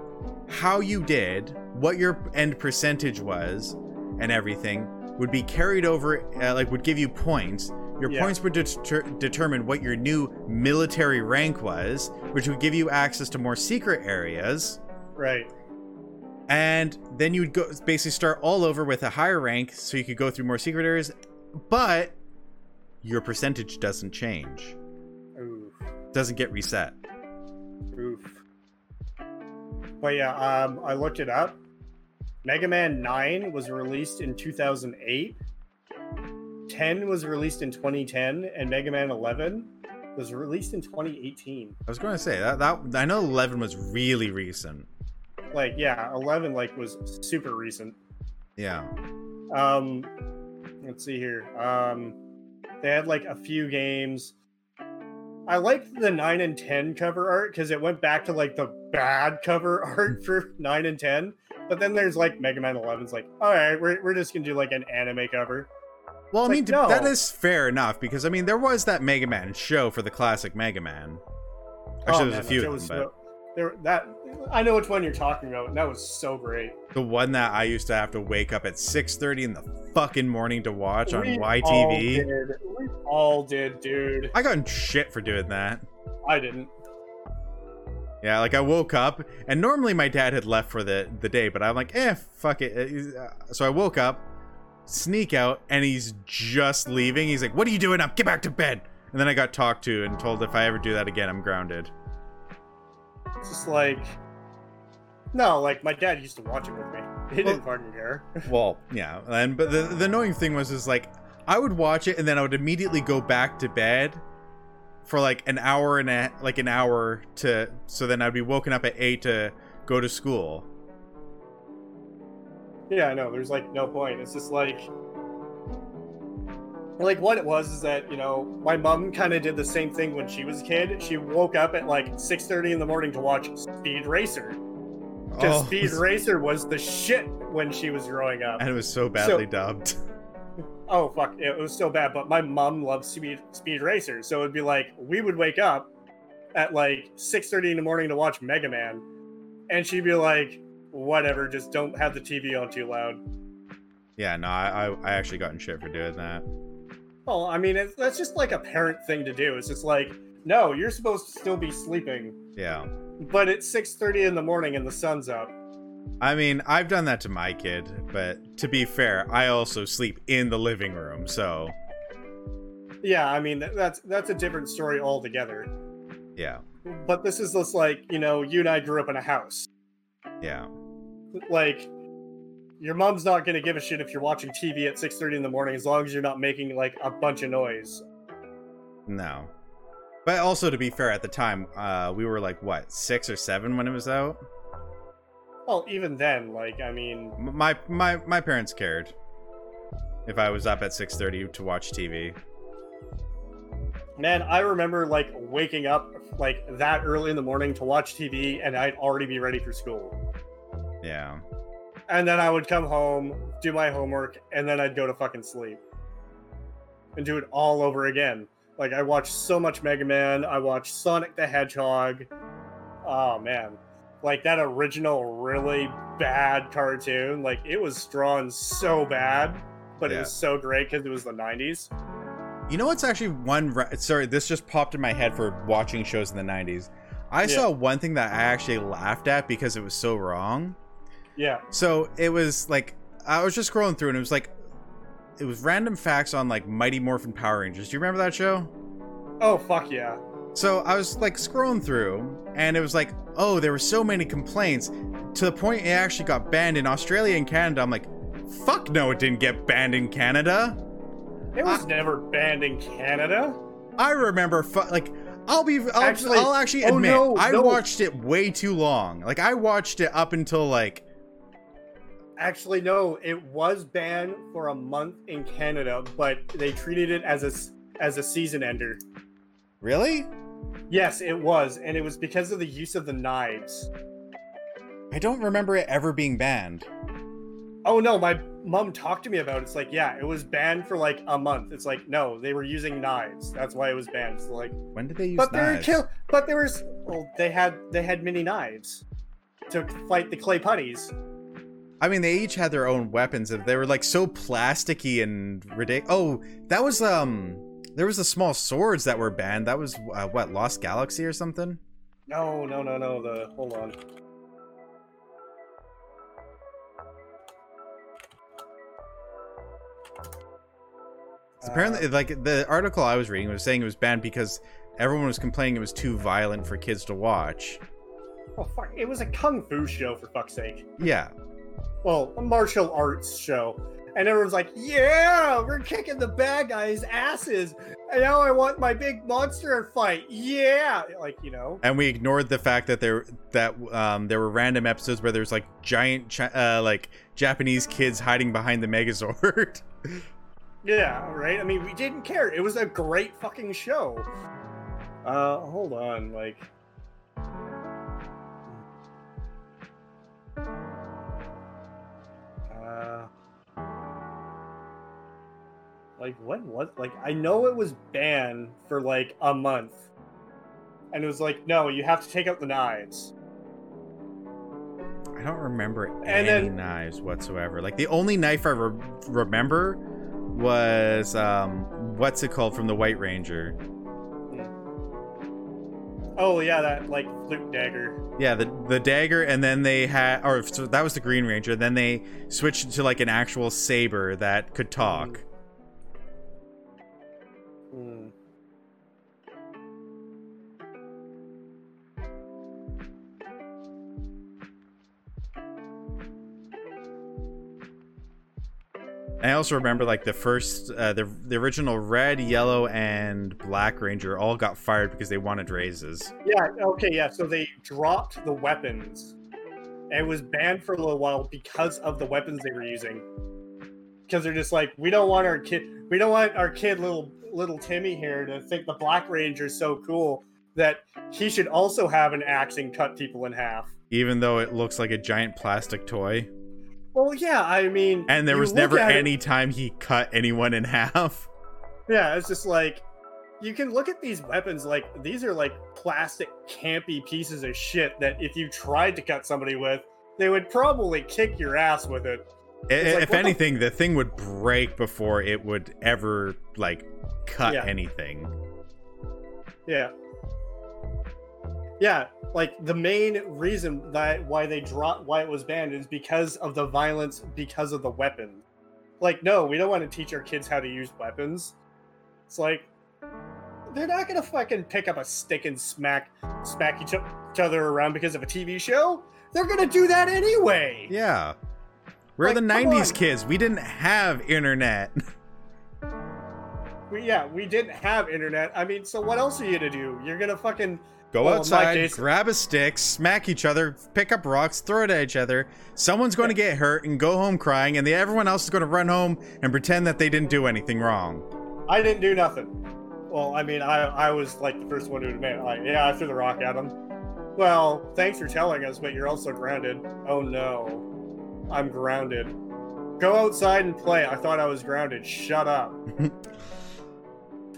how you did, what your end percentage was, and everything would be carried over, uh, like would give you points. Your Yeah. points would deter- determine what your new military rank was, which would give you access to more secret areas. Right. And then you'd go basically start all over with a higher rank, so you could go through more secret areas, but your percentage doesn't change, Oof. doesn't get reset. Oof. But yeah, um, I looked it up. Mega Man 9 was released in 2008. 10 was released in 2010, and Mega Man 11 was released in 2018. I was going to say that that I know 11 was really recent. Like, yeah, 11 like was super recent. Yeah. Um, let's see here. Um, they had like a few games. I liked the nine and ten cover art because it went back to like the bad cover art for nine and ten. But then there's like Mega Man 11's like, all right, we're, we're just gonna do like an anime cover. Well, I mean, like, no. that is fair enough because I mean, there was that Mega Man show for the classic Mega Man. Actually, Oh, there's man, a few of was them, but so- there that I know which one you're talking about. And that was so great. the one that I used to have to wake up at 6:30 in the fucking morning to watch on We all YTV. did. We all did, dude. I got in shit for doing that. I didn't. Yeah, like I woke up, and normally my dad had left for the the day, but I'm like, eh, fuck it. Uh, uh, So I woke up, sneak out, and he's just leaving. He's like, "What are you doing up? Get back to bed." And then I got talked to and told if I ever do that again, I'm grounded. It's just like no, like my dad used to watch it with me. He Well- didn't pardon care. Well, yeah, and but the the annoying thing was is like I would watch it and then I would immediately go back to bed for like an hour and a like an hour to so then I'd be woken up at eight to go to school. Yeah, I know. There's like no point. It's just like like what it was is that you know my mom kind of did the same thing when she was a kid. She woke up at like 6:30 in the morning to watch Speed Racer because Oh, Speed Racer was the shit when she was growing up. and it was so badly dubbed. Oh fuck, it was so bad. But my mom loved Speed Speed Racer, so it'd be like we would wake up at like 6:30 in the morning to watch Mega Man, and she'd be like, "Whatever, just don't have the TV on too loud." Yeah, no, I, I I actually got in shit for doing that. Well, I mean, it's, that's just like a parent thing to do. It's just like, no, you're supposed to still be sleeping, Yeah. But it's 6:30 in the morning and the sun's up. I mean, I've done that to my kid, but to be fair, I also sleep in the living room, so Yeah, I mean, that's that's a different story altogether. yeah. But this is just like, you know, you and I grew up in a house. Yeah. Like, your mom's not gonna give a shit if you're watching TV at 6:30 in the morning, as long as you're not making like a bunch of noise. No. But also to be fair, at the time, uh we were like what, 6 or 7 when it was out? Well, even then, like, I mean, My my my parents cared if I was up at 6:30 to watch TV. man, I remember like waking up like that early in the morning to watch TV, and I'd already be ready for school. Yeah. and then I would come home, do my homework, and then I'd go to fucking sleep and do it all over again. Like I watched so much Mega Man, I watched Sonic the Hedgehog. Oh man, like that original really bad cartoon, like it was drawn so bad, but it was so great because it was the '90s. You know what's actually one re- sorry, this just popped in my head for watching shows in the 90s. I Yeah. saw one thing that I actually laughed at because it was so wrong. Yeah, So it was like I was just scrolling through and it was like it was random facts on like Mighty Morphin Power Rangers. Do you remember that show? oh fuck yeah, So I was like scrolling through and it was like, oh, there were so many complaints to the point it actually got banned in Australia and Canada. I'm like, fuck no, it didn't get banned in Canada. it was I- never banned in Canada. I remember fu- like I'll be. I'll Actually- I'll actually oh, admit no, I no. watched it way too long. Like I watched it up until like Actually, no, it was banned for a month in Canada, but they treated it as a as a season ender. really. Yes, it was, and it was because of the use of the knives. I don't remember it ever being banned. Oh no, my mom talked to me about it. It's like, yeah, it was banned for like a month. It's like, no, they were using knives. That's why it was banned. It's like, When did they use but they were knives? kill. But there was, well, they had they had mini knives to fight the clay putties. I mean, they each had their own weapons, and they were like so plasticky and ridiculous. Oh, that was um, there was the small swords that were banned. That was uh, what Lost Galaxy or something. No, no, no, no. The hold on. So apparently, Uh, like the article I was reading was saying it was banned because everyone was complaining it was too violent for kids to watch. oh fuck! It was a kung fu show for fuck's sake. Yeah, Well, a martial arts show, and everyone's like, "Yeah, we're kicking the bad guys' asses." And now I want my big monster fight. Yeah, like you know. and we ignored the fact that there that um there were random episodes where there's like giant chi- uh like Japanese kids hiding behind the Megazord. Yeah, right. I mean, we didn't care. It was a great fucking show. Uh, hold on, like. Uh, like when was like I know it was banned for like a month, and it was like no, you have to take out the knives. I don't remember And any then- knives whatsoever. Like the only knife I re- remember was um what's it called from the White Ranger. Oh yeah, that like flute dagger. Yeah, the the dagger, and then they had, or so that was the Green Ranger. Then they switched to like an actual saber that could talk. And I also remember like the first, uh, the the original red, yellow, and black Ranger all got fired because they wanted raises. Yeah, okay, yeah. So they dropped the weapons. It was banned for a little while because of the weapons they were using. Because they're just like, we don't want our kid we don't want our kid little little Timmy here to think the Black Ranger's so cool that he should also have an axe and cut people in half. Even though it looks like a giant plastic toy, Well, yeah, I mean and there was never at it- any time he cut anyone in half. Yeah, it's just like you can look at these weapons like these are like plastic campy pieces of shit that if you tried to cut somebody with, they would probably kick your ass with it. It's like, if the- anything, the thing would break before it would ever like cut Yeah. anything. Yeah. Yeah, like the main reason that why they dropped why it was banned is because of the violence because of the weapon. Like no, we don't want to teach our kids how to use weapons. It's like they're not gonna fucking pick up a stick and smack smack each, each other around because of a TV show. They're gonna do that anyway. Yeah. We're Like, the 90s kids. We didn't have internet. We, yeah, we didn't have internet. I mean, so what else are you gonna do? You're gonna fucking Go Well, outside, case- grab a stick, smack each other, pick up rocks, throw it at each other. Someone's going to get hurt and go home crying, and then everyone else is going to run home and pretend that they didn't do anything wrong. I didn't do nothing. Well, I mean, I I was like the first one to admit, like, yeah, I threw the rock at him. Well, thanks for telling us, but you're also grounded. Oh no, I'm grounded. Go outside and play. I thought I was grounded. Shut up.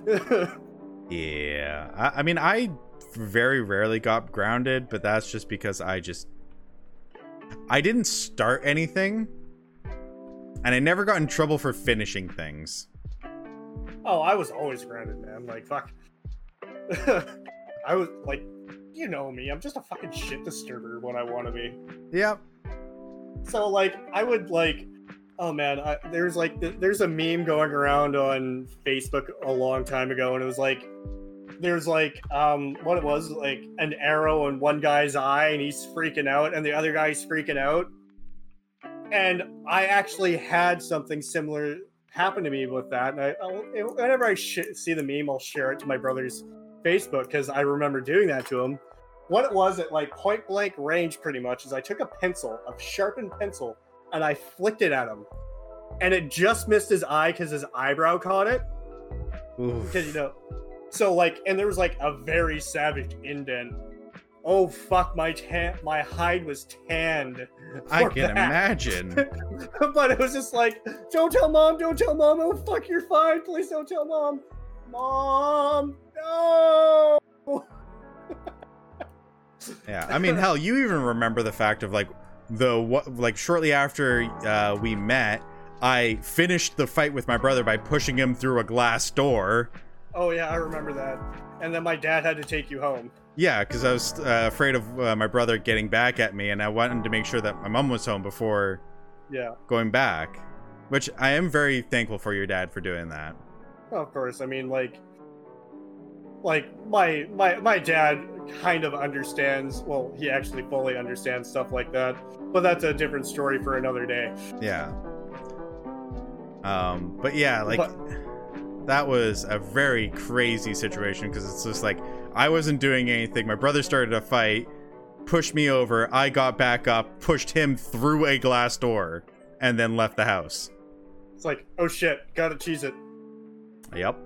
Yeah. I, I mean, I very rarely got grounded, but that's just because I just. I didn't start anything, and I never got in trouble for finishing things. oh, I was always grounded, man. Like fuck. I was like, you know me. I'm just a fucking shit disturber when I want to be. Yep. so like i would like oh man I, there's like th- there's a meme going around on facebook a long time ago and it was like there's like um what it was like an arrow in one guy's eye and he's freaking out and the other guy's freaking out and i actually had something similar happen to me with that and i I'll, whenever i sh- see the meme i'll share it to my brother's Facebook because I remember doing that to him. What it was at like point blank range, pretty much, is I took a pencil, a sharpened pencil, and I flicked it at him, and it just missed his eye because his eyebrow caught it. Because you know, so like, and there was like a very savage indent. Oh fuck, my tan, my hide was tanned. I can that. imagine. but it was just like, don't tell mom, don't tell mom. Oh fuck, you're fine. Please don't tell mom. Mom, no. Yeah, I mean, hell, you even remember the fact of like the what, like shortly after uh, we met, I finished the fight with my brother by pushing him through a glass door. Oh yeah, I remember that. And then my dad had to take you home. Yeah, because I was uh, afraid of uh, my brother getting back at me, and I wanted to make sure that my mom was home before Yeah. going back. Which I am very thankful for your dad for doing that. Of course. I mean, like, like my my my dad kind of understands. Well, he actually fully understands stuff like that. But that's a different story for another day. Yeah. Um, but yeah, like But- that was a very crazy situation because it's just like I wasn't doing anything. My brother started a fight, pushed me over. I got back up, pushed him through a glass door, and then left the house. It's like, oh shit, gotta cheese it. Yep.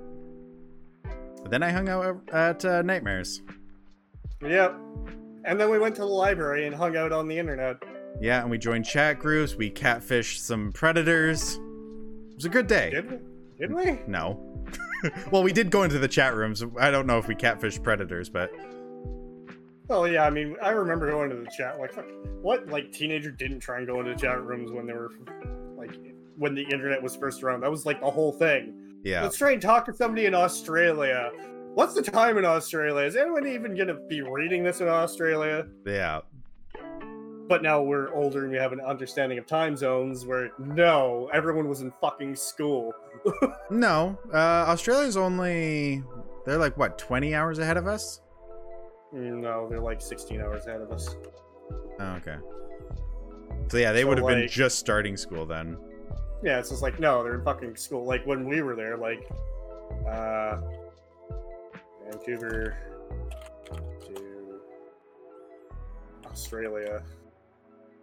But then I hung out at uh, Nightmares. Yep. And then we went to the library and hung out on the internet. Yeah, and we joined chat groups. We catfished some predators. It was a good day. Did we? Did we? No. well, we did go into the chat rooms. I don't know if we catfished predators, but Oh yeah, I mean, I remember going to the chat. Like, fuck, what like teenager didn't try and go into chat rooms when they were like when the internet was first around? That was like the whole thing. yeah. Let's try and talk to somebody in Australia. What's the time in Australia? Is anyone even gonna be reading this in Australia? Yeah. But now we're older and we have an understanding of time zones. Where no, everyone was in fucking school. No, uh, Australia's only they're like what twenty hours ahead of us. No, they're like 16 hours ahead of us. Oh, okay. So yeah, they So, would have been just starting school then. Yeah, it's just like no, they're in fucking school. Like when we were there, like uh Vancouver to Australia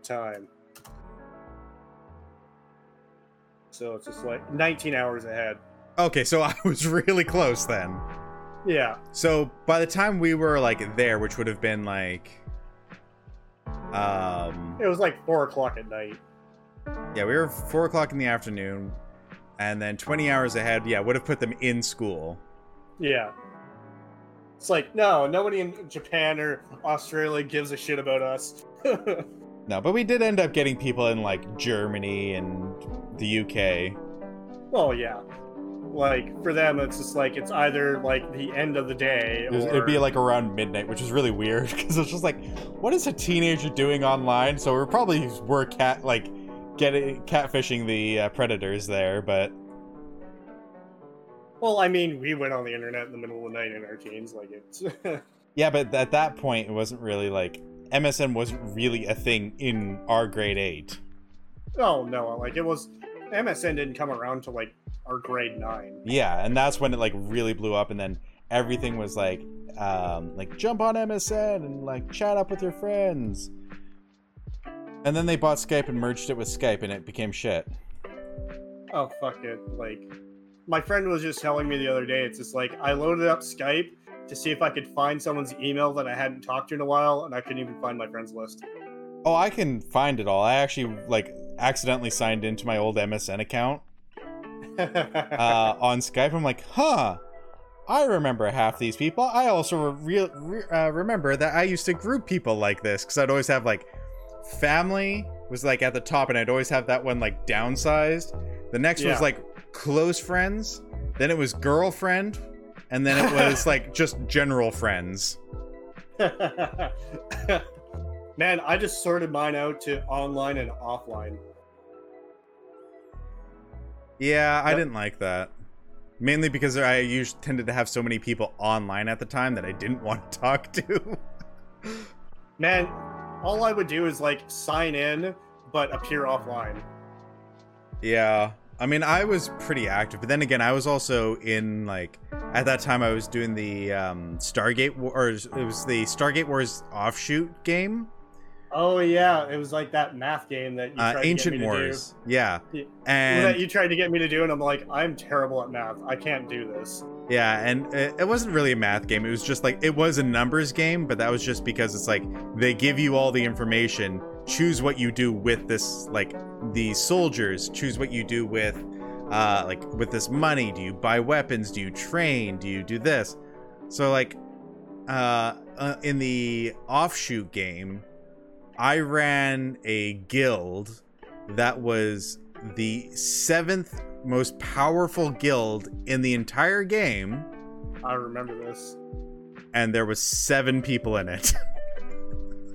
time. So it's just like 19 hours ahead. Okay, so I was really close then. Yeah. So by the time we were like there, which would have been like, um, It was like four o'clock at night. yeah, we were four o'clock in the afternoon, and then twenty hours ahead. Yeah, would have put them in school. Yeah. It's like, no, nobody in Japan or Australia gives a shit about us. No, but we did end up getting people in like Germany and the UK. Well, yeah. Like for them, it's just like it's either like the end of the day, or it'd be like around midnight, which is really weird because it's just like, what is a teenager doing online? So we're probably were cat like getting catfishing the uh, predators there, but well, I mean, we went on the internet in the middle of the night in our teens, like it's. yeah, but at that point it wasn't really like MSN wasn't really a thing in our grade eight. oh no, like it was. MSN didn't come around to like our grade nine. Yeah, and that's when it like really blew up, and then everything was like, um, like jump on MSN and like chat up with your friends. And then they bought Skype and merged it with Skype, and it became shit. Oh fuck it! Like my friend was just telling me the other day. It's just like I loaded up Skype to see if I could find someone's email that I hadn't talked to in a while, and I couldn't even find my friends list. Oh, I can find it all. I actually like accidentally signed into my old MSN account uh, on Skype. I'm like, huh. I remember half these people. I also re- re- uh, remember that I used to group people like this because I'd always have like family was like at the top, and I'd always have that one like downsized. The next Yeah. was like close friends. Then it was girlfriend, and then it was like just general friends. Man, I just sorted mine out to online and offline. Yeah, I Yep. didn't like that. Mainly because I usually tended to have so many people online at the time that I didn't want to talk to. Man, all I would do is like sign in, but appear offline. yeah. I mean, I was pretty active, but then again, I was also in like at that time I was doing the um, Stargate Wars. It was the Stargate Wars offshoot game. Oh yeah, it was like that math game that you Uh, tried Ancient to get me Wars. Yeah, Yeah. to do. and that you tried to get me to do, and I'm like, I'm terrible at math. I can't do this. Yeah, and it, it wasn't really a math game. It was just like it was a numbers game, but that was just because it's like they give you all the information. Choose what you do with this, like the soldiers. Choose what you do with, uh, like with this money. Do you buy weapons? Do you train? Do you do this? So like, uh, uh in the offshoot game, I ran a guild that was the seventh most powerful guild in the entire game. I remember this. and there was seven people in it.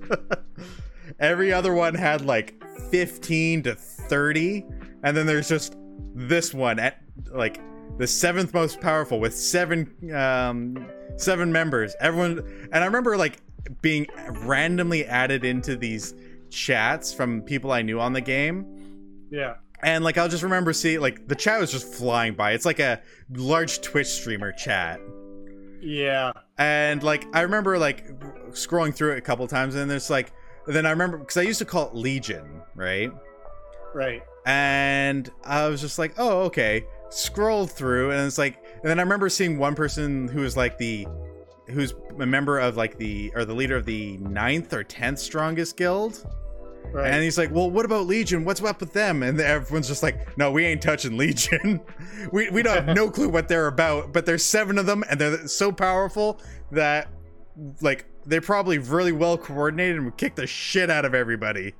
Every other one had like 15 to 30 and then there's just this one at like the seventh most powerful with seven um seven members everyone and i remember like being randomly added into these chats from people i knew on the game Yeah. and like I'll just remember seeing like the chat was just flying by. It's like a large Twitch streamer chat. Yeah. And like I remember like scrolling through it a couple times and there's like then I remember because I used to call it Legion, right? Right. And I was just like, oh, okay. Scrolled through and it's like and then I remember seeing one person who was like the who's a member of like the or the leader of the ninth or tenth strongest guild. Right. And he's like, "Well, what about Legion? What's up with them?" And everyone's just like, "No, we ain't touching Legion. we we don't have no clue what they're about. But there's seven of them, and they're so powerful that like they're probably really well coordinated and would kick the shit out of everybody."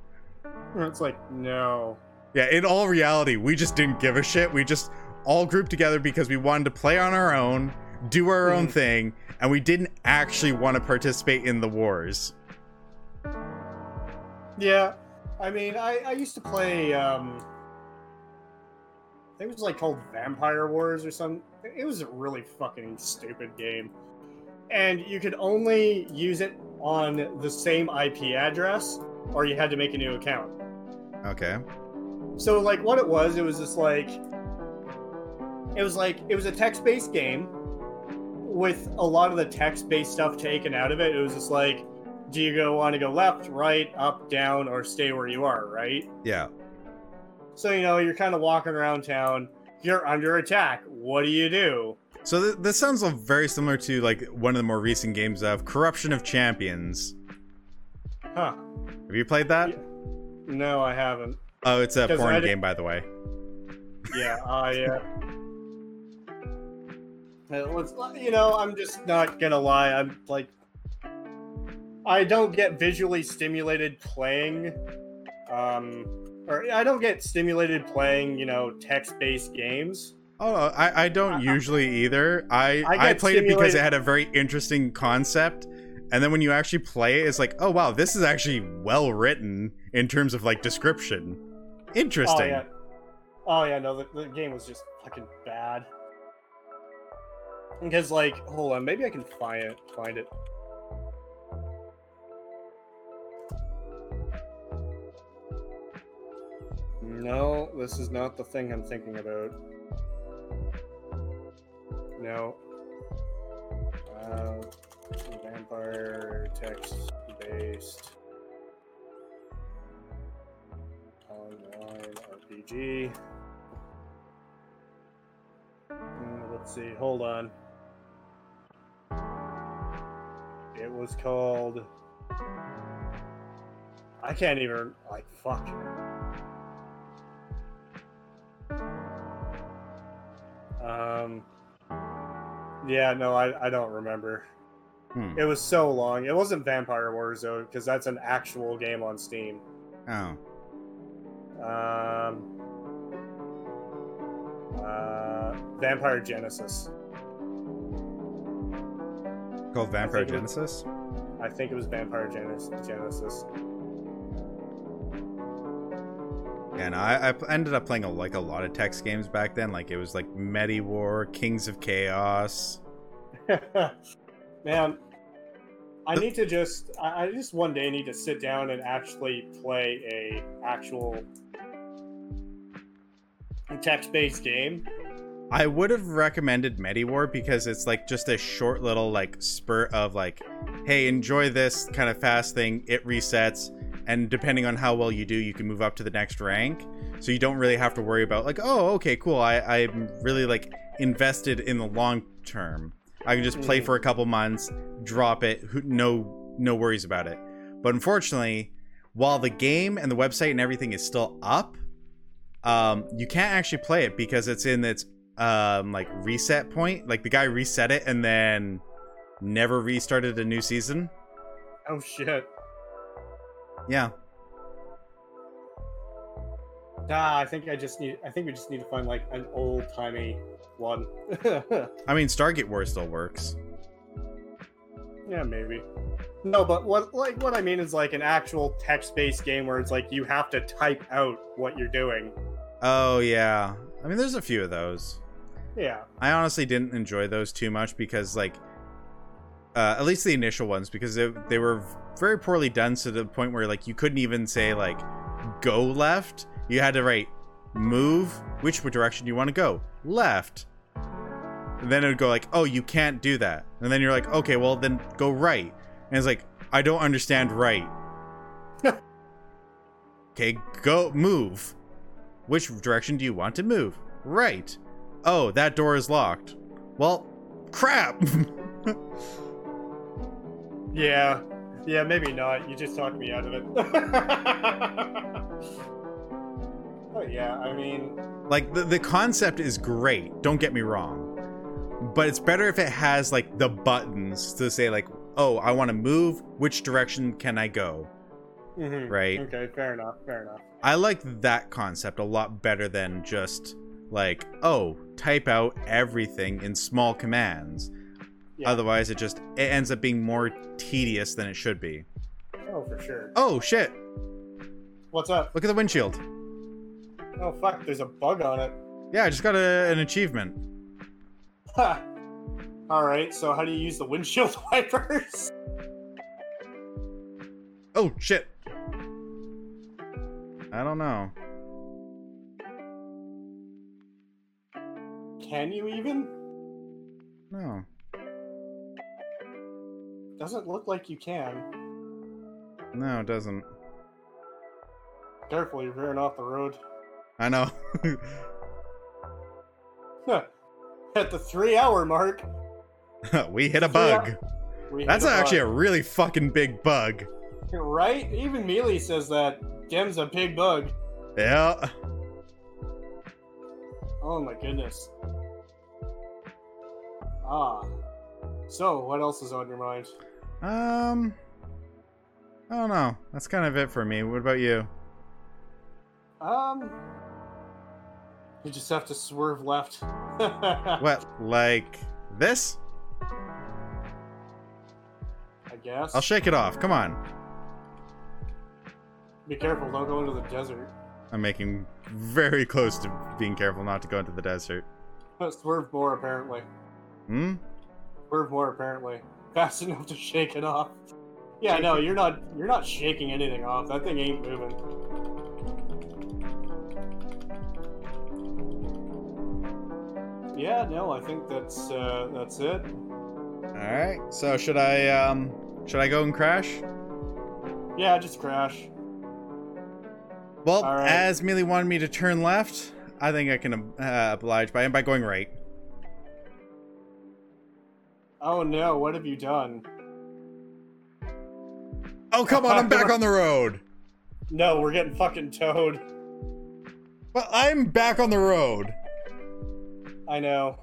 it's like no. Yeah, in all reality, we just didn't give a shit. We just all grouped together because we wanted to play on our own, do our own Mhm. thing, and we didn't actually want to participate in the wars. Yeah. I mean, I, I used to play. um I think it was like called Vampire Wars or something. It was a really fucking stupid game, and you could only use it on the same IP address, or you had to make a new account. Okay. So like what it was, it was just like it was like it was a text-based game with a lot of the text-based stuff taken out of it. It was just like do you go want to go left, right, up, down or stay where you are, right? Yeah. So you know, you're kind of walking around town, you're under attack. What do you do? So th- this sounds very similar to like one of the more recent games of Corruption of Champions. Huh. Have you played that? Yeah. No, I haven't. Oh, it's a porn I game, by the way. Yeah, uh, yeah. Let's- You know, I'm just not gonna lie. I'm like, I don't get visually stimulated playing, um, or I don't get stimulated playing, you know, text-based games. Oh, I, I don't usually either. I I I, played it because it had a very interesting concept, and then when you actually play it, it's like, oh wow, this is actually well written in terms of like description. Interesting. Oh yeah. Oh yeah. No, the, the game was just fucking bad. Because like, hold on, maybe I can find it. Find it. No, this is not the thing I'm thinking about. No. Uh, vampire text based online RPG. Mm, let's see. Hold on. It was called. I can't even like fuck. Um. Yeah, no, I, I don't remember. Hmm. It was so long. It wasn't Vampire Wars though, because that's an actual game on Steam. Oh. Um, uh, Vampire Genesis. Called Vampire it- Genesis. I think it was Vampire Genesis. Genesis. Yeah, I, I, I ended up playing a, like a lot of text games back then. Like it was like Mediwar, Kings of Chaos. Man, I need to just. I, I just one day need to sit down and actually play a actual text-based game. I would have recommended MediWar because it's like just a short little like spurt of like, hey, enjoy this kind of fast thing. It resets, and depending on how well you do, you can move up to the next rank. So you don't really have to worry about like, oh, okay, cool. I I'm really like invested in the long term. I can just play Mhm. for a couple months, drop it, who- no no worries about it. But unfortunately, while the game and the website and everything is still up, um, you can't actually play it because it's in its um like reset point. Like the guy reset it and then never restarted a new season. Oh shit. Yeah. Ah, I think I just need. I think we just need to find like an old timey one. I mean Stargate War still works. yeah, maybe. No, but what like what I mean is like an actual text-based game where it's like you have to type out what you're doing. Oh yeah. I mean there's a few of those. Yeah. I honestly didn't enjoy those too much because like uh, at least the initial ones because they, they were very poorly done to the point where like you couldn't even say like go left. You had to write move which direction do you want to go. Left. And then it would go like oh you can't do that. And then you're like okay well then go right. And it's like i don't understand right. Okay go move. Which direction do you want to move? Right oh that door is locked well crap Yeah. Yeah, maybe not. You just talked me out of it. but yeah, I mean, like the, the concept is great don't get me wrong but it's better if it has like the buttons to say like oh i want to move which direction can i go mhm. right Okay, fair enough. Fair enough. i like that concept a lot better than just like oh type out everything in small commands Yeah. otherwise it just it ends up being more tedious than it should be Oh, for sure. oh shit What's up? look at the windshield Oh fuck, there's a bug on it. yeah i just got a, an achievement Ha. All right. So how do you use the windshield wipers? oh shit i don't know Can you even? no Doesn't look like you can. no it doesn't Careful, you're veering off the road. I know. At the three-hour mark, we hit a bug. hit That's a actually a really fucking big bug. right. Even Mealy says that Gem's a big bug. Yeah. Oh my goodness. Ah. So, what else is on your mind? Um. I don't know. That's kind of it for me. What about you? Um. You just have to swerve left. What, like this? I guess. I'll shake it off. Come on. Be careful, don't go into the desert. I'm making very close to being careful not to go into the desert. Swerve more, apparently. Hmm? Swerve more, apparently. Fast enough to shake it off. Yeah, no, you're not. You're not shaking anything off. That thing ain't moving. Yeah, no, I think that's uh, that's it. Alright. So should I um should I go and crash? Yeah, just crash. Well, All right. as Mealy wanted me to turn left, I think I can uh, oblige by by going right. Oh no, what have you done? Oh come on, I'm back on the road. No, we're getting fucking towed. Well, I'm back on the road. I know.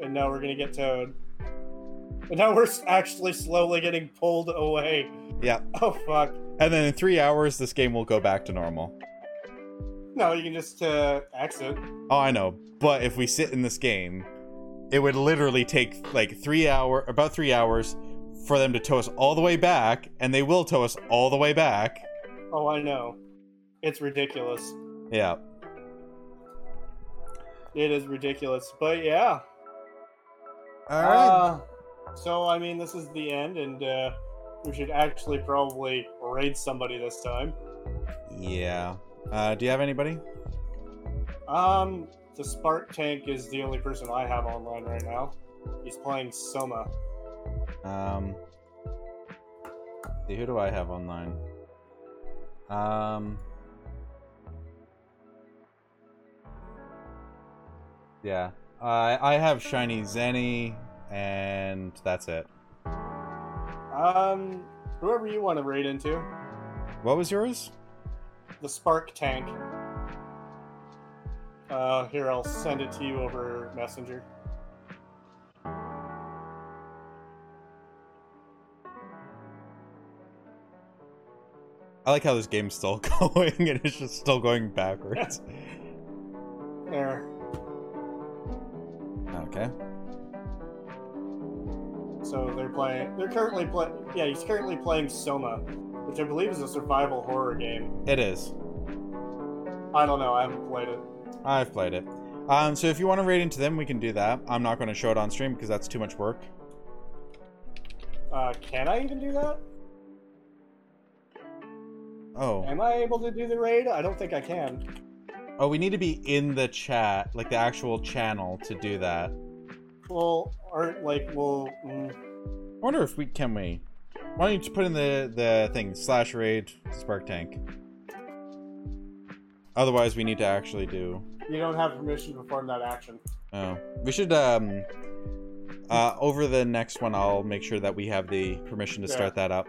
And now we're gonna get towed. And now we're actually slowly getting pulled away. Yeah. Oh fuck. And then in three hours, this game will go back to normal. No, you can just uh, exit. Oh, I know. But if we sit in this game, it would literally take like three hour, about three hours, for them to tow us all the way back, and they will tow us all the way back. Oh, I know. It's ridiculous. Yeah. It is ridiculous. But yeah. All right. Uh, so I mean, this is the end, and uh, we should actually probably raid somebody this time. yeah. Uh, do you have anybody? Um, the Spark Tank is the only person I have online right now. He's playing Soma. Um, see, who do I have online? Um, yeah, I I have Shiny Zenny, and that's it. Um, whoever you want to raid into, What was yours? the Spark Tank. Uh, here I'll send it to you over Messenger. I like how this game's still going and it's just still going backwards. There. okay. So they're playing. They're currently playing. Yeah, he's currently playing Soma, which I believe is a survival horror game. It is. I don't know. I haven't played it. I've played it. Um, so if you want to raid into them, we can do that. I'm not going to show it on stream because that's too much work. Uh, can I even do that? Oh. Am I able to do the raid? I don't think I can. Oh, we need to be in the chat, like the actual channel, to do that. Well, or like, well, mm, I wonder if we can we. Why don't you just put in the the thing slash raid spark tank? Otherwise, we need to actually do. you don't have permission to perform that action. Oh, we should um. Uh, over the next one, I'll make sure that we have the permission to Yeah. start that up.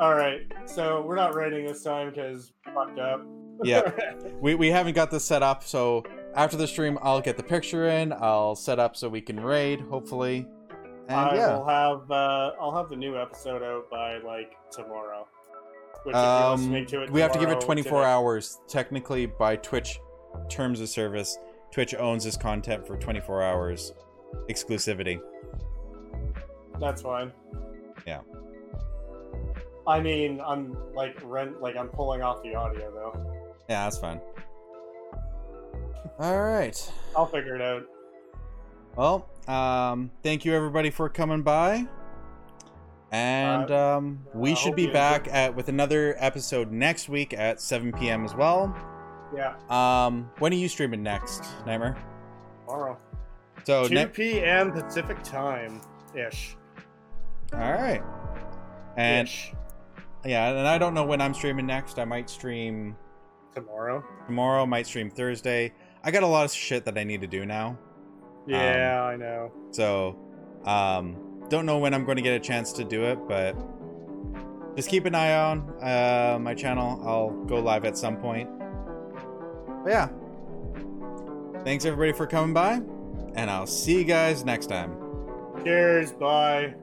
All right, so we're not raiding this time because fucked up. Yeah. We we haven't got this set up, so after the stream, I'll get the picture in. I'll set up so we can raid, hopefully. And I yeah. will have uh, I'll have the new episode out by like tomorrow. Which Um, listening to it we have to give it 24 today- hours technically by twitch terms of service twitch owns this content for 24 hours exclusivity That's fine. Yeah. I mean, I'm like rent, like I'm pulling off the audio though. yeah that's fine all right I'll figure it out. well um thank you everybody for coming by and Uh, um, we should be back at with another episode next week at 7 p.m as well Yeah, um when are you streaming next nightmare tomorrow. so 2 ne- p.m. Pacific time ish. all right and Ish. Yeah, and I don't know when I'm streaming next. I might stream tomorrow. tomorrow, might stream Thursday. I got a lot of shit that I need to do now. Yeah, I know. So, um, don't know when I'm going to get a chance to do it, but just keep an eye on uh, my channel. I'll go live at some point. But yeah. Thanks everybody for coming by, and I'll see you guys next time. Cheers. Bye.